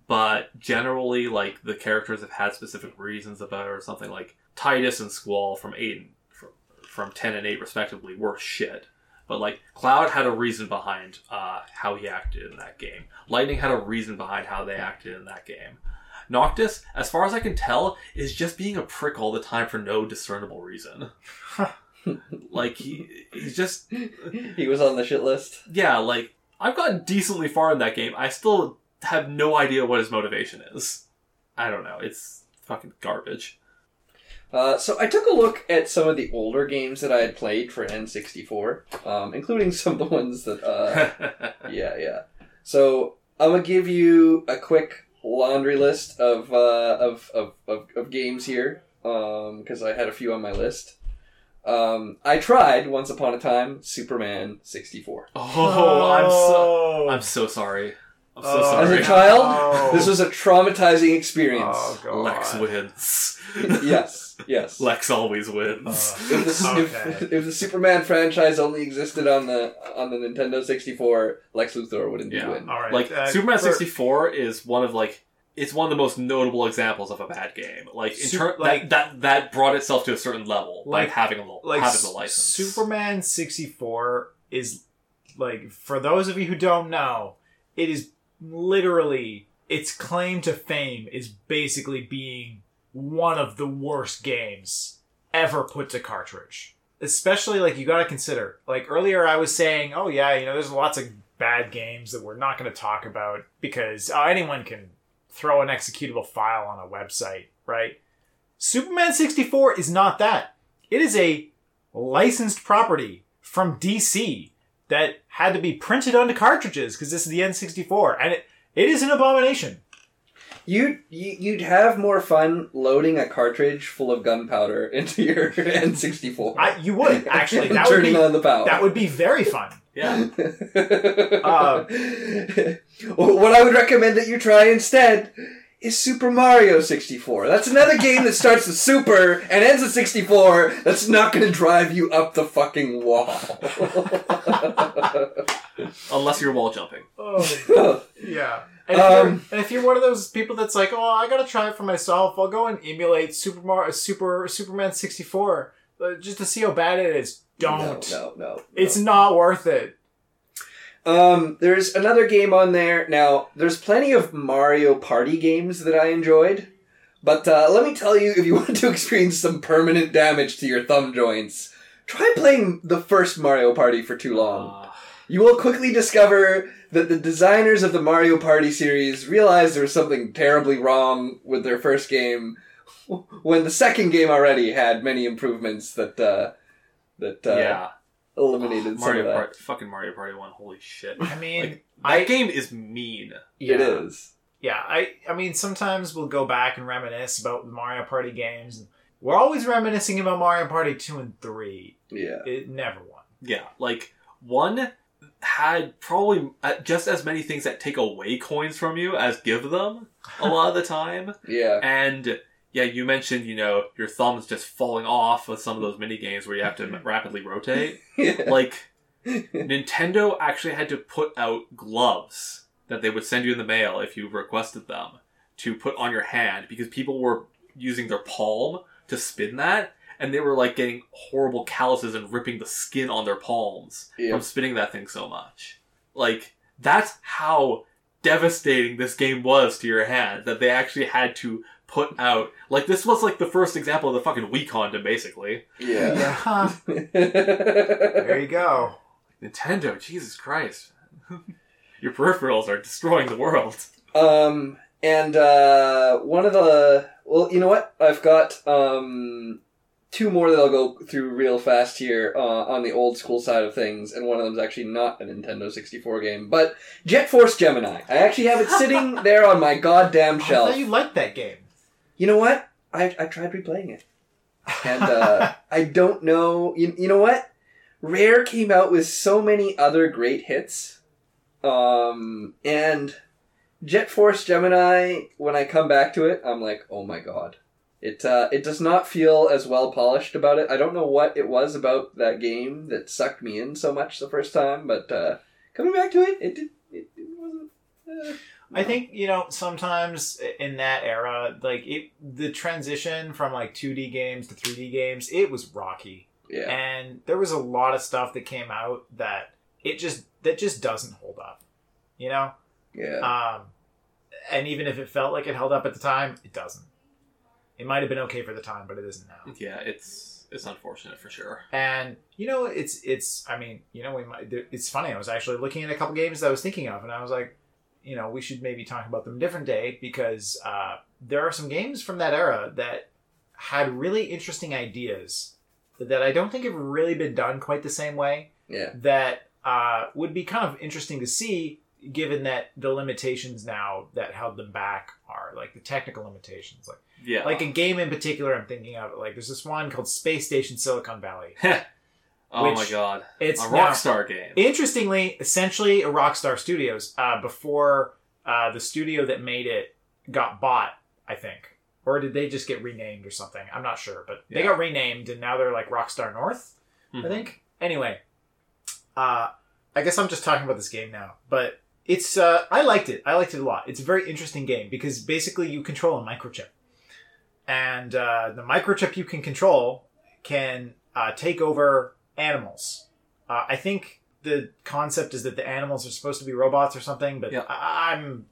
But generally, like the characters have had specific reasons about it, or something like Tidus and Squall from and from, from ten and eight respectively were shit. But like Cloud had a reason behind uh, how he acted in that game. Lightning had a reason behind how they acted in that game. Noctis, as far as I can tell, is just being a prick all the time for no discernible reason. like he, he's just he was on the shit list. yeah. Like I've gotten decently far in that game. I still have no idea what his motivation is. I don't know. It's fucking garbage. Uh, so I took a look at some of the older games that I had played for N64, um, including some of the ones that, uh, yeah, yeah. So I'm gonna give you a quick laundry list of uh, of, of, of of games here because I had a few on my list. Um, I tried once upon a time Superman 64. oh, I'm so I'm so sorry. I'm so Oh, As sorry. a child, Oh. this was a traumatizing experience. Oh god. Lex wins. yes, yes. Lex always wins. Uh, if, the, Okay. if, if the Superman franchise only existed on the on the Nintendo 64, Lex Luthor would indeed Yeah. win. All right. like uh, Superman for- 64 is one of like it's one of the most notable examples of a bad game. Like in Sup- turn, like- that, that that brought itself to a certain level Like- by having a like having the S- license. Superman 64 is like for those of you who don't know, it is literally its claim to fame is basically being one of the worst games ever put to cartridge. Especially like you got to consider. Like earlier I was saying, "Oh yeah, you know there's lots of bad games that we're not going to talk about because oh, anyone can throw an executable file on a website, right?" Superman 64 is not that. It is a licensed property from DC that had to be printed onto cartridges because this is the N64, and it, it is an abomination. You'd you- you'd have more fun loading a cartridge full of gunpowder into your N64. I, you would actually that would turning be on the power. that would be very fun. yeah, Uh, what I would recommend that you try instead is Super Mario 64. That's another game that starts with Super and ends with 64 that's not going to drive you up the fucking wall. Unless you're wall jumping. Oh, yeah. And if, Um, you're, and if you're one of those people that's like, oh, I gotta try it for myself, I'll go and emulate Super Mario, Super Superman 64 uh, just to see how bad it is. Don't. No, no, no. It's not worth it. Um, there's another game on there. Now, there's plenty of Mario Party games that I enjoyed, but uh, let me tell you, if you want to experience some permanent damage to your thumb joints, try playing the first Mario Party for too long. Uh, You will quickly discover that the designers of the Mario Party series realized there was something terribly wrong with their first game, when the second game already had many improvements that uh, that uh, yeah. Eliminated some Mario. Party, fucking Mario Party One. Holy shit! I mean, Like, I that game is mean. yeah, It is. Yeah, I I mean sometimes we'll go back and reminisce about the Mario Party games. We're always reminiscing about Mario Party 2 and 3. Yeah. It never won. Yeah, like one had probably uh, just as many things that take away coins from you as give them a lot of the time. Yeah. And yeah, you mentioned you know your thumbs just falling off with some of those mini games where you have to rapidly rotate. Like Nintendo actually had to put out gloves that they would send you in the mail if you requested them to put on your hand because people were using their palm to spin that and they were like getting horrible calluses and ripping the skin on their palms Yeah. from spinning that thing so much. Like that's how devastating this game was to your hand that they actually had to put out like this was like the first example of the fucking Wii condom basically. Yeah. there you go. Nintendo, Jesus Christ. Your peripherals are destroying the world. um, and uh, one of the well, you know what? I've got um two more that I'll go through real fast here uh, on the old school side of things, and one of them is actually not a Nintendo 64 game, but Jet Force Gemini. I actually have it sitting there on my goddamn I shelf. thought you liked that game. You know what? I I tried replaying it, and uh, I don't know. You, you know what? Rare came out with so many other great hits, um, and Jet Force Gemini. When I come back to it, I'm like, oh my god. It uh, it does not feel as well polished about it. I don't know what it was about that game that sucked me in so much the first time, but uh, coming back to it, it did. It, it wasn't. Uh, I think you know sometimes in that era, like it, the transition from like 2D games to 3D games, it was rocky, yeah. and there was a lot of stuff that came out that it just that just doesn't hold up, you know. Yeah. Um, and even if it felt like it held up at the time, it doesn't. It might have been okay for the time, but it isn't now. Yeah, it's it's unfortunate for sure. And you know, it's it's. I mean, you know, we might. It's funny. I was actually looking at a couple games that I was thinking of, and I was like, you know, we should maybe talk about them a different day because uh, there are some games from that era that had really interesting ideas that I don't think have really been done quite the same way. yeah. That uh, would be kind of interesting to see, given that the limitations now that held them back are like the technical limitations, like Yeah. like a game in particular I'm thinking of. Like there's this one called Space Station Silicon Valley. oh my god. It's a now- Rockstar game. Interestingly, essentially a Rockstar Studios uh, before uh, the studio that made it got bought, I think. Or did they just get renamed or something? I'm not sure, but they got renamed and now they're like Rockstar North, Mhm. I think. Anyway, uh, I guess I'm just talking about this game now, but it's uh, I liked it. I liked it a lot. It's a very interesting game because basically you control a microchip, and uh, the microchip you can control can uh, take over animals. Uh, I think the concept is that the animals are supposed to be robots or something, but Yeah. I, I'm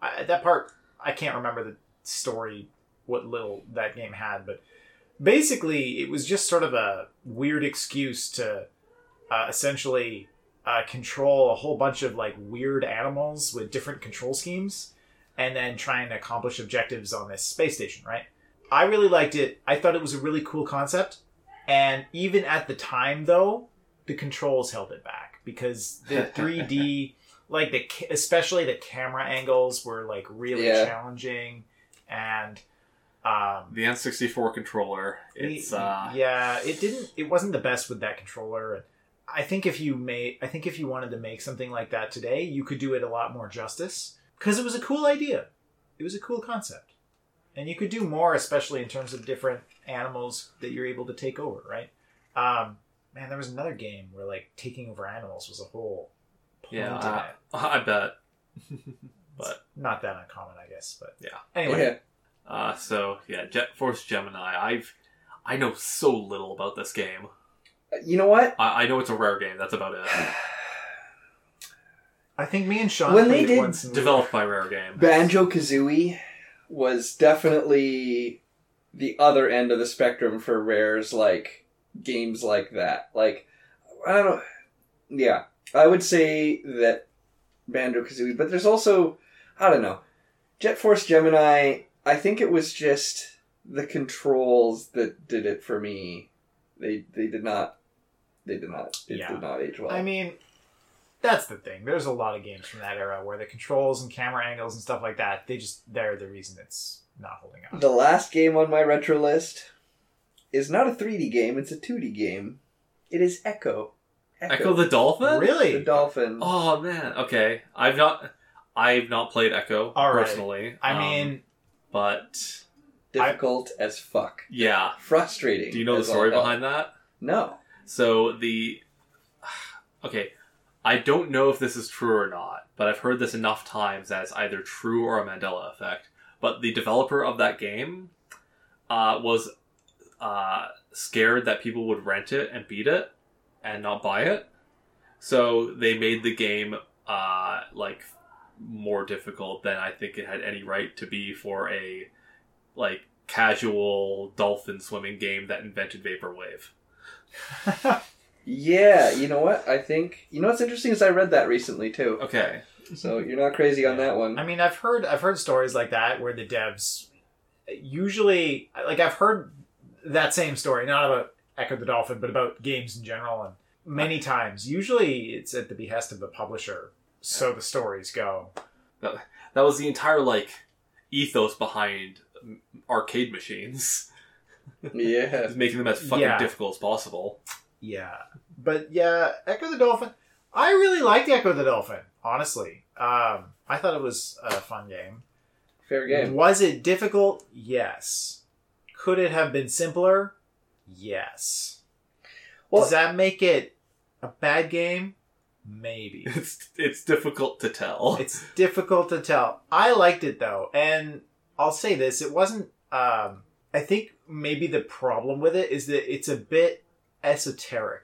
I, that part I can't remember the story what little that game had, but basically it was just sort of a weird excuse to uh, essentially uh, control a whole bunch of like weird animals with different control schemes and then trying to accomplish objectives on this space station right i really liked it i thought it was a really cool concept and even at the time though the controls held it back because the 3d like the especially the camera angles were like really Yeah. challenging and um The N64 controller. It's uh yeah it didn't it wasn't the best with that controller i think if you made i think if you wanted to make something like that today you could do it a lot more justice because it was a cool idea it was a cool concept, and you could do more, especially in terms of different animals that you're able to take over. Right? Um, man, there was another game where like taking over animals was a whole point Yeah, I. I bet. but Not that uncommon, I guess, but Yeah. Anyway, Yeah. uh, so yeah, Jet Force Gemini. I've I know so little about this game. You know what? I, I know it's a rare game. That's about it. I think me and Sean When they did once. Developed by Rare Game. Banjo Kazooie was definitely the other end of the spectrum for Rare's like games like that. Like I don't know. Yeah, I would say that Banjo Kazooie, but there's also I don't know. Jet Force Gemini. I think it was just the controls that did it for me. They they did not. They did not. It Yeah. did not age well. I mean, that's the thing. There's a lot of games from that era where the controls and camera angles and stuff like that, they just they're the reason it's not holding up. The last game on my retro list is not a 3D game, it's a 2D game. It is Ecco. Ecco the Dolphin. Really? The dolphin. Oh man. Okay. I've not. I've not played Ecco All right. personally. I um, mean, but Difficult as fuck. yeah. Frustrating. Do you know the story behind that? No. So the okay, I don't know if this is true or not, but I've heard this enough times that it's either true or a Mandela effect. But the developer of that game uh, was uh, scared that people would rent it and beat it and not buy it, so they made the game uh, like more difficult than I think it had any right to be for a like casual dolphin swimming game that invented vaporwave. Yeah, you know what? I think you know what's interesting is I read that recently too. Okay. So you're not crazy on that one. I mean, I've heard I've heard stories like that where the devs usually like I've heard that same story, not about Ecco the Dolphin, but about games in general, and many times. Usually, it's at the behest of the publisher, so the stories go. That that was the entire like ethos behind arcade machines, yeah. is making them as fucking Yeah. difficult as possible. Yeah, but yeah, Ecco the Dolphin. I really liked Ecco the Dolphin. Honestly, um, I thought it was a fun game. Fair game. Was it difficult? Yes. Could it have been simpler? Yes. Well- Does that make it a bad game? Maybe. It's it's difficult to tell. it's difficult to tell. I liked it though, and I'll say this: it wasn't. Um, I think maybe the problem with it is that it's a bit esoteric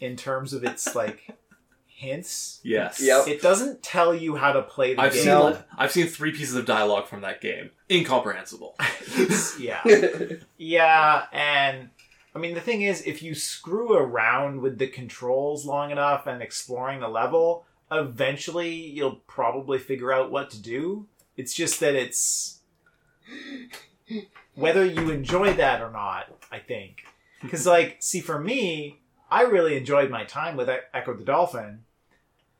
in terms of its like hints. yes. Yep. It doesn't tell you how to play the I've game. seen No. I've seen three pieces of dialogue from that game. Incomprehensible. Yeah. Yeah, and I mean the thing is, if you screw around with the controls long enough and exploring the level, eventually you'll probably figure out what to do. It's just that it's whether you enjoy that or not. I think because, like, see, for me, I really enjoyed my time with Ecco the Dolphin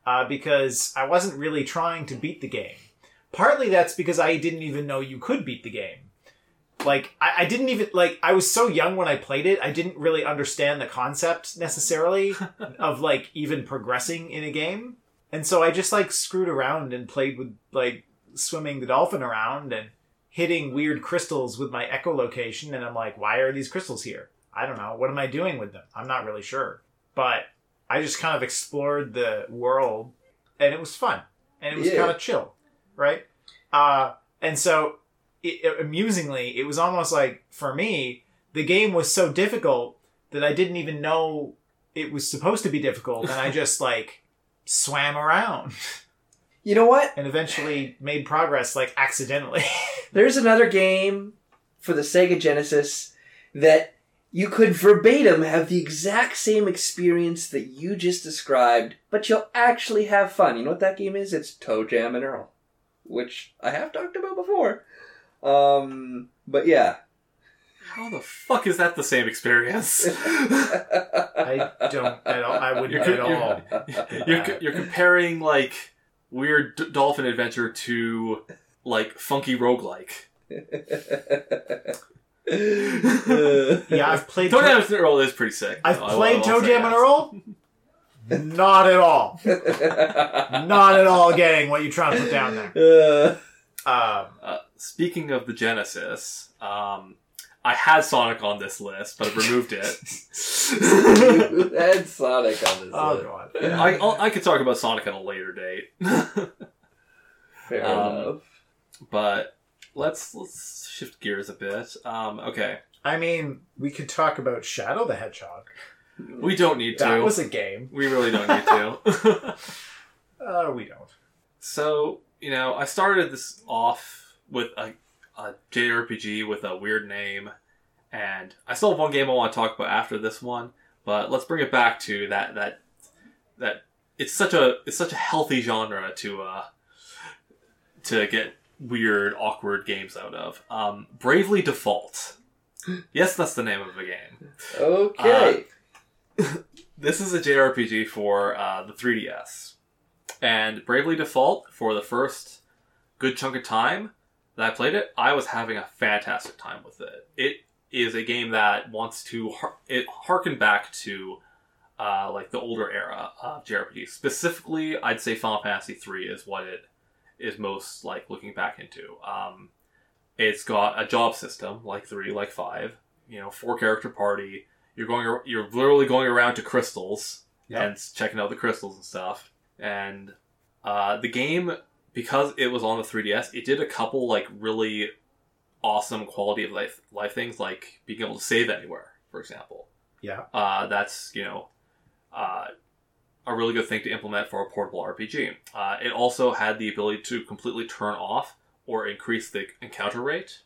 uh, because I wasn't really trying to beat the game. Partly that's because I didn't even know you could beat the game. Like I, I didn't even like i was so young when i played it i didn't really understand the concept necessarily of like even progressing in a game. And so i just like screwed around and played with like swimming the dolphin around and hitting weird crystals with my echolocation and i'm like why are these crystals here i don't know what am i doing with them i'm not really sure but i just kind of explored the world and it was fun and it was Yeah. kind of chill right uh and so it, it- amusingly, it was almost like for me, the game was so difficult that I didn't even know it was supposed to be difficult, and I just like swam around you know what? and eventually made progress like accidentally. There's another game for the Sega Genesis that you could verbatim have the exact same experience that you just described, but you'll actually have fun. You know what that game is? It's ToeJam and Earl, which I have talked about before. Um, but yeah. How the fuck is that the same experience? I don't at all. I wouldn't You're, at all. you're, you're, you're comparing like weird d- dolphin adventure to like funky roguelike. Yeah, I've played. Toe Toe- Jam and Earl is pretty sick. I've I- I- played I'll ToeJam that. and Earl. Not at all. Not at all getting what you're trying to put down there. Uh, Um, Uh, speaking of the Genesis, um, I had Sonic on this list, but I removed it. and Sonic on this Oh list. god. I I'll, I could talk about Sonic at a later date, Fair Um, enough. but let's let's shift gears a bit. Um, okay, I mean, we could talk about Shadow the Hedgehog. we don't need to. That was a game. We really don't need to. Uh, we don't. so you know, I started this off with a, a JRPG with a weird name, and I still have one game I want to talk about after this one. But let's bring it back to that that that it's such a it's such a healthy genre to uh to get weird awkward games out of. Um, Bravely Default. Yes, that's the name of the game. Okay. This is a JRPG for uh, the 3DS. And Bravely Default, for the first good chunk of time that I played it, I was having a fantastic time with it. It is a game that wants to har- it harken back to uh, like the older era of JRPG. Specifically, I'd say Final Fantasy 3 is what it is most like looking back into. Um, it's got a job system like 3, like 5, you know, four character party. You're going, you're literally going around to crystals Yep. and checking out the crystals and stuff. And uh, the game, because it was on the 3DS, it did a couple like really awesome quality of life life things, like being able to save anywhere, for example. Yeah. Uh, that's you know uh, a really good thing to implement for a portable RPG. Uh, it also had the ability to completely turn off or increase the encounter rate.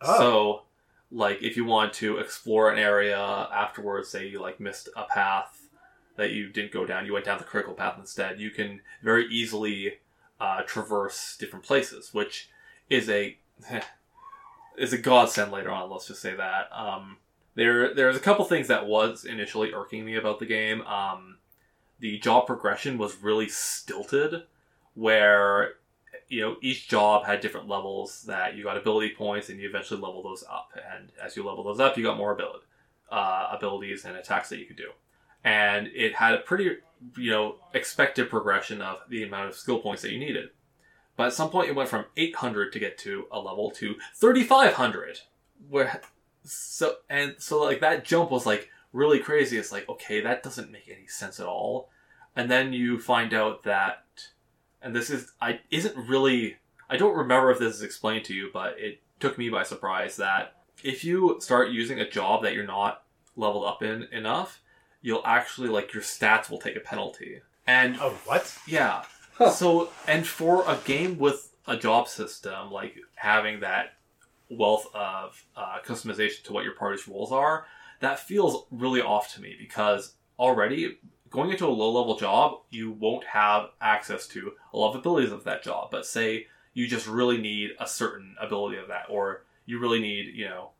Oh. So, like, if you want to explore an area afterwards, say you like missed a path that you didn't go down, you went down the critical path instead. You can very easily uh, traverse different places, which is a is a godsend later on. Let's just say that. Um, there, there's a couple things that was initially irking me about the game. Um, the job progression was really stilted, where you know each job had different levels that you got ability points, and you eventually level those up. And as you level those up, you got more ability, uh, abilities and attacks that you could do. And it had a pretty you know expected progression of the amount of skill points that you needed. But at some point, it went from 800 to get to a level to 3,500. Where so and so like that jump was like really crazy. It's like okay, that doesn't make any sense at all. And then you find out that, and this is I isn't really I don't remember if this is explained to you, but it took me by surprise that if you start using a job that you're not leveled up in enough, you'll actually like your stats will take a penalty. And Oh, what? yeah. Huh. So, and for a game with a job system, like having that wealth of uh, customization to what your party's roles are, that feels really off to me because already going into a low level job, you won't have access to a lot of abilities of that job. But say you just really need a certain ability of that, or you really need, you know,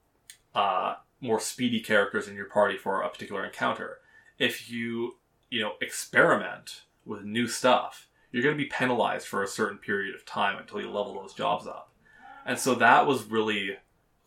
uh, more speedy characters in your party for a particular encounter. If you, you know, experiment with new stuff, you're going to be penalized for a certain period of time until you level those jobs up. And so that was really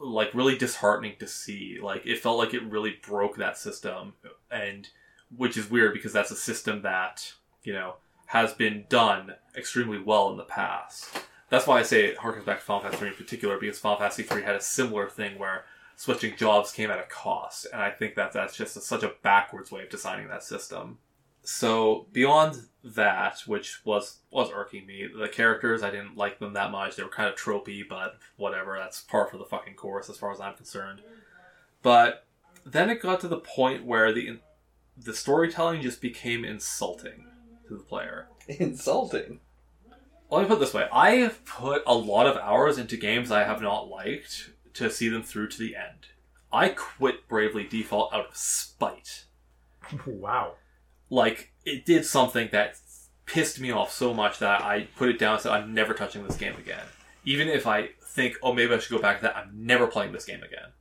like really disheartening to see. Like it felt like it really broke that system and which is weird because that's a system that, you know, has been done extremely well in the past. That's why I say it harkens back to Final Fantasy 3 in particular because Final Fantasy 3 had a similar thing where switching jobs came at a cost, and I think that that's just a, such a backwards way of designing that system. So beyond that, which was was irking me, the characters I didn't like them that much. They were kind of tropey, but whatever. That's par for the fucking course as far as I'm concerned. But then it got to the point where the the storytelling just became insulting to the player. Insulting. Let me put it this way: I have put a lot of hours into games I have not liked to see them through to the end. I quit Bravely Default out of spite. Wow. Like it did something that pissed me off so much that I put it down and said, "I'm never touching this game again." Even if I think, "Oh, maybe I should go back to that," I'm never playing this game again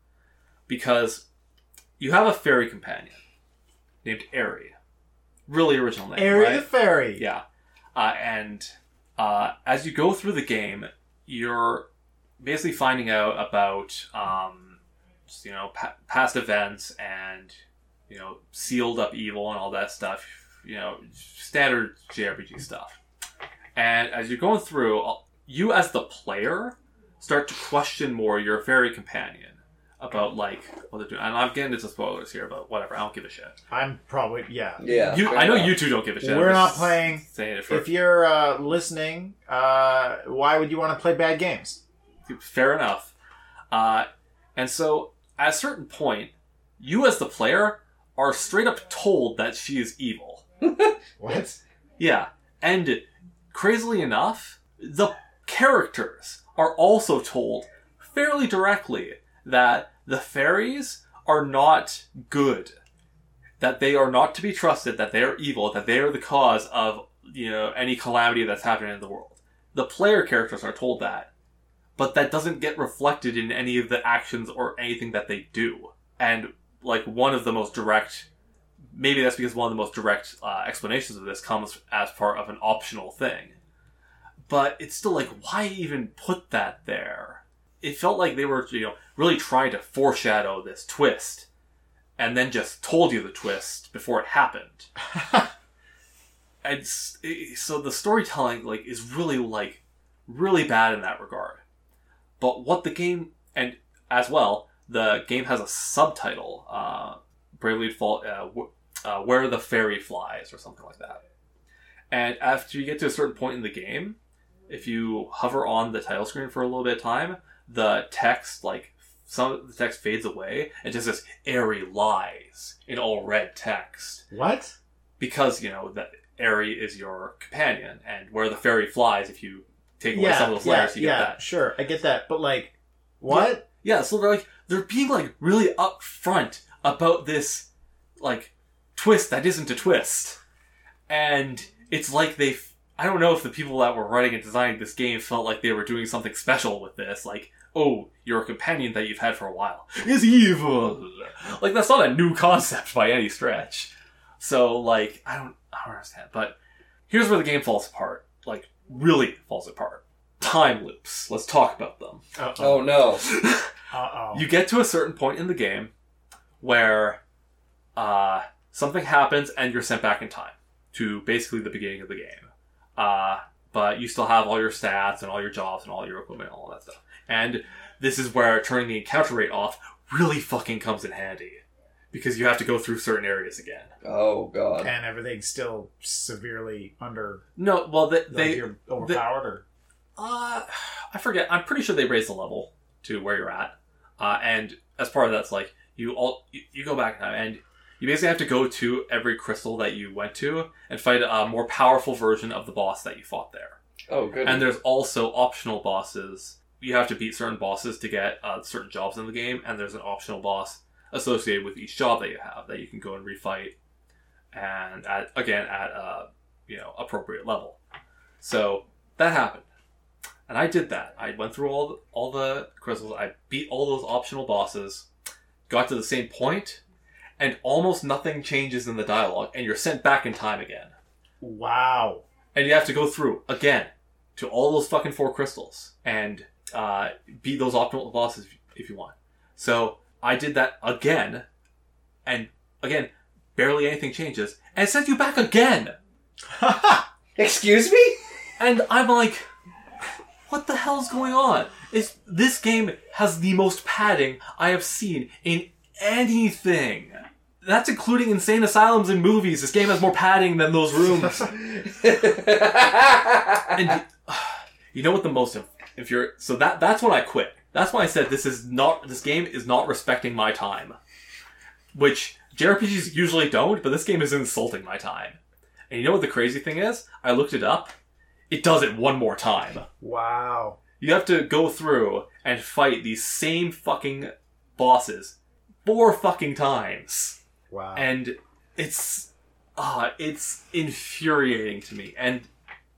because you have a fairy companion named Airy. Really original name, Airy right? the Fairy. Yeah. Uh, and uh, as you go through the game, you're basically finding out about um, you know pa- past events and you know sealed up evil and all that stuff. You know, standard JRPG stuff. And as you're going through, uh, you as the player start to question more your fairy companion about like what they're doing. And I'm getting into spoilers here, but whatever. I don't give a shit. I'm probably yeah. Yeah. you, I know enough. you two don't give a shit. We're I'm not playing- Saying it for If you're uh, listening, uh, why would you want to play bad games? fair enough. Uh, and so at a certain point, you as the player are straight up told that she is evil. What? Yeah, and crazily enough, the characters are also told fairly directly that the fairies are not good, that they are not to be trusted, that they are evil, that they are the cause of you know any calamity that's happening in the world. The player characters are told that, but that doesn't get reflected in any of the actions or anything that they do. And like one of the most direct maybe that's because one of the most direct uh, explanations of this comes as part of an optional thing. But it's still like, why even put that there? It felt like they were, you know, really trying to foreshadow this twist, and then just told you the twist before it happened. and it- so the storytelling, like, is really like really bad in that regard. But what the game, and as well, the game has a subtitle. Uh, Bravely Default, uh, uh, Where the Fairy Flies, or something like that. And after you get to a certain point in the game, if you hover on the title screen for a little bit of time, the text, like, some of the text fades away and just says Airy lies in all red text. What? Because, you know, that Airy is your companion, and where the fairy flies, if you take away Yeah, some of those yeah, letters, you yeah. get that. Sure, I get that, but like, what? Yeah, so they're like they're being like really upfront about this like twist that isn't a twist. And it's like they I don't know if the people that were writing and designing this game felt like they were doing something special with this like oh, your companion that you've had for a while is evil. Like that's not a new concept by any stretch. So like I don't I don't understand. But here's where the game falls apart. Like really falls apart. Time loops. Let's talk about them. Oh no. Uh oh. You get to a certain point in the game where uh, something happens and you're sent back in time to basically the beginning of the game. Uh, but you still have all your stats and all your jobs and all your equipment and all that stuff. And this is where turning the encounter rate off really fucking comes in handy. Because you have to go through certain areas again. Oh god. and everything's still severely under. No, well, they, Like they you're overpowered, or Uh, I forget. I'm pretty sure they raised the level to where you're at, uh, and as part of that's like you all you, you go back in time and you basically have to go to every crystal that you went to and fight a more powerful version of the boss that you fought there. Oh good. And there's also optional bosses. You have to beat certain bosses to get uh, certain jobs in the game, and there's an optional boss associated with each job that you have that you can go and refight, and at again at a you know appropriate level. So that happened, and I did that. I went through all the, all the crystals. I beat all those optional bosses, got to the same point, and almost nothing changes in the dialogue, and you're sent back in time again wow. and you have to go through again to all those fucking four crystals and uh, beat those optimal bosses if you want. So I did that again, and again, barely anything changes, and it sends you back again. Excuse me? And I'm like, what the hell's going on? Is this game has the most padding I have seen in anything. That's including insane asylums and movies. This game has more padding than those rooms. and you know what the most if you're so that that's when I quit. That's why I said this is not this game is not respecting my time, which JRPGs usually don't, but this game is insulting my time. And you know what the crazy thing is? I looked it up. It does it one more time. wow. You have to go through and fight these same fucking bosses four fucking times Wow. and it's uh it's infuriating to me and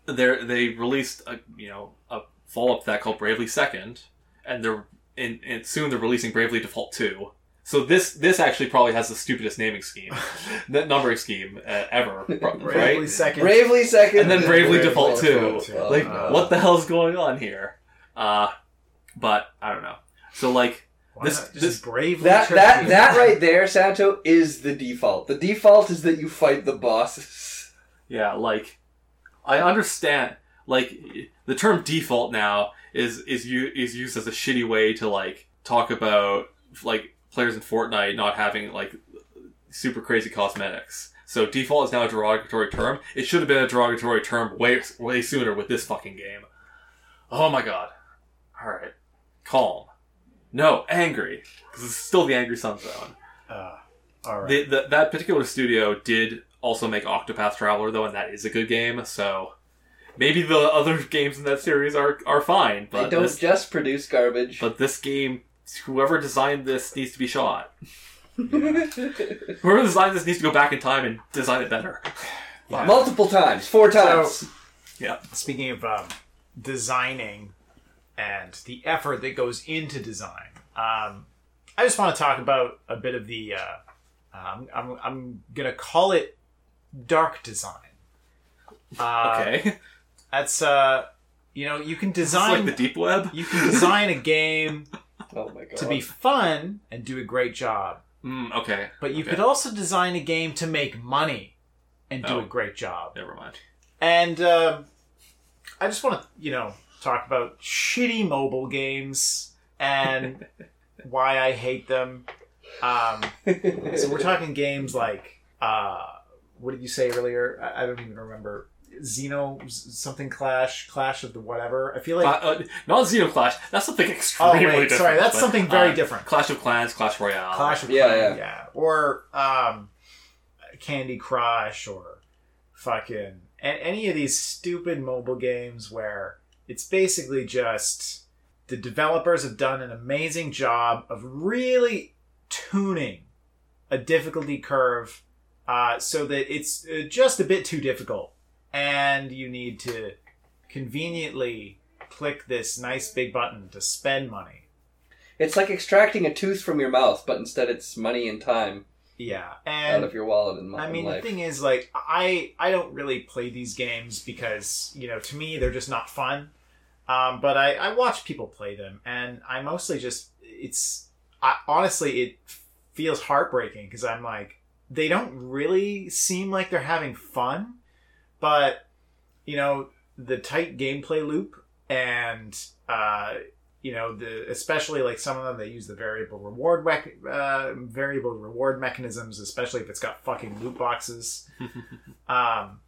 they they released a you know a follow up to that called Bravely Second and they're in, and soon they're releasing Bravely Default Two so this this actually probably has the stupidest naming scheme that numbering scheme uh, ever pro- Bravely right second. Bravely second. and then Bravely Default Two Default two. like Oh, what the hell's going on here uh but I don't know so like Why this- not just this- bravely That that that right there, Santo, is the default. The default is that you fight the bosses. Yeah, like I understand. like the term default now is is u- is used as a shitty way to like talk about like players in Fortnite not having like super crazy cosmetics. So default is now a derogatory term. It should have been a derogatory term way way sooner with this fucking game. Oh my god. All right, calm. No, angry because it's still the Angry Sun Zone. Uh, all right. The, the, that particular studio did also make Octopath Traveler though, and that is a good game. So maybe the other games in that series are are fine, They but don't this, just produce garbage. but this game, whoever designed this needs to be shot. Whoever designed this needs to go back in time and design it better. Yeah. Multiple times, four times. Yeah. Speaking of um, designing and the effort that goes into design, um, I just want to talk about a bit of the. Uh, um, I'm, I'm gonna call it dark design. Uh, Okay. That's uh, you know, you can It's design. like the deep web. you can design a game oh my god. to be fun and do a great job, Mm, okay. but you Okay. could also design a game to make money and do Oh. a great job. Never mind. And um, I just want to, you know, talk about shitty mobile games and why I hate them. Um, so we're talking games like, uh, what did you say earlier? I, I don't even remember. Xeno something Clash, Clash of the whatever. I feel like. Uh, uh, not Xenoclash. That's something extremely oh wait, different. sorry, that's but, something very uh, different. Clash of Clans, Clash Royale. Clash of Yeah, Clans, yeah. yeah, or um, Candy Crush, or fucking and any of these stupid mobile games where it's basically just the developers have done an amazing job of really tuning a difficulty curve uh, so that it's uh, just a bit too difficult, and you need to conveniently click this nice big button to spend money. It's like extracting a tooth from your mouth, but instead it's money and time Yeah, out of your wallet and I mean, life. the thing is, like, I I don't really play these games because you know, to me, they're just not fun. Um, but I I watch people play them, and I mostly just it's I, honestly it feels heartbreaking because I'm like they don't really seem like they're having fun, but you know the tight gameplay loop and uh, you know the especially like some of them they use the variable reward mech- uh, variable reward mechanisms especially if it's got fucking loot boxes. Um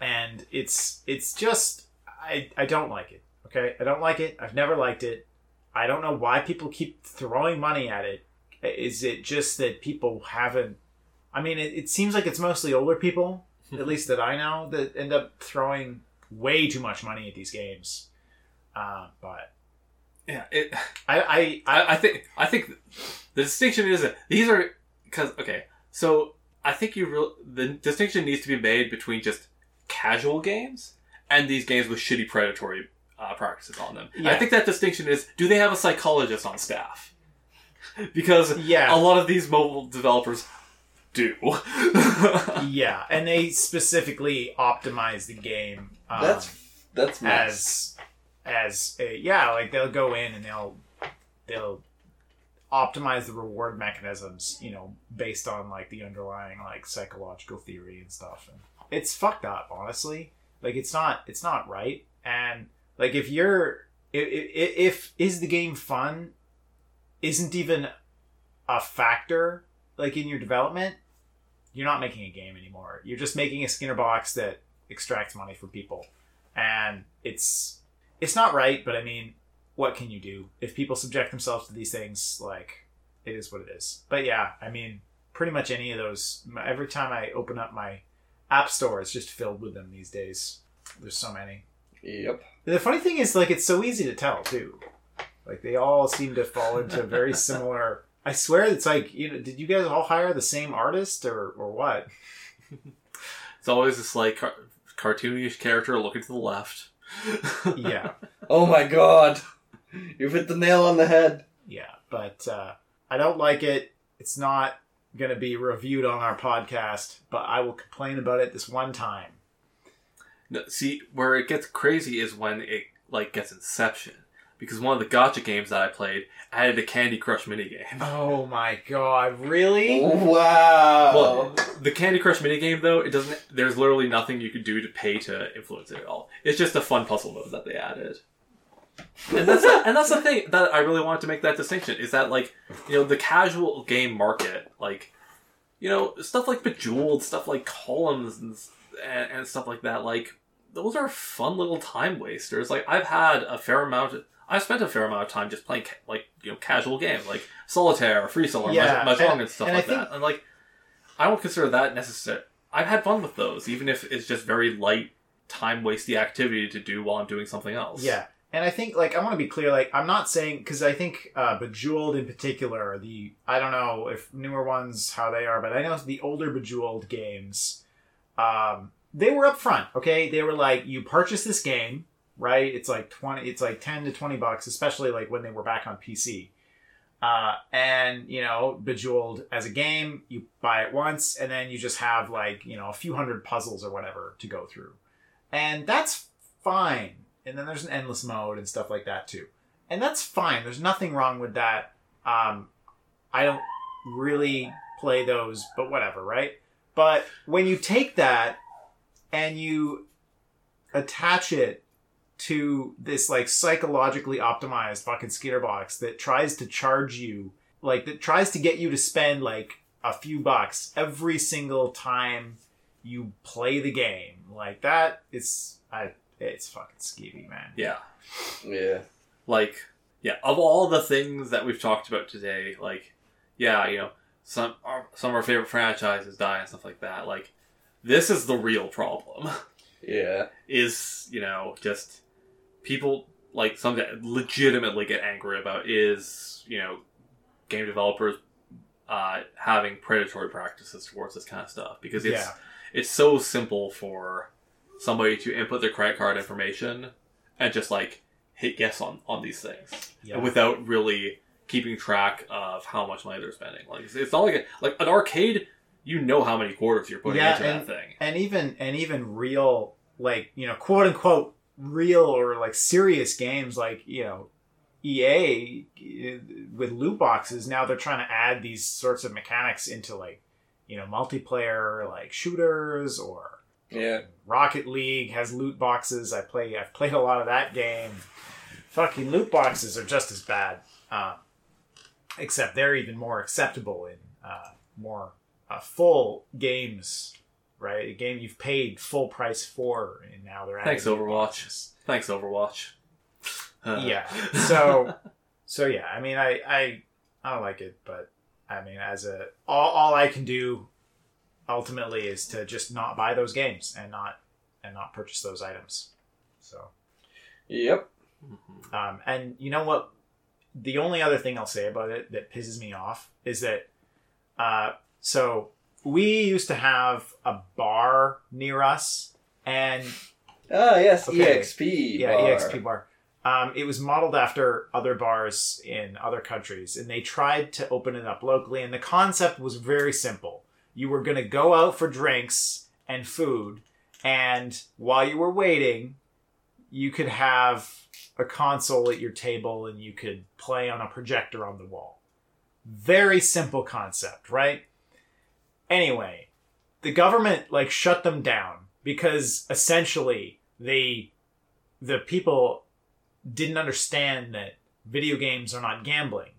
and it's it's just i i don't like it okay? I don't like it. I've never liked it. I don't know why people keep throwing money at it. Is it just that people haven't i mean it, it seems like it's mostly older people at least that i know that end up throwing way too much money at these games uh, but Yeah. It, I, I, I I, think I think the distinction is that these are because okay. So I think you real the distinction needs to be made between just casual games and these games with shitty predatory uh, practices on them. Yeah. I think that distinction is: do they have a psychologist on staff? Because yeah a lot of these mobile developers do. yeah, and they specifically optimize the game. Um, That's that's mess. as as a, yeah, like they'll go in and they'll they'll optimize the reward mechanisms, you know, based on like the underlying like psychological theory and stuff. And it's fucked up, honestly. Like it's not it's not right. And like if you're if, if, if is the game fun isn't even a factor like in your development, you're not making a game anymore. You're just making a Skinner box that extracts money from people. And it's it's not right, but I mean, what can you do? If people subject themselves to these things, like it is what it is. But yeah, I mean, pretty much any of those every time I open up my app store, it's just filled with them these days. There's so many. Yep. The funny thing is, like, it's so easy to tell too. Like they all seem to fall into very similar. I swear, it's like you know. Did you guys all hire the same artist or or what? it's always this like car- cartoonish character looking to the left. Yeah, Oh my god. You've hit the nail on the head. yeah. But uh, I don't like it. It's not going to be reviewed on our podcast, but I will complain about it this one time. No, see, where it gets crazy is when it like gets Inception, because one of the gacha games that I played added a Candy Crush minigame. Oh my god, really? Wow. Well, the Candy Crush minigame though, it doesn't. There's literally nothing you could do to pay to influence it at all. It's just a fun puzzle mode that they added. And that's and that's the thing that I really wanted to make that distinction is that like you know the casual game market like you know stuff like Bejeweled stuff like columns and, and, and stuff like that like those are fun little time wasters like I've had a fair amount of, I've spent a fair amount of time just playing ca- like you know casual games like Solitaire or Free Solo Yeah, Mahjong and, and- stuff and like that and like I don't consider that necessary I've had fun with those even if it's just very light time wasty activity to do while I'm doing something else Yeah. And I think, like, I want to be clear, like, I'm not saying, because I think uh, Bejeweled in particular, the, I don't know if newer ones, how they are, but I know the older Bejeweled games, um, they were upfront, okay? They were like, you purchase this game, right? It's like 20, it's like 10 to 20 bucks, especially like when they were back on PC. Uh, and, you know, Bejeweled as a game, you buy it once, and then you just have like, you know, a few hundred puzzles or whatever to go through. And that's fine. And then there's an endless mode and stuff like that too. And that's fine. There's nothing wrong with that. Um, I don't really play those, but whatever, right? But when you take that and you attach it to this like psychologically optimized fucking Skinner box that tries to charge you, like that tries to get you to spend like a few bucks every single time you play the game, like that, it's I it's fucking skeevy, man. yeah yeah. like yeah of all the things that we've talked about today like yeah you know some our, some of our favorite franchises die and stuff like that like this is the real problem Yeah. is you know just people like something that legitimately get angry about is you know game developers uh, having predatory practices towards this kind of stuff because it's yeah, it's so simple for somebody to input their credit card information and just like hit yes on on these things yeah. without really keeping track of how much money they're spending. Like it's, it's not like a, like an arcade. You know how many quarters you're putting Yeah, into and- that thing. and even and even real like you know quote unquote real or like serious games like you know EA eh, with loot boxes now they're trying to add these sorts of mechanics into like you know multiplayer like shooters or Yeah. Rocket League has loot boxes. I play. I've played a lot of that game. Fucking loot boxes are just as bad, um, except they're even more acceptable in uh, more uh, full games. Right, a game you've paid full price for, and now they're adding Thanks, Overwatch. Thanks, Overwatch. Uh, Yeah. So, so yeah. I mean, I, I, I don't like it, but I mean, as a all, all I can do ultimately is to just not buy those games and not and not purchase those items. So, Yep. Um, and you know what? The only other thing I'll say about it that pisses me off is that, uh, so we used to have a bar near us, and Ah, yes. Okay. EXP. yeah, bar. EXP bar. Um, it was modeled after other bars in other countries, and they tried to open it up locally. And the concept was very simple: you were going to go out for drinks and food, and while you were waiting, you could have a console at your table, and you could play on a projector on the wall. Very simple concept, right? Anyway, the government like shut them down because essentially they the people didn't understand that video games are not gambling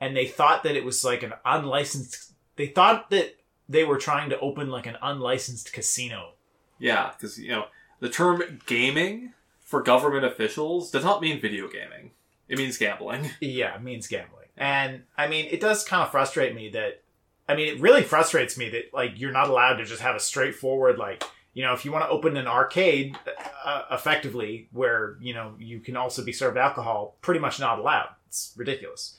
and they thought that it was like an unlicensed they thought that they were trying to open like an unlicensed casino Yeah, because you know the term gaming for government officials does not mean video gaming. It means gambling. yeah it means gambling and i mean it does kind of frustrate me that i mean it really frustrates me that like you're not allowed to just have a straightforward like you know if you want to open an arcade uh, effectively where you know you can also be served alcohol pretty much not allowed it's ridiculous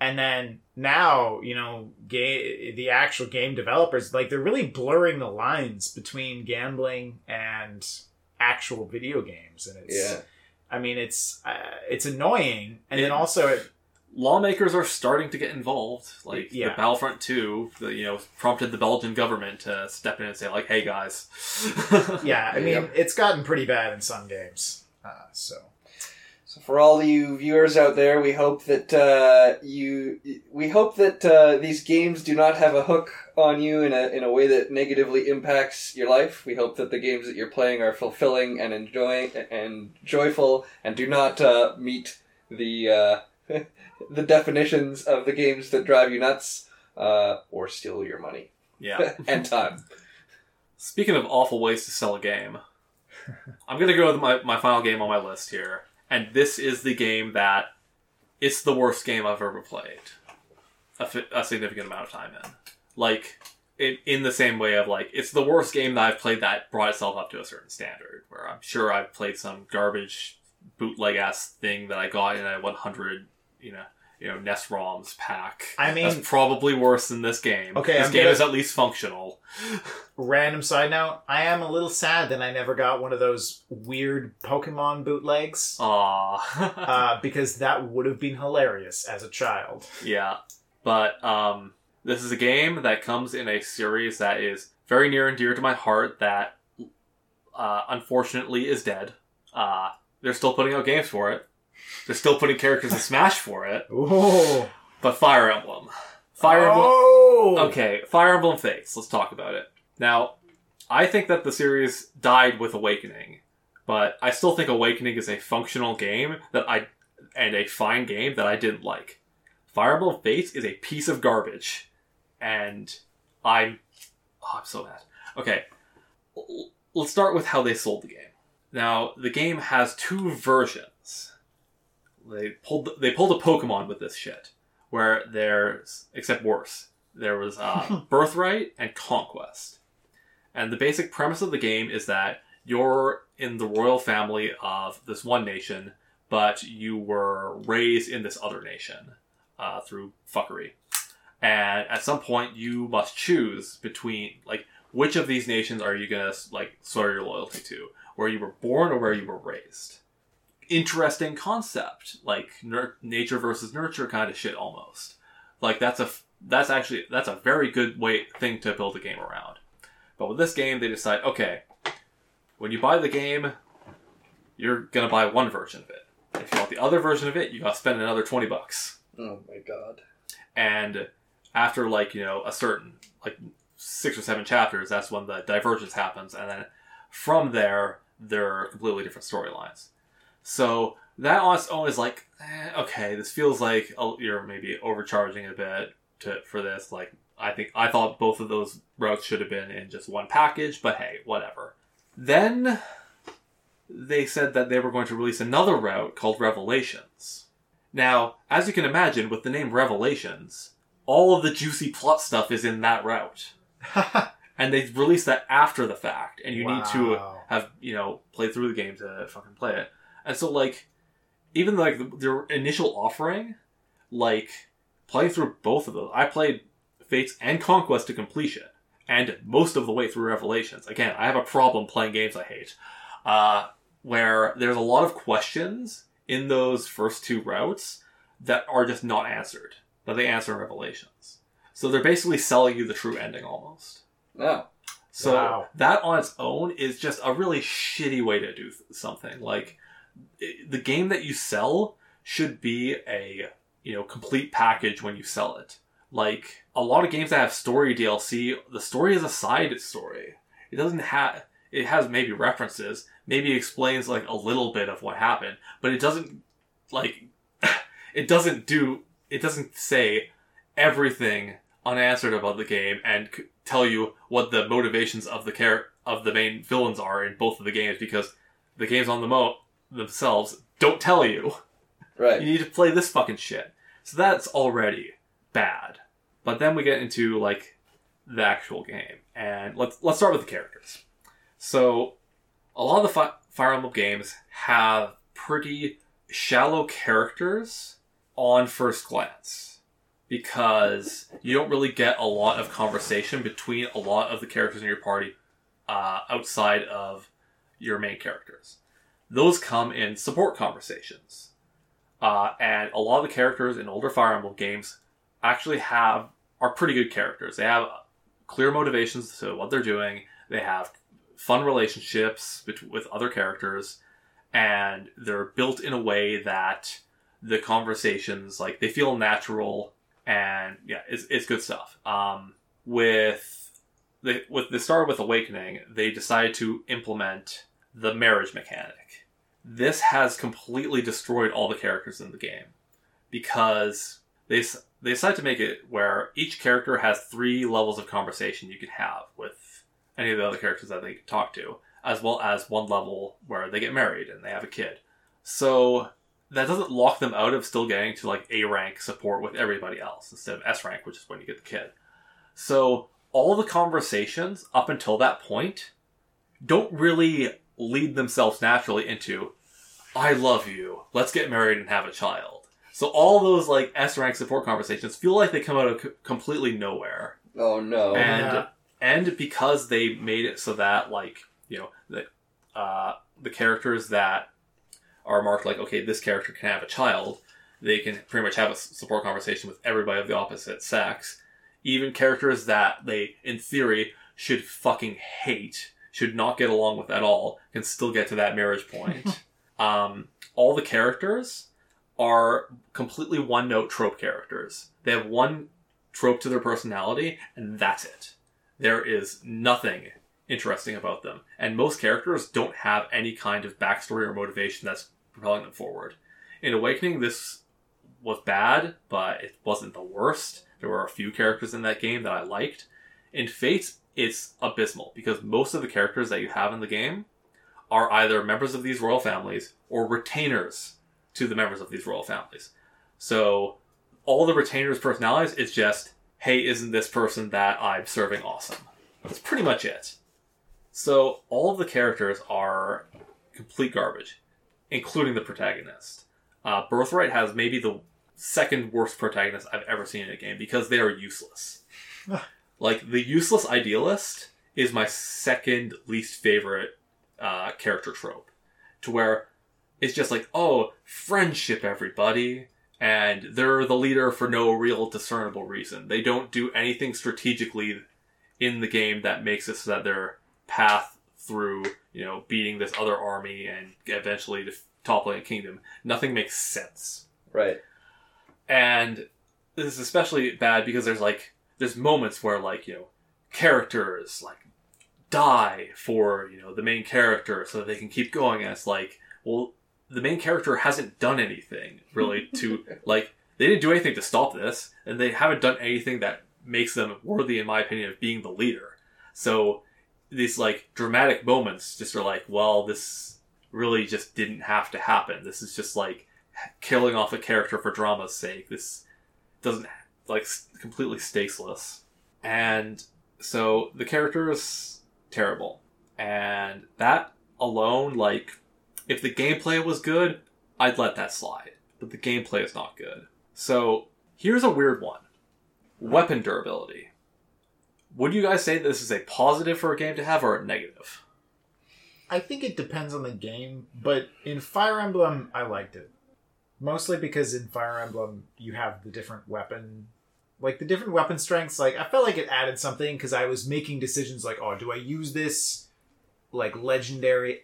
and then now you know ga- the actual game developers like they're really blurring the lines between gambling and actual video games and it's Yeah. i mean it's uh, it's annoying and then also it, Lawmakers are starting to get involved. Like Yeah. the Battlefront Two, the, you know, prompted the Belgian government to step in and say, like, "Hey guys." yeah i mean Yep. it's gotten pretty bad in some games uh, so So for all you viewers out there, we hope that uh, you we hope that uh, these games do not have a hook on you in a in a way that negatively impacts your life. We hope that the games that you're playing are fulfilling and enjoying and joyful and do not uh, meet the uh, the definitions of the games that drive you nuts uh, or steal your money Yeah. and time. Speaking of awful ways to sell a game, I'm gonna go with my, my final game on my list here, and this is the game that it's the worst game I've ever played. A, fi- a significant amount of time in, like in in the same way of like it's the worst game that I've played that brought itself up to a certain standard. Where I'm sure I've played some garbage bootleg ass thing that I got in a 100, you know, you know, NES ROMs pack. I mean- that's probably worse than this game. Okay, this I'm game gonna- is at least functional. Random side note: I am a little sad that I never got one of those weird Pokemon bootlegs. Aw. Uh, because that would have been hilarious as a child. yeah. But um this is a game that comes in a series that is very near and dear to my heart that uh, unfortunately is dead. Uh they're still putting out games for it. They're still putting characters in Smash for it. Oh, But Fire Emblem. Fire Emblem Oh, Okay, Fire Emblem Fates. Let's talk about it. Now, I think that the series died with Awakening, but I still think Awakening is a functional game that I and a fine game that I didn't like. Fire Emblem Fates is a piece of garbage, and I'm oh, I'm so mad. Okay, let's start with how they sold the game. Now, the game has two versions. They pulled they pulled a Pokemon with this shit, where there's except worse. There was uh, Birthright and Conquest. And the basic premise of the game is that you're in the royal family of this one nation, but you were raised in this other nation uh, through fuckery. And at some point, you must choose between, like, which of these nations are you gonna, like, swear your loyalty to? Where you were born or where you were raised? Interesting concept, like nur- nature versus nurture kind of shit almost. Like that's a f- that's actually that's a very good way thing to build a game around. But with this game, they decide, okay, when you buy the game, you're gonna buy one version of it. If you want the other version of it, you gotta spend another twenty bucks. Oh my god. And after like you know a certain like six or seven chapters, that's when the divergence happens, and then from there, they're completely different storylines. So that on its own is like, eh, okay, this feels like oh, you're maybe overcharging a bit to for this. Like, I think I thought both of those routes should have been in just one package, but hey, whatever. Then they said that they were going to release another route called Revelations. Now, as you can imagine, with the name Revelations, all of the juicy plot stuff is in that route. And they released that after the fact, and you need to have, you know, played through the game to fucking play it. And so, like, even like the, their initial offering, like, playing through both of those, I played Fates and Conquest to completion, and most of the way through Revelations. Again, I have a problem playing games I hate, uh, where there's a lot of questions in those first two routes that are just not answered, that they answer in Revelations. So they're basically selling you the true ending almost. No. So Wow. that on its own is just a really shitty way to do something. Like i the game that you sell should be a you know complete package when you sell it. Like a lot of games that have story DLC, the story is a side story. It doesn't have. It has maybe references, maybe explains like a little bit of what happened, but it doesn't like. it doesn't do. It doesn't say everything unanswered about the game and c- tell you what the motivations of the care of the main villains are in both of the games because the games on the mo themselves don't tell you. Right. You need to play this fucking shit. So that's already bad. But then we get into like the actual game, and let's let's start with the characters. So a lot of the fi- Fire Emblem games have pretty shallow characters on first glance because you don't really get a lot of conversation between a lot of the characters in your party uh, outside of your main characters. Those come in support conversations. Uh, and a lot of the characters in older Fire Emblem games actually have are pretty good characters. They have clear motivations to what they're doing. They have fun relationships with other characters, and they're built in a way that the conversations like they feel natural and yeah, it's it's good stuff. Um, with the with the start with Awakening, they decided to implement the marriage mechanic. This has completely destroyed all the characters in the game because they they decided to make it where each character has three levels of conversation you can have with any of the other characters that they can talk to, as well as one level where they get married and they have a kid. So that doesn't lock them out of still getting to like A rank support with everybody else instead of S rank, which is when you get the kid. So all the conversations up until that point don't really lead themselves naturally into I love you, let's get married and have a child. So all those like S rank support conversations feel like they come out of c- completely nowhere Oh no. and Yeah. and because they made it so that like you know the uh, the characters that are marked like okay this character can have a child they can pretty much have a support conversation with everybody of the opposite sex even characters that they in theory should fucking hate should not get along with at all can still get to that marriage point um, all the characters are completely one note trope characters they have one trope to their personality, and that's it. There is nothing interesting about them. And most characters don't have any kind of backstory or motivation that's propelling them forward. In Awakening, this was bad, but it wasn't the worst. There were a few characters in that game that I liked. In Fates, it's abysmal because most of the characters that you have in the game are either members of these royal families or retainers to the members of these royal families. So all the retainers' personalities is just, hey, isn't this person that I'm serving awesome? That's pretty much it. So all of the characters are complete garbage, including the protagonist. Uh, Birthright has maybe the second worst protagonist I've ever seen in a game because they are useless. Like the useless idealist is my second least favorite uh, character trope, to where it's just like, oh, friendship, everybody and they're the leader for no real discernible reason. They don't do anything strategically in the game that makes it so that their path through, you know, beating this other army and eventually def- toppling a kingdom, nothing makes sense. right. And this is especially bad because there's like there's moments where like, you know, characters like die for, you know, the main character so that they can keep going and it's like, well, the main character hasn't done anything really to like they didn't do anything to stop this and they haven't done anything that makes them worthy in my opinion of being the leader. So these like dramatic moments just are like well this really just didn't have to happen. This is just like killing off a character for drama's sake. This doesn't like completely stakeless and so the character is terrible and that alone like if the gameplay was good, I'd let that slide. But the gameplay is not good. So here's a weird one weapon durability. Would you guys say this is a positive for a game to have or a negative? I think it depends on the game, but in Fire Emblem, I liked it. Mostly because in Fire Emblem, you have the different weapon, like the different weapon strengths. Like, I felt like it added something because I was making decisions like, oh, do I use this, like, legendary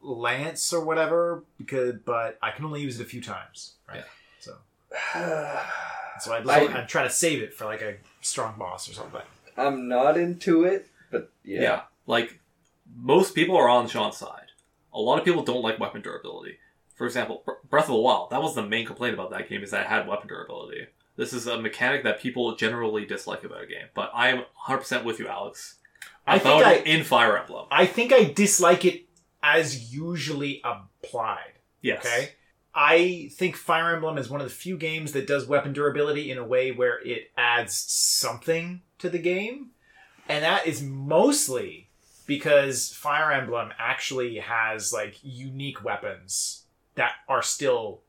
lance or whatever? Because, but I can only use it a few times, right? Yeah. So, so I'd, I- I'd try to save it for like a strong boss or something. I'm not into it, but yeah. Like, most people are on Sean's side. A lot of people don't like weapon durability. For example, Br- Breath of the Wild, that was the main complaint about that game, is that it had weapon durability. This is a mechanic that people generally dislike about a game. But I am 100% with you, Alex. I think it in Fire Emblem. I think I dislike it as usually applied. Yes. Okay. I think Fire Emblem is one of the few games that does weapon durability in a way where it adds something to the game. And that is mostly because Fire Emblem actually has like unique weapons that are still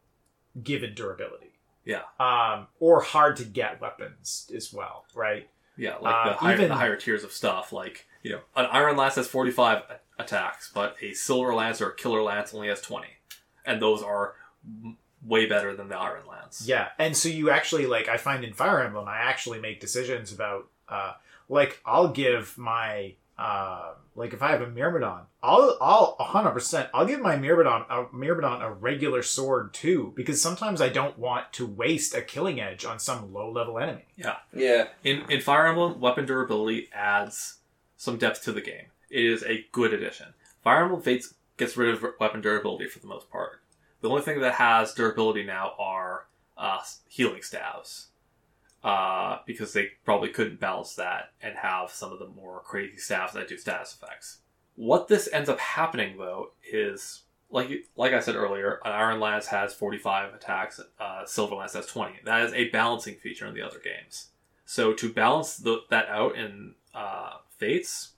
given durability. Yeah. Um, or hard to get weapons as well, right? Yeah, like Uh, the, higher, even- the higher tiers of stuff. Like, you know, an Iron Lance has 45 attacks, but a Silver Lance or a Killer Lance only has 20. And those are way better than the Iron Lance. Yeah, and so you actually like I find in Fire Emblem, I actually make decisions about uh, like I'll give my uh, like if I have a Myrmidon, I'll I'll hundred percent I'll give my Myrmidon a Myrmidon a regular sword too because sometimes I don't want to waste a killing edge on some low level enemy. Yeah. In in Fire Emblem, weapon durability adds some depth to the game. It is a good addition. Fire Emblem Fates gets rid of weapon durability for the most part. The only thing that has durability now are uh, healing staves, uh, because they probably couldn't balance that and have some of the more crazy staves that do status effects. What this ends up happening though is like like I said earlier, an Iron Lance has 45 attacks, uh, Silver Lance has 20. That is a balancing feature in the other games. So to balance the, that out in uh, Fates,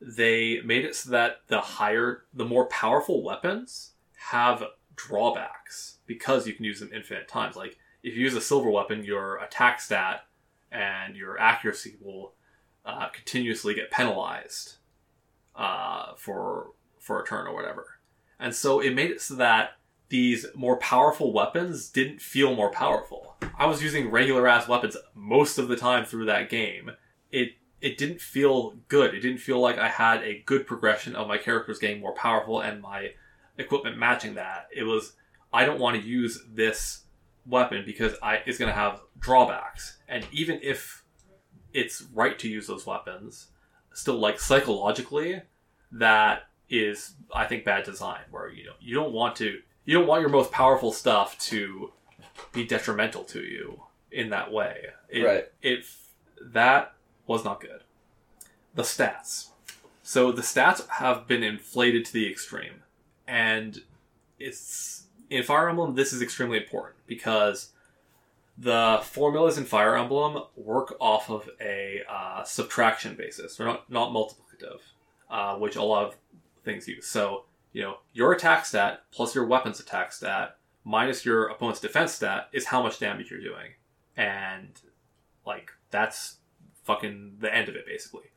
they made it so that the higher, the more powerful weapons have drawbacks because you can use them infinite times. Like if you use a silver weapon, your attack stat and your accuracy will uh, continuously get penalized uh, for for a turn or whatever. And so it made it so that these more powerful weapons didn't feel more powerful. I was using regular ass weapons most of the time through that game. It it didn't feel good. It didn't feel like I had a good progression of my characters getting more powerful and my equipment matching that. It was I don't want to use this weapon because I it's going to have drawbacks. And even if it's right to use those weapons, still like psychologically that is I think bad design where you know you don't want to you don't want your most powerful stuff to be detrimental to you in that way. It, Right. It that was not good. The stats. So the stats have been inflated to the extreme, and it's in Fire Emblem. This is extremely important because the formulas in Fire Emblem work off of a uh, subtraction basis. They're not not multiplicative, uh, which a lot of things use. So you know your attack stat plus your weapons attack stat minus your opponent's defense stat is how much damage you're doing, and like that's fucking the end of it basically.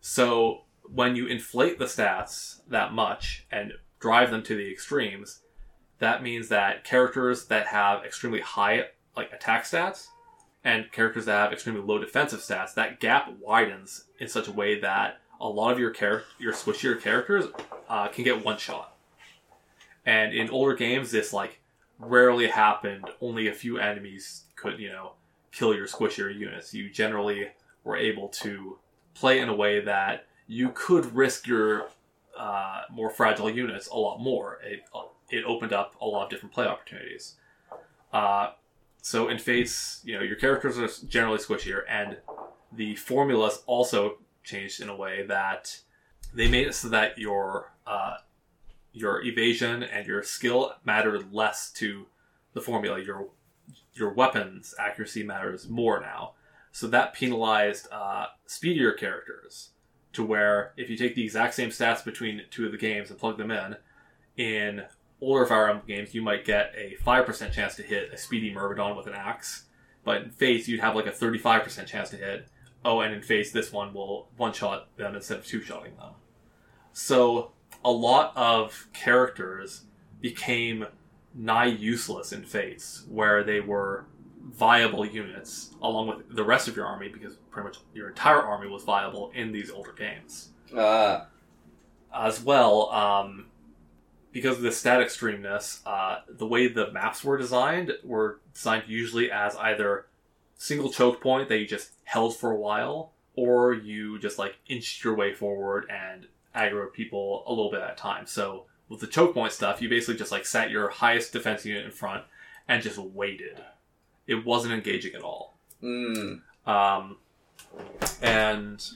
So when you inflate the stats that much and drive them to the extremes, that means that characters that have extremely high like attack stats and characters that have extremely low defensive stats, that gap widens in such a way that a lot of your char- your squishier characters uh, can get one shot. And in older games, this like rarely happened. Only a few enemies could you know kill your squishier units. You generally were able to play in a way that you could risk your uh, more fragile units a lot more. It, it opened up a lot of different play opportunities. Uh, so in Fates, you know, your characters are generally squishier, and the formulas also changed in a way that they made it so that your uh, your evasion and your skill mattered less to the formula. Your your weapons accuracy matters more now. So that penalized uh, speedier characters to where if you take the exact same stats between two of the games and plug them in, in older Fire Emblem games, you might get a 5% chance to hit a speedy Myrmidon with an axe. But in Fates, you'd have like a 35% chance to hit. Oh, and in Fates, this one will one shot them instead of two shotting them. So a lot of characters became nigh useless in Fates, where they were viable units along with the rest of your army because pretty much your entire army was viable in these older games Ah. as well um, because of the static streamness, uh, the way the maps were designed were designed usually as either single choke point that you just held for a while or you just like inched your way forward and aggro people a little bit at a time. So with the choke point stuff you basically just like sat your highest defense unit in front and just waited. It wasn't engaging at all. Mm. um, and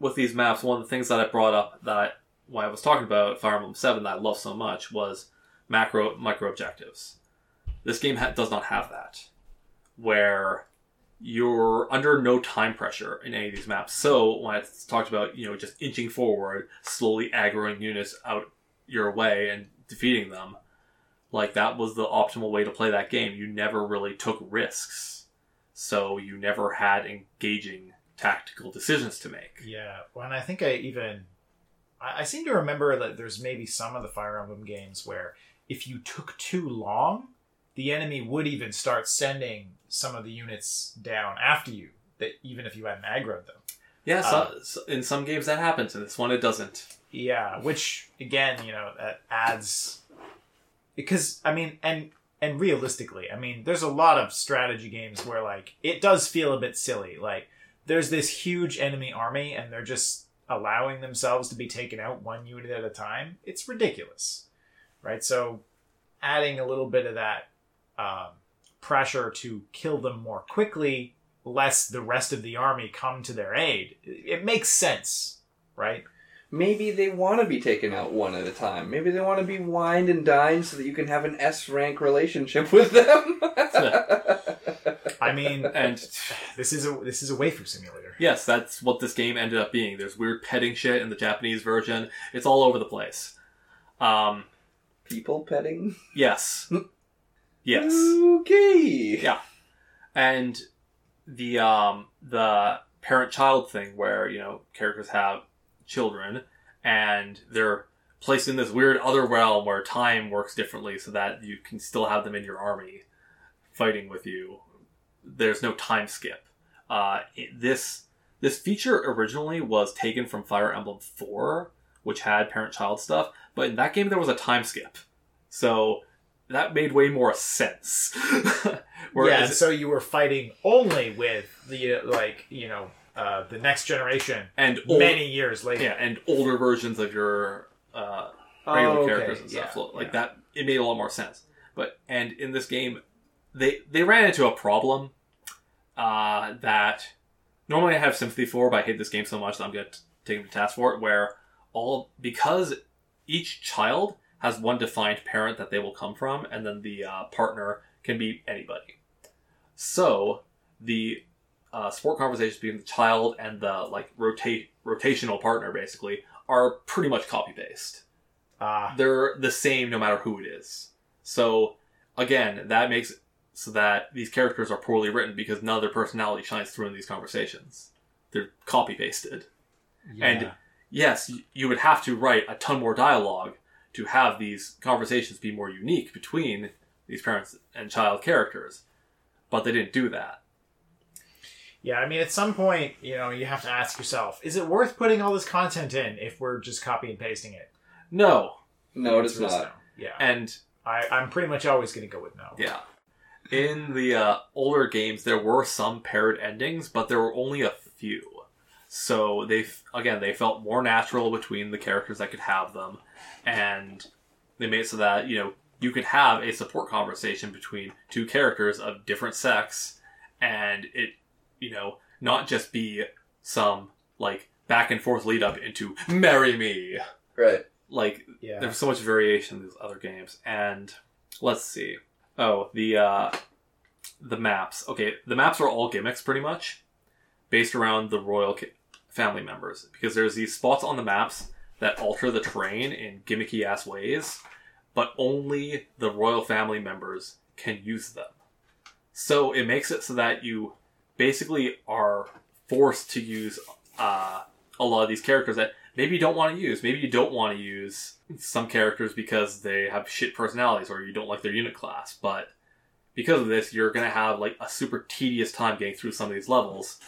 with these maps, one of the things that I brought up that When I was talking about Fire Emblem Seven that I love so much was macro micro objectives. This game ha- does not have that, where you're under no time pressure in any of these maps. So when I talked about you know just inching forward, slowly aggroing units out your way and defeating them, like that was the optimal way to play that game. You never really took risks, so you never had engaging tactical decisions to make. Yeah, and I think I even I, I seem to remember that there's maybe some of the Fire Emblem games where if you took too long, the enemy would even start sending some of the units down after you. That even if you hadn't aggroed them. Yeah, so, Uh, so- in some games that happens. In this one, it doesn't. Yeah, which again, you know, that adds because I mean, and and realistically, I mean, there's a lot of strategy games where like it does feel a bit silly. Like there's this huge enemy army, and they're just allowing themselves to be taken out one unit at a time. It's ridiculous, right? So adding a little bit of that um, pressure to kill them more quickly, lest the rest of the army come to their aid, it makes sense, right? Maybe they want to be taken out one at a time. Maybe they want to be wined and dined so that you can have an S rank relationship with them. I mean, And this is a this is a waifu simulator. yes, that's what this game ended up being. There's weird petting shit in the Japanese version. It's all over the place. Um, People petting. yes, yes. Okay. Yeah. and the um the parent child thing where you know characters have children and they're placed in this weird other realm where time works differently so that you can still have them in your army fighting with you. There's no time skip. Uh it- this this feature originally was taken from fire emblem 4 which had parent child stuff but in that game there was a time skip. So that made way more sense. Yeah, Whereas and so you were fighting only with the like you know uh, the next generation and old, many years later. yeah, and older versions of your uh, regular Oh, okay, characters and stuff. yeah, like yeah. that, it made a lot more sense. But and in this game, they they ran into a problem uh, that normally I have sympathy for, but I hate this game so much that I'm going to take them to task for it. Where all because each child has one defined parent that they will come from, and then the uh, partner can be anybody. So the uh, support conversations between the child and the like rotate rotational partner basically are pretty much copy paste. Ah, They're the same no matter who it is. So again, that makes it so that these characters are poorly written because none of their personality shines through in these conversations. They're copy pasted. And yes, you would have to write a ton more dialogue to have these conversations be more unique between these parents and child characters. But they didn't do that. Yeah. I mean, at some point, you know, you have to ask yourself: Is it worth putting all this content in if we're just copy and pasting it? No. No, it's not. no. Yeah, And I, I'm pretty much always going to go with no. Yeah. In the uh, older games, there were some paired endings, but there were only a few. So they, f- again, they felt more natural between the characters that could have them, and they made it so that you know you could have a support conversation between two characters of different sex, and it, you know, not just be some like back and forth lead up into "marry me." Right. Like Yeah. there's so much variation in these other games and let's see oh the uh the maps okay the maps are all gimmicks pretty much based around the royal ca- family members because there's these spots on the maps that alter the terrain in gimmicky ass ways but only the royal family members can use them so it makes it so that you basically are forced to use uh, a lot of these characters that maybe you don't want to use. Maybe you don't want to use some characters because they have shit personalities or you don't like their unit class. But because of this, you're going to have like a super tedious time getting through some of these levels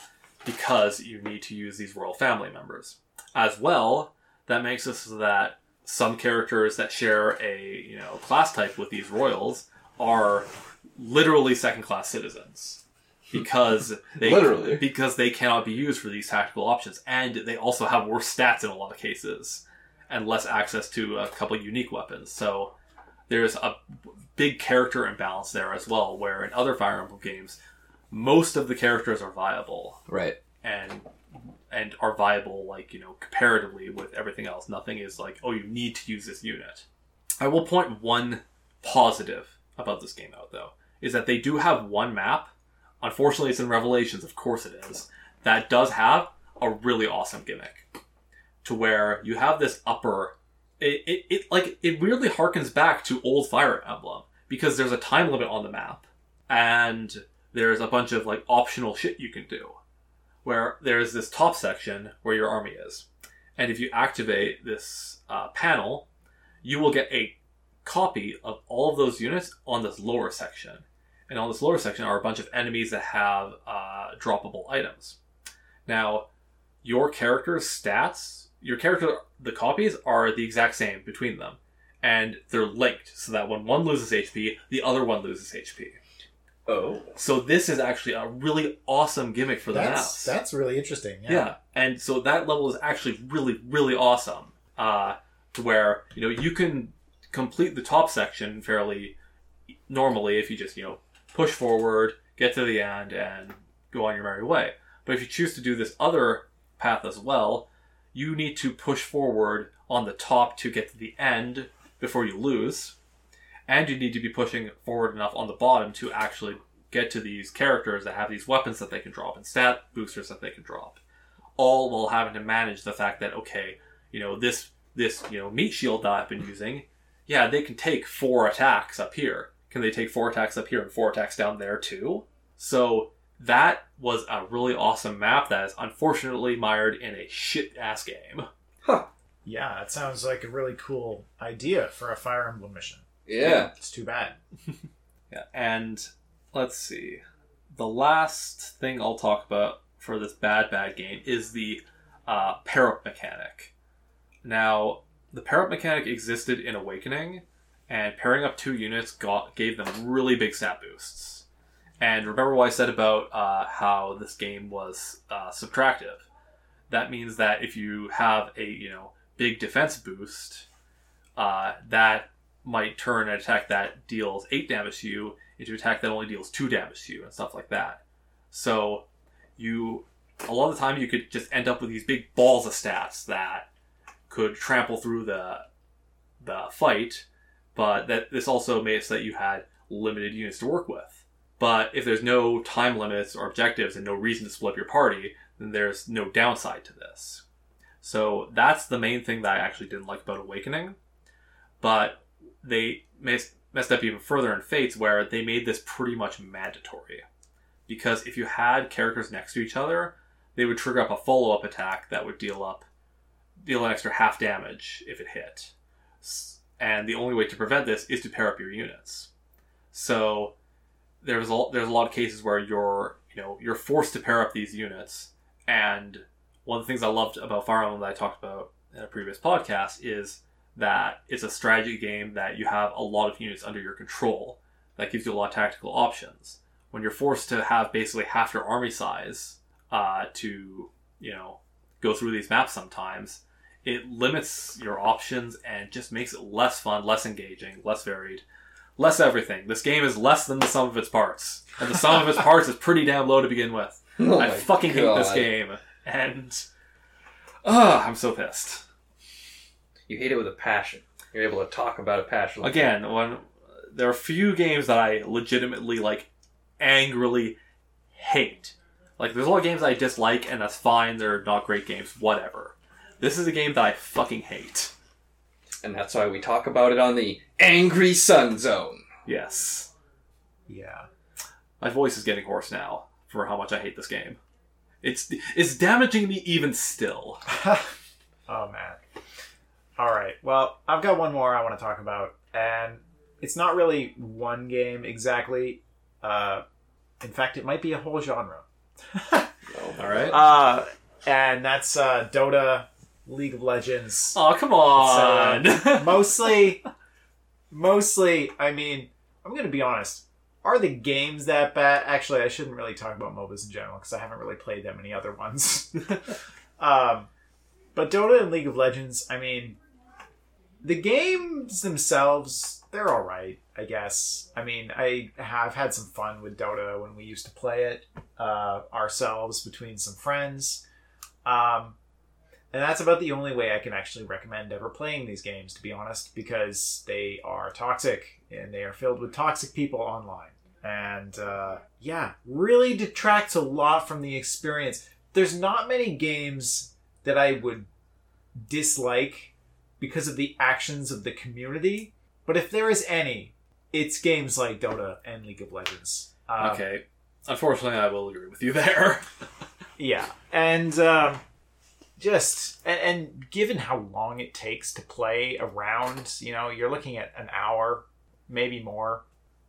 because you need to use these royal family members. As well, that makes us that some characters that share a you know class type with these royals are literally second class citizens because they Literally. because they cannot be used for these tactical options and they also have worse stats in a lot of cases and less access to a couple unique weapons so there's a big character imbalance there as well where in other fire emblem games most of the characters are viable Right. and and are viable like you know comparatively with everything else nothing is like oh you need to use this unit i will point one positive about this game out though is that they do have one map unfortunately it's in revelations of course it is that does have a really awesome gimmick to where you have this upper it, it, it like it weirdly harkens back to old fire emblem because there's a time limit on the map and there's a bunch of like optional shit you can do where there's this top section where your army is. And if you activate this uh, panel, you will get a copy of all of those units on this lower section. And on this lower section are a bunch of enemies that have uh, droppable items. Now, your character's stats, your character, the copies are the exact same between them, and they're linked so that when one loses HP, the other one loses HP. Oh. So this is actually a really awesome gimmick for the That's mouse. that's really interesting. yeah. Yeah. and so that level is actually really, really awesome. Uh, to where you know you can complete the top section fairly normally if you just you know push forward, get to the end, and go on your merry way. But if you choose to do this other path as well, you need to push forward on the top to get to the end before you lose, and you need to be pushing forward enough on the bottom to actually get to these characters that have these weapons that they can drop and stat boosters that they can drop. All while having to manage the fact that okay, you know this this you know meat shield that I've been using, yeah, they can take four attacks up here. Can they take four attacks up here and four attacks down there too? So that was a really awesome map that is unfortunately mired in a shit ass game. Huh. Yeah, that sounds like a really cool idea for a Fire Emblem mission. Yeah. It's too bad. Yeah, and let's see. The last thing I'll talk about for this bad bad game is the uh, pair up mechanic. Now, the pair up mechanic existed in Awakening, and pairing up two units got gave them really big stat boosts. And remember what I said about uh, how this game was uh, subtractive. That means that if you have a you know big defense boost, uh, that might turn an attack that deals 8 damage to you into an attack that only deals 2 damage to you and stuff like that. So you a lot of the time you could just end up with these big balls of stats that could trample through the the fight, but that this also makes that you had limited units to work with. But if there's no time limits or objectives and no reason to split up your party, then there's no downside to this. So that's the main thing that I actually didn't like about Awakening. But they messed, messed up even further in Fates, where they made this pretty much mandatory. Because if you had characters next to each other, they would trigger up a follow up attack that would deal up deal an extra half damage if it hit. And the only way to prevent this is to pair up your units. So there's a, there's a lot of cases where you're you know you're forced to pair up these units. And one of the things I loved about Fire Emblem that I talked about in a previous podcast is that it's a strategy game that you have a lot of units under your control. That gives you a lot of tactical options. When you're forced to have basically half your army size uh, to, you know, go through these maps sometimes, it limits your options and just makes it less fun, less engaging, less varied, less everything. This game is less than the sum of its parts. And the sum of its parts is pretty damn low to begin with. Oh I my fucking hate this game. And. Ugh, I'm so pissed. You hate it with a passion. You're able to talk about it passionately. again when there are a few games that i legitimately like angrily hate like there's a lot of games i dislike and that's fine they're not great games whatever this is a game that i fucking hate And that's why we talk about it on the Angry Sun Zone. yes Yeah. my voice is getting hoarse now for how much i hate this game it's it's damaging me even still oh man. All right. Well, I've got one more I want to talk about, and it's not really one game exactly. Uh, in fact, it might be a whole genre. all right Uh, and that's uh, Dota, League of Legends. oh come on mostly, mostly. I mean, I'm going to be honest. Are the games that bad? Actually, I shouldn't really talk about MOBAs in general because I haven't really played that many other ones. um, but Dota and League of Legends, I mean, the games themselves, they're all right, I guess. I mean, I have had some fun with Dota when we used to play it uh, ourselves between some friends. Um, and that's about the only way I can actually recommend ever playing these games, to be honest, because they are toxic and they are filled with toxic people online. And uh, yeah, really detracts a lot from the experience. There's not many games that I would dislike because of the actions of the community, but if there is any, it's games like Dota and League of Legends. Um, okay unfortunately i will agree with you there yeah, and um, just and, and given how long it takes to play around, you know, you're looking at an hour, maybe more,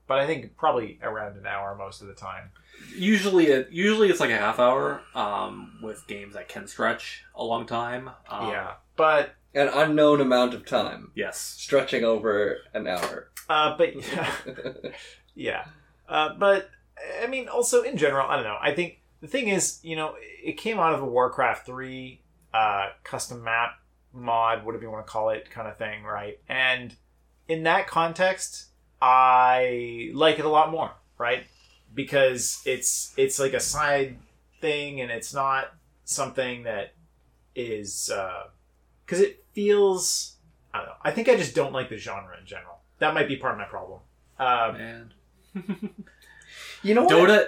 but I think probably around an hour most of the time. usually it usually it's like a half hour um, with games that can stretch a long time. Um, yeah, but An unknown amount of time, Yes. stretching over an hour. uh, but yeah, uh, but I mean, also in general, I don't know. I think the thing is, you know, it came out of a Warcraft three uh, custom map mod, whatever you want to call it, kind of thing, right? And in that context, I like it a lot more, right? Because it's it's like a side thing, and it's not something that is because it feels. I don't know. I think I just don't like the genre in general. That might be part of my problem. Um, And You know what? Dota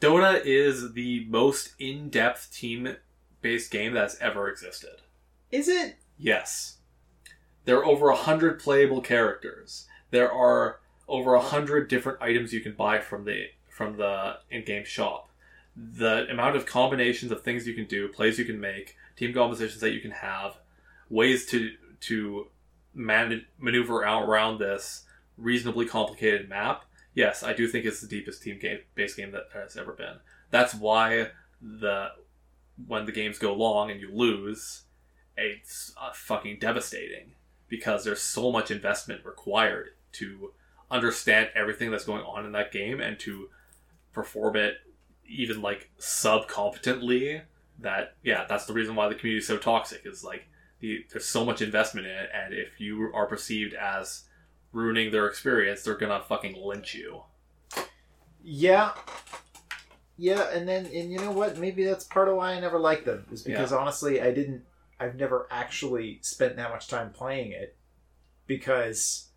Dota is the most in-depth team-based game that's ever existed. is it? Yes. There are over a hundred playable characters. There are over a hundred different items you can buy from the from the in-game shop. The amount of combinations of things you can do, plays you can make, team compositions that you can have, ways to to man- maneuver out around this reasonably complicated map. Yes, I do think it's the deepest team game based game that has ever been. That's why the when the games go long and you lose, it's uh, fucking devastating because there's so much investment required to understand everything that's going on in that game and to perform it even like sub competently that yeah that's the reason why the community is so toxic is like the, there's so much investment in it and if you are perceived as ruining their experience they're gonna fucking lynch you Yeah. Yeah, and then and you know what? Maybe that's part of why I never liked them is because honestly, I didn't. I've never actually spent that much time playing it because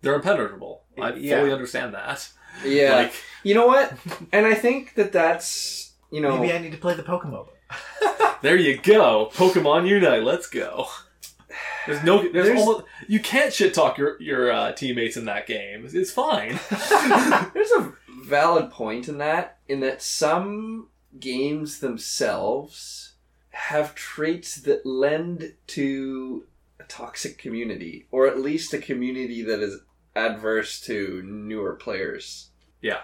they're impenetrable i Yeah. fully understand that yeah. like you know what? And I think that that's you know maybe I need to play the Pokemon. There you go, Pokemon Unite. Let's go. There's no, there's, There's- almost you can't shit talk your your uh, teammates in that game. It's fine. There's a valid point in that, in that some games themselves have traits that lend to a toxic community, or at least a community that is adverse to newer players. Yeah,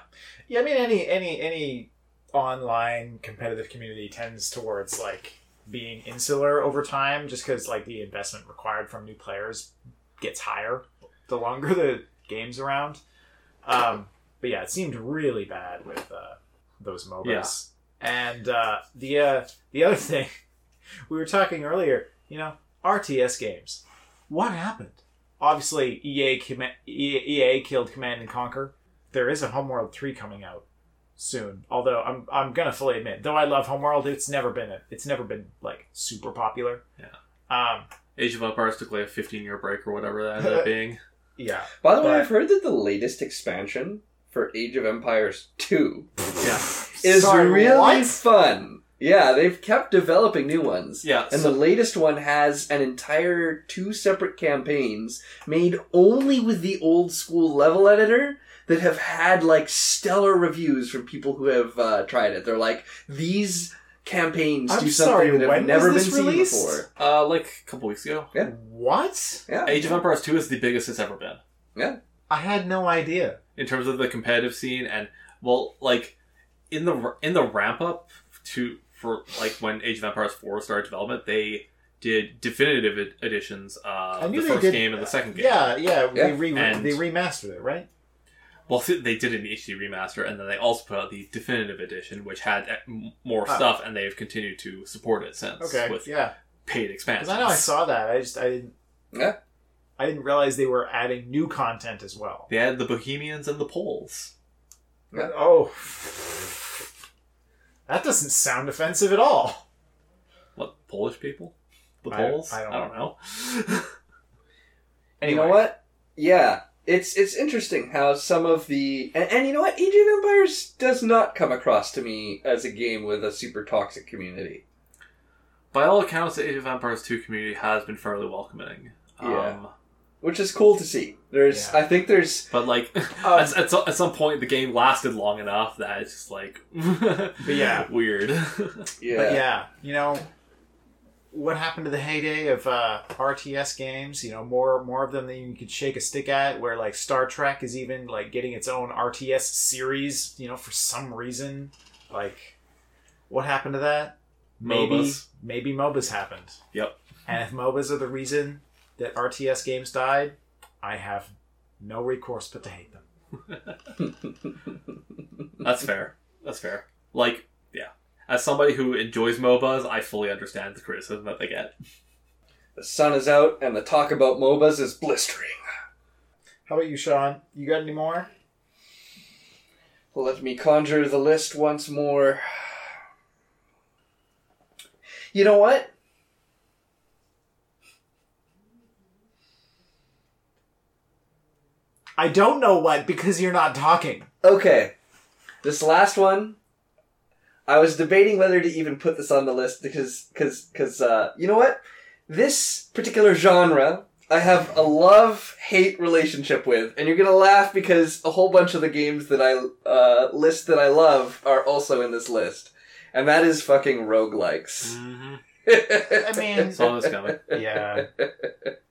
yeah. I mean any any any online competitive community tends towards like being insular over time, just because like the investment required from new players gets higher the longer the game's around. Um, but yeah, it seemed really bad with uh, those MOBAs. And uh, the uh, the other thing we were talking earlier, you know, RTS games. What happened? Obviously, EA comma- EA, EA killed Command and Conquer. There is a Homeworld three coming out soon. Although I'm I'm gonna fully admit, though I love Homeworld, it's never been a, it's never been like super popular. Yeah. Um. Age of Empires took like a 15 year break or whatever that ended up being. Yeah. By the way, I've heard that the latest expansion for Age of Empires 2 Yeah, is Sorry, really what? fun. Yeah, they've kept developing new ones. yeah. And so- the latest one has an entire two separate campaigns made only with the old school level editor that have had like stellar reviews from people who have uh, tried it. They're like, these campaigns I'm do something sorry, that have never been this seen before. uh, like a couple weeks ago, Yeah. What? Yeah. Age of Empires 2 is the biggest it's ever been Yeah. I had no idea. In terms of the competitive scene and well, like in the in the ramp up to for like when Age of Empires 4 started development, they did definitive ed- editions of the first did- game and the second game. Yeah, yeah. Yeah. They re- And- they remastered it, right? Well, they did an HD remaster, and then they also put out the definitive edition, which had uh, more Ah. stuff, and they've continued to support it since Okay. with yeah. paid expansions. I know I saw that. I just I didn't. Yeah. I didn't realize they were adding new content as well. They had the Bohemians and the Poles. Yeah. Oh. That doesn't sound offensive at all. What Polish people? The I- Poles? I don't know. Anyway. You know what? Yeah. It's it's interesting how some of the and, and you know what Age of Empires does not come across to me as a game with a super toxic community. By all accounts, the Age of Empires 2 community has been fairly welcoming. Yeah. Um, which is cool to see. There's, Yeah. I think there's, but like Um, at, at, so- at some point, the game lasted long enough that it's just like, yeah. weird. yeah, But yeah, you know, what happened to the heyday of uh, RTS games? You know, more more of them than you could shake a stick at. Where like Star Trek is even like getting its own RTS series. You know, for some reason, like what happened to that? Maybe MOBAs. maybe MOBAs happened. Yep. And if MOBAs are the reason that RTS games died, I have no recourse but to hate them. That's fair. That's fair. Like, yeah. As somebody who enjoys MOBAs, I fully understand the criticism that they get. The sun is out, and the talk about MOBAs is blistering. How about you, Sean? You got any more? Let me conjure the list once more. You know what? I don't know what because you're not talking. Okay. This last one, I was debating whether to even put this on the list because, because, because, uh, you know what? This particular genre, I have a love hate relationship with, and you're gonna laugh because a whole bunch of the games that I uh, list that I love are also in this list, and that is fucking roguelikes. Mm-hmm. I mean, Saw this coming. yeah,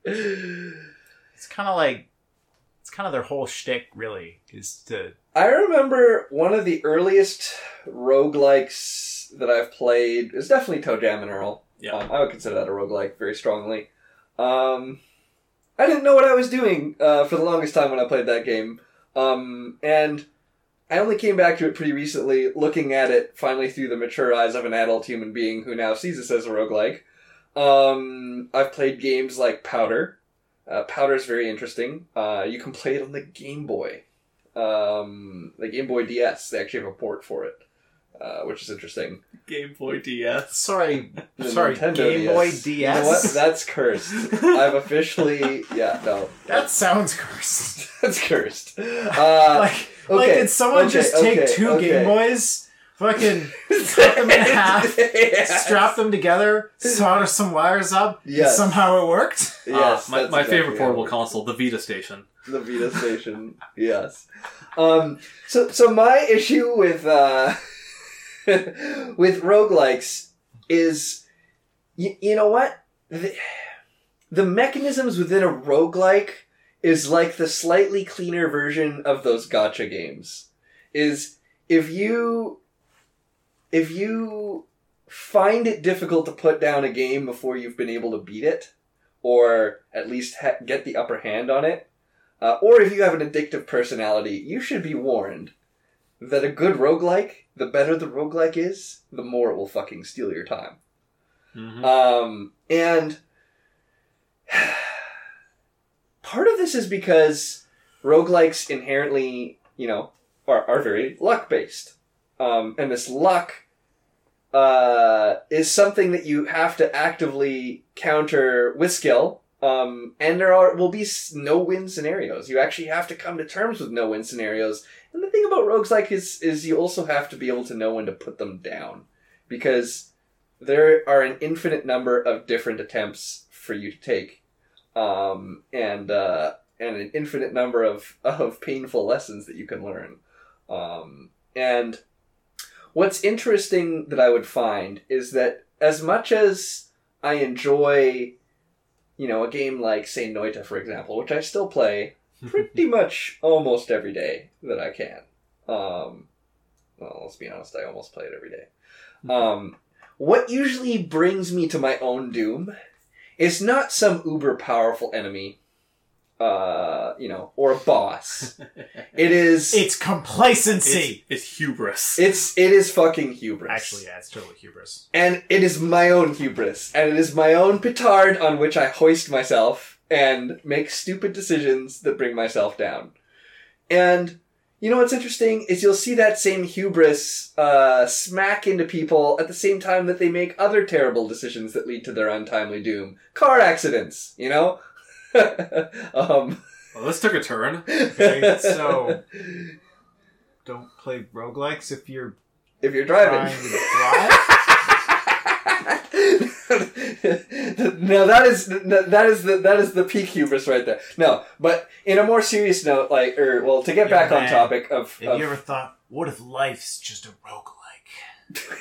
it's kind of like it's kind of their whole shtick, really, is to I remember one of the earliest roguelikes that I've played is definitely ToeJam and Earl. Yeah. Um, I would consider that a roguelike very strongly. Um, I didn't know what I was doing uh, for the longest time when I played that game. Um, and I only came back to it pretty recently, looking at it finally through the mature eyes of an adult human being who now sees this as a roguelike. Um, I've played games like Powder. Uh, Powder is very interesting. Uh, you can play it on the Game Boy um, the Game Boy DS. They actually have a port for it, uh, which is interesting. Game Boy DS. sorry, The sorry, Nintendo Game Boy DS. DS. You know what? That's cursed. I've officially, yeah, no, that sounds cursed. that's cursed. Uh, like, like okay, did someone okay, just take okay, two okay. Game Boys, fucking cut them in half, Yes. strap them together, solder some wires up, and somehow it worked? Yes, Ah, my my exactly favorite portable console, the Vita Station. the Vita Station. yes. Um, so, so my issue with uh, with roguelikes is, you, you know what? The, the mechanisms within a roguelike is like the slightly cleaner version of those gacha games. Is if you if you find it difficult to put down a game before you've been able to beat it, or at least ha- get the upper hand on it, uh, or if you have an addictive personality, you should be warned that a good roguelike, the better the roguelike is, the more it will fucking steal your time. Mhm. Um, and part of this is because roguelikes inherently, you know, are, are very luck based. Um, and this luck uh, is something that you have to actively counter with skill. Um, and there are will be no win scenarios. You actually have to come to terms with no win scenarios. And the thing about roguelikes is is you also have to be able to know when to put them down because there are an infinite number of different attempts for you to take, um, and uh, and an infinite number of of painful lessons that you can learn. Um, and what's interesting that I would find is that as much as I enjoy, you know, a game like say Noita, for example, which I still play pretty much almost every day that I can. Um, well, let's be honest, I almost play it every day. Um, what usually brings me to my own doom is not some uber powerful enemy, uh, you know, or a boss. It is It's complacency. It's, it's hubris. it's it is fucking hubris. Actually, yeah, it's totally hubris. and it is my own hubris, and it is my own petard on which I hoist myself and make stupid decisions that bring myself down. And you know what's interesting is you'll see that same hubris uh, smack into people at the same time that they make other terrible decisions that lead to their untimely doom. Car accidents, you know. um, well, this took a turn. Okay, so don't play roguelikes if you're if you're driving. trying to drive. no, that is that is the that is the peak hubris right there. No, but in a more serious note, like or well, to get Young back on topic of, Have of you ever thought, what if life's just a roguelike?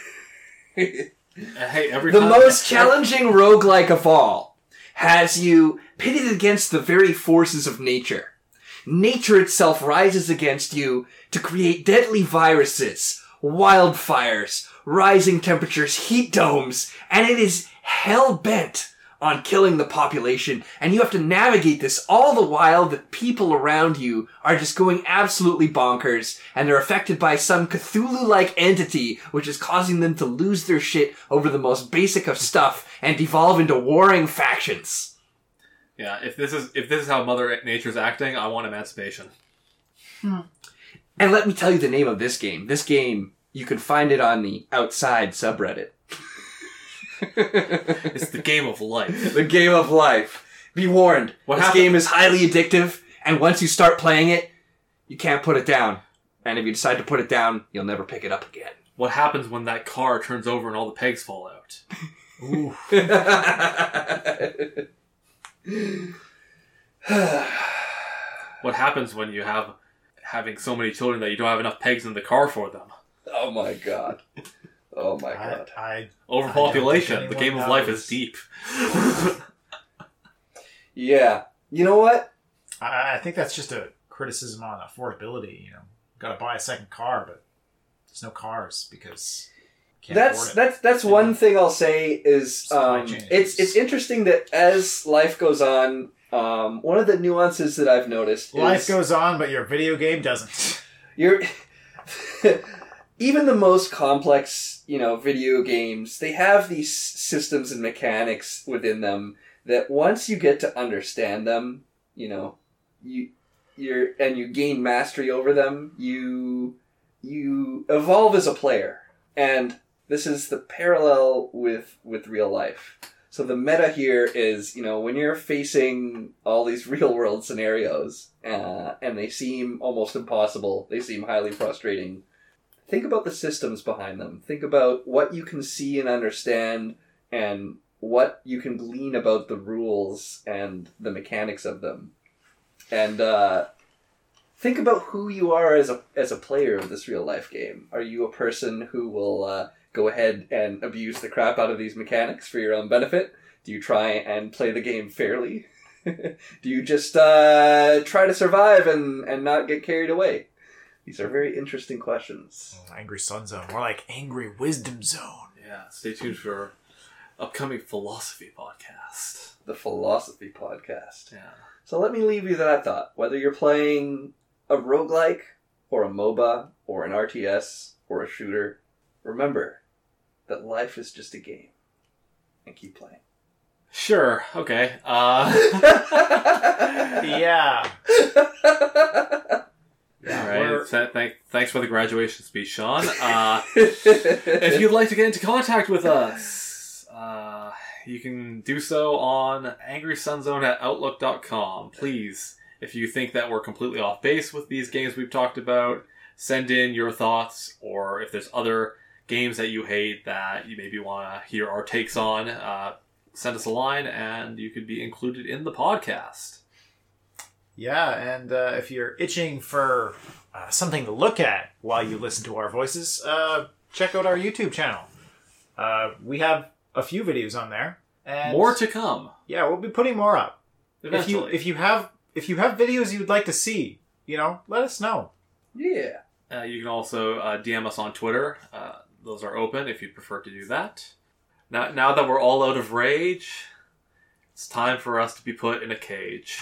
Uh, Hey, every The most challenging roguelike of all has you pitted against the very forces of nature. Nature itself rises against you to create deadly viruses, wildfires, rising temperatures, heat domes, and it is hell bent on killing the population, and you have to navigate this all the while the people around you are just going absolutely bonkers, and they're affected by some Cthulhu-like entity which is causing them to lose their shit over the most basic of stuff and devolve into warring factions. Yeah, if this is if this is how Mother Nature's acting, I want emancipation. Hmm. And let me tell you the name of this game. This game, you can find it on the Outside subreddit. It's the game of life. the game of life. Be warned. What this happened- game is highly addictive, and once you start playing it, you can't put it down. And if you decide to put it down, you'll never pick it up again. What happens when that car turns over and all the pegs fall out? Ooh. What happens when you have having so many children that you don't have enough pegs in the car for them? oh my god. Oh my I, god. I Overpopulation. I The think game of anyone life is deep. Yeah. You know what? I I think that's just a criticism on affordability. You know, got to buy a second car, but there's no cars because can't that's afford it. that's that's Yeah. one thing I'll say is um, it's it's interesting that as life goes on, um, one of the nuances that I've noticed Life is goes on, but your video game doesn't. you're even the most complex you know video games they have these systems and mechanics within them that once you get to understand them you know you you're and you gain mastery over them you you evolve as a player. And this is the parallel with with real life. So the meta here is you know when you're facing all these real world scenarios uh, and they seem almost impossible they seem highly frustrating think about the systems behind them think about what you can see and understand and what you can glean about the rules and the mechanics of them and uh, think about who you are as a as a player of this real life game. Are you a person who will uh, go ahead and abuse the crap out of these mechanics for your own benefit? Do you try and play the game fairly? Do you just uh, try to survive and and not get carried away? These are very interesting questions. Oh, Angry Sun Zone, more like Angry Wisdom Zone. Yeah, stay tuned for upcoming philosophy podcast. The philosophy podcast. Yeah. So let me leave you with that thought. Whether you're playing a roguelike or a MOBA or an RTS or a shooter, remember that life is just a game. And keep playing. Sure. Okay. Uh, Yeah. all we're- right. Th- thank- thanks for the graduation speech, Sean. Uh, if you'd like to get into contact with us, uh, you can do so on angrysunzone at outlook.com. Please, if you think that we're completely off base with these games we've talked about, send in your thoughts, or if there's other games that you hate that you maybe want to hear our takes on, uh, send us a line and you could be included in the podcast. Yeah, and uh, if you're itching for uh, something to look at while you listen to our voices, uh, check out our YouTube channel. Uh, we have a few videos on there, and More to come. yeah, we'll be putting more up. Eventually. If you if you have if you have videos you'd like to see, you know, let us know. yeah. Uh, you can also uh, DM us on Twitter. Uh, those are open if you prefer to do that. Now, now that we're all out of rage, it's time for us to be put in a cage.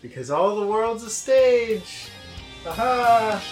Because all the world's a stage. Aha!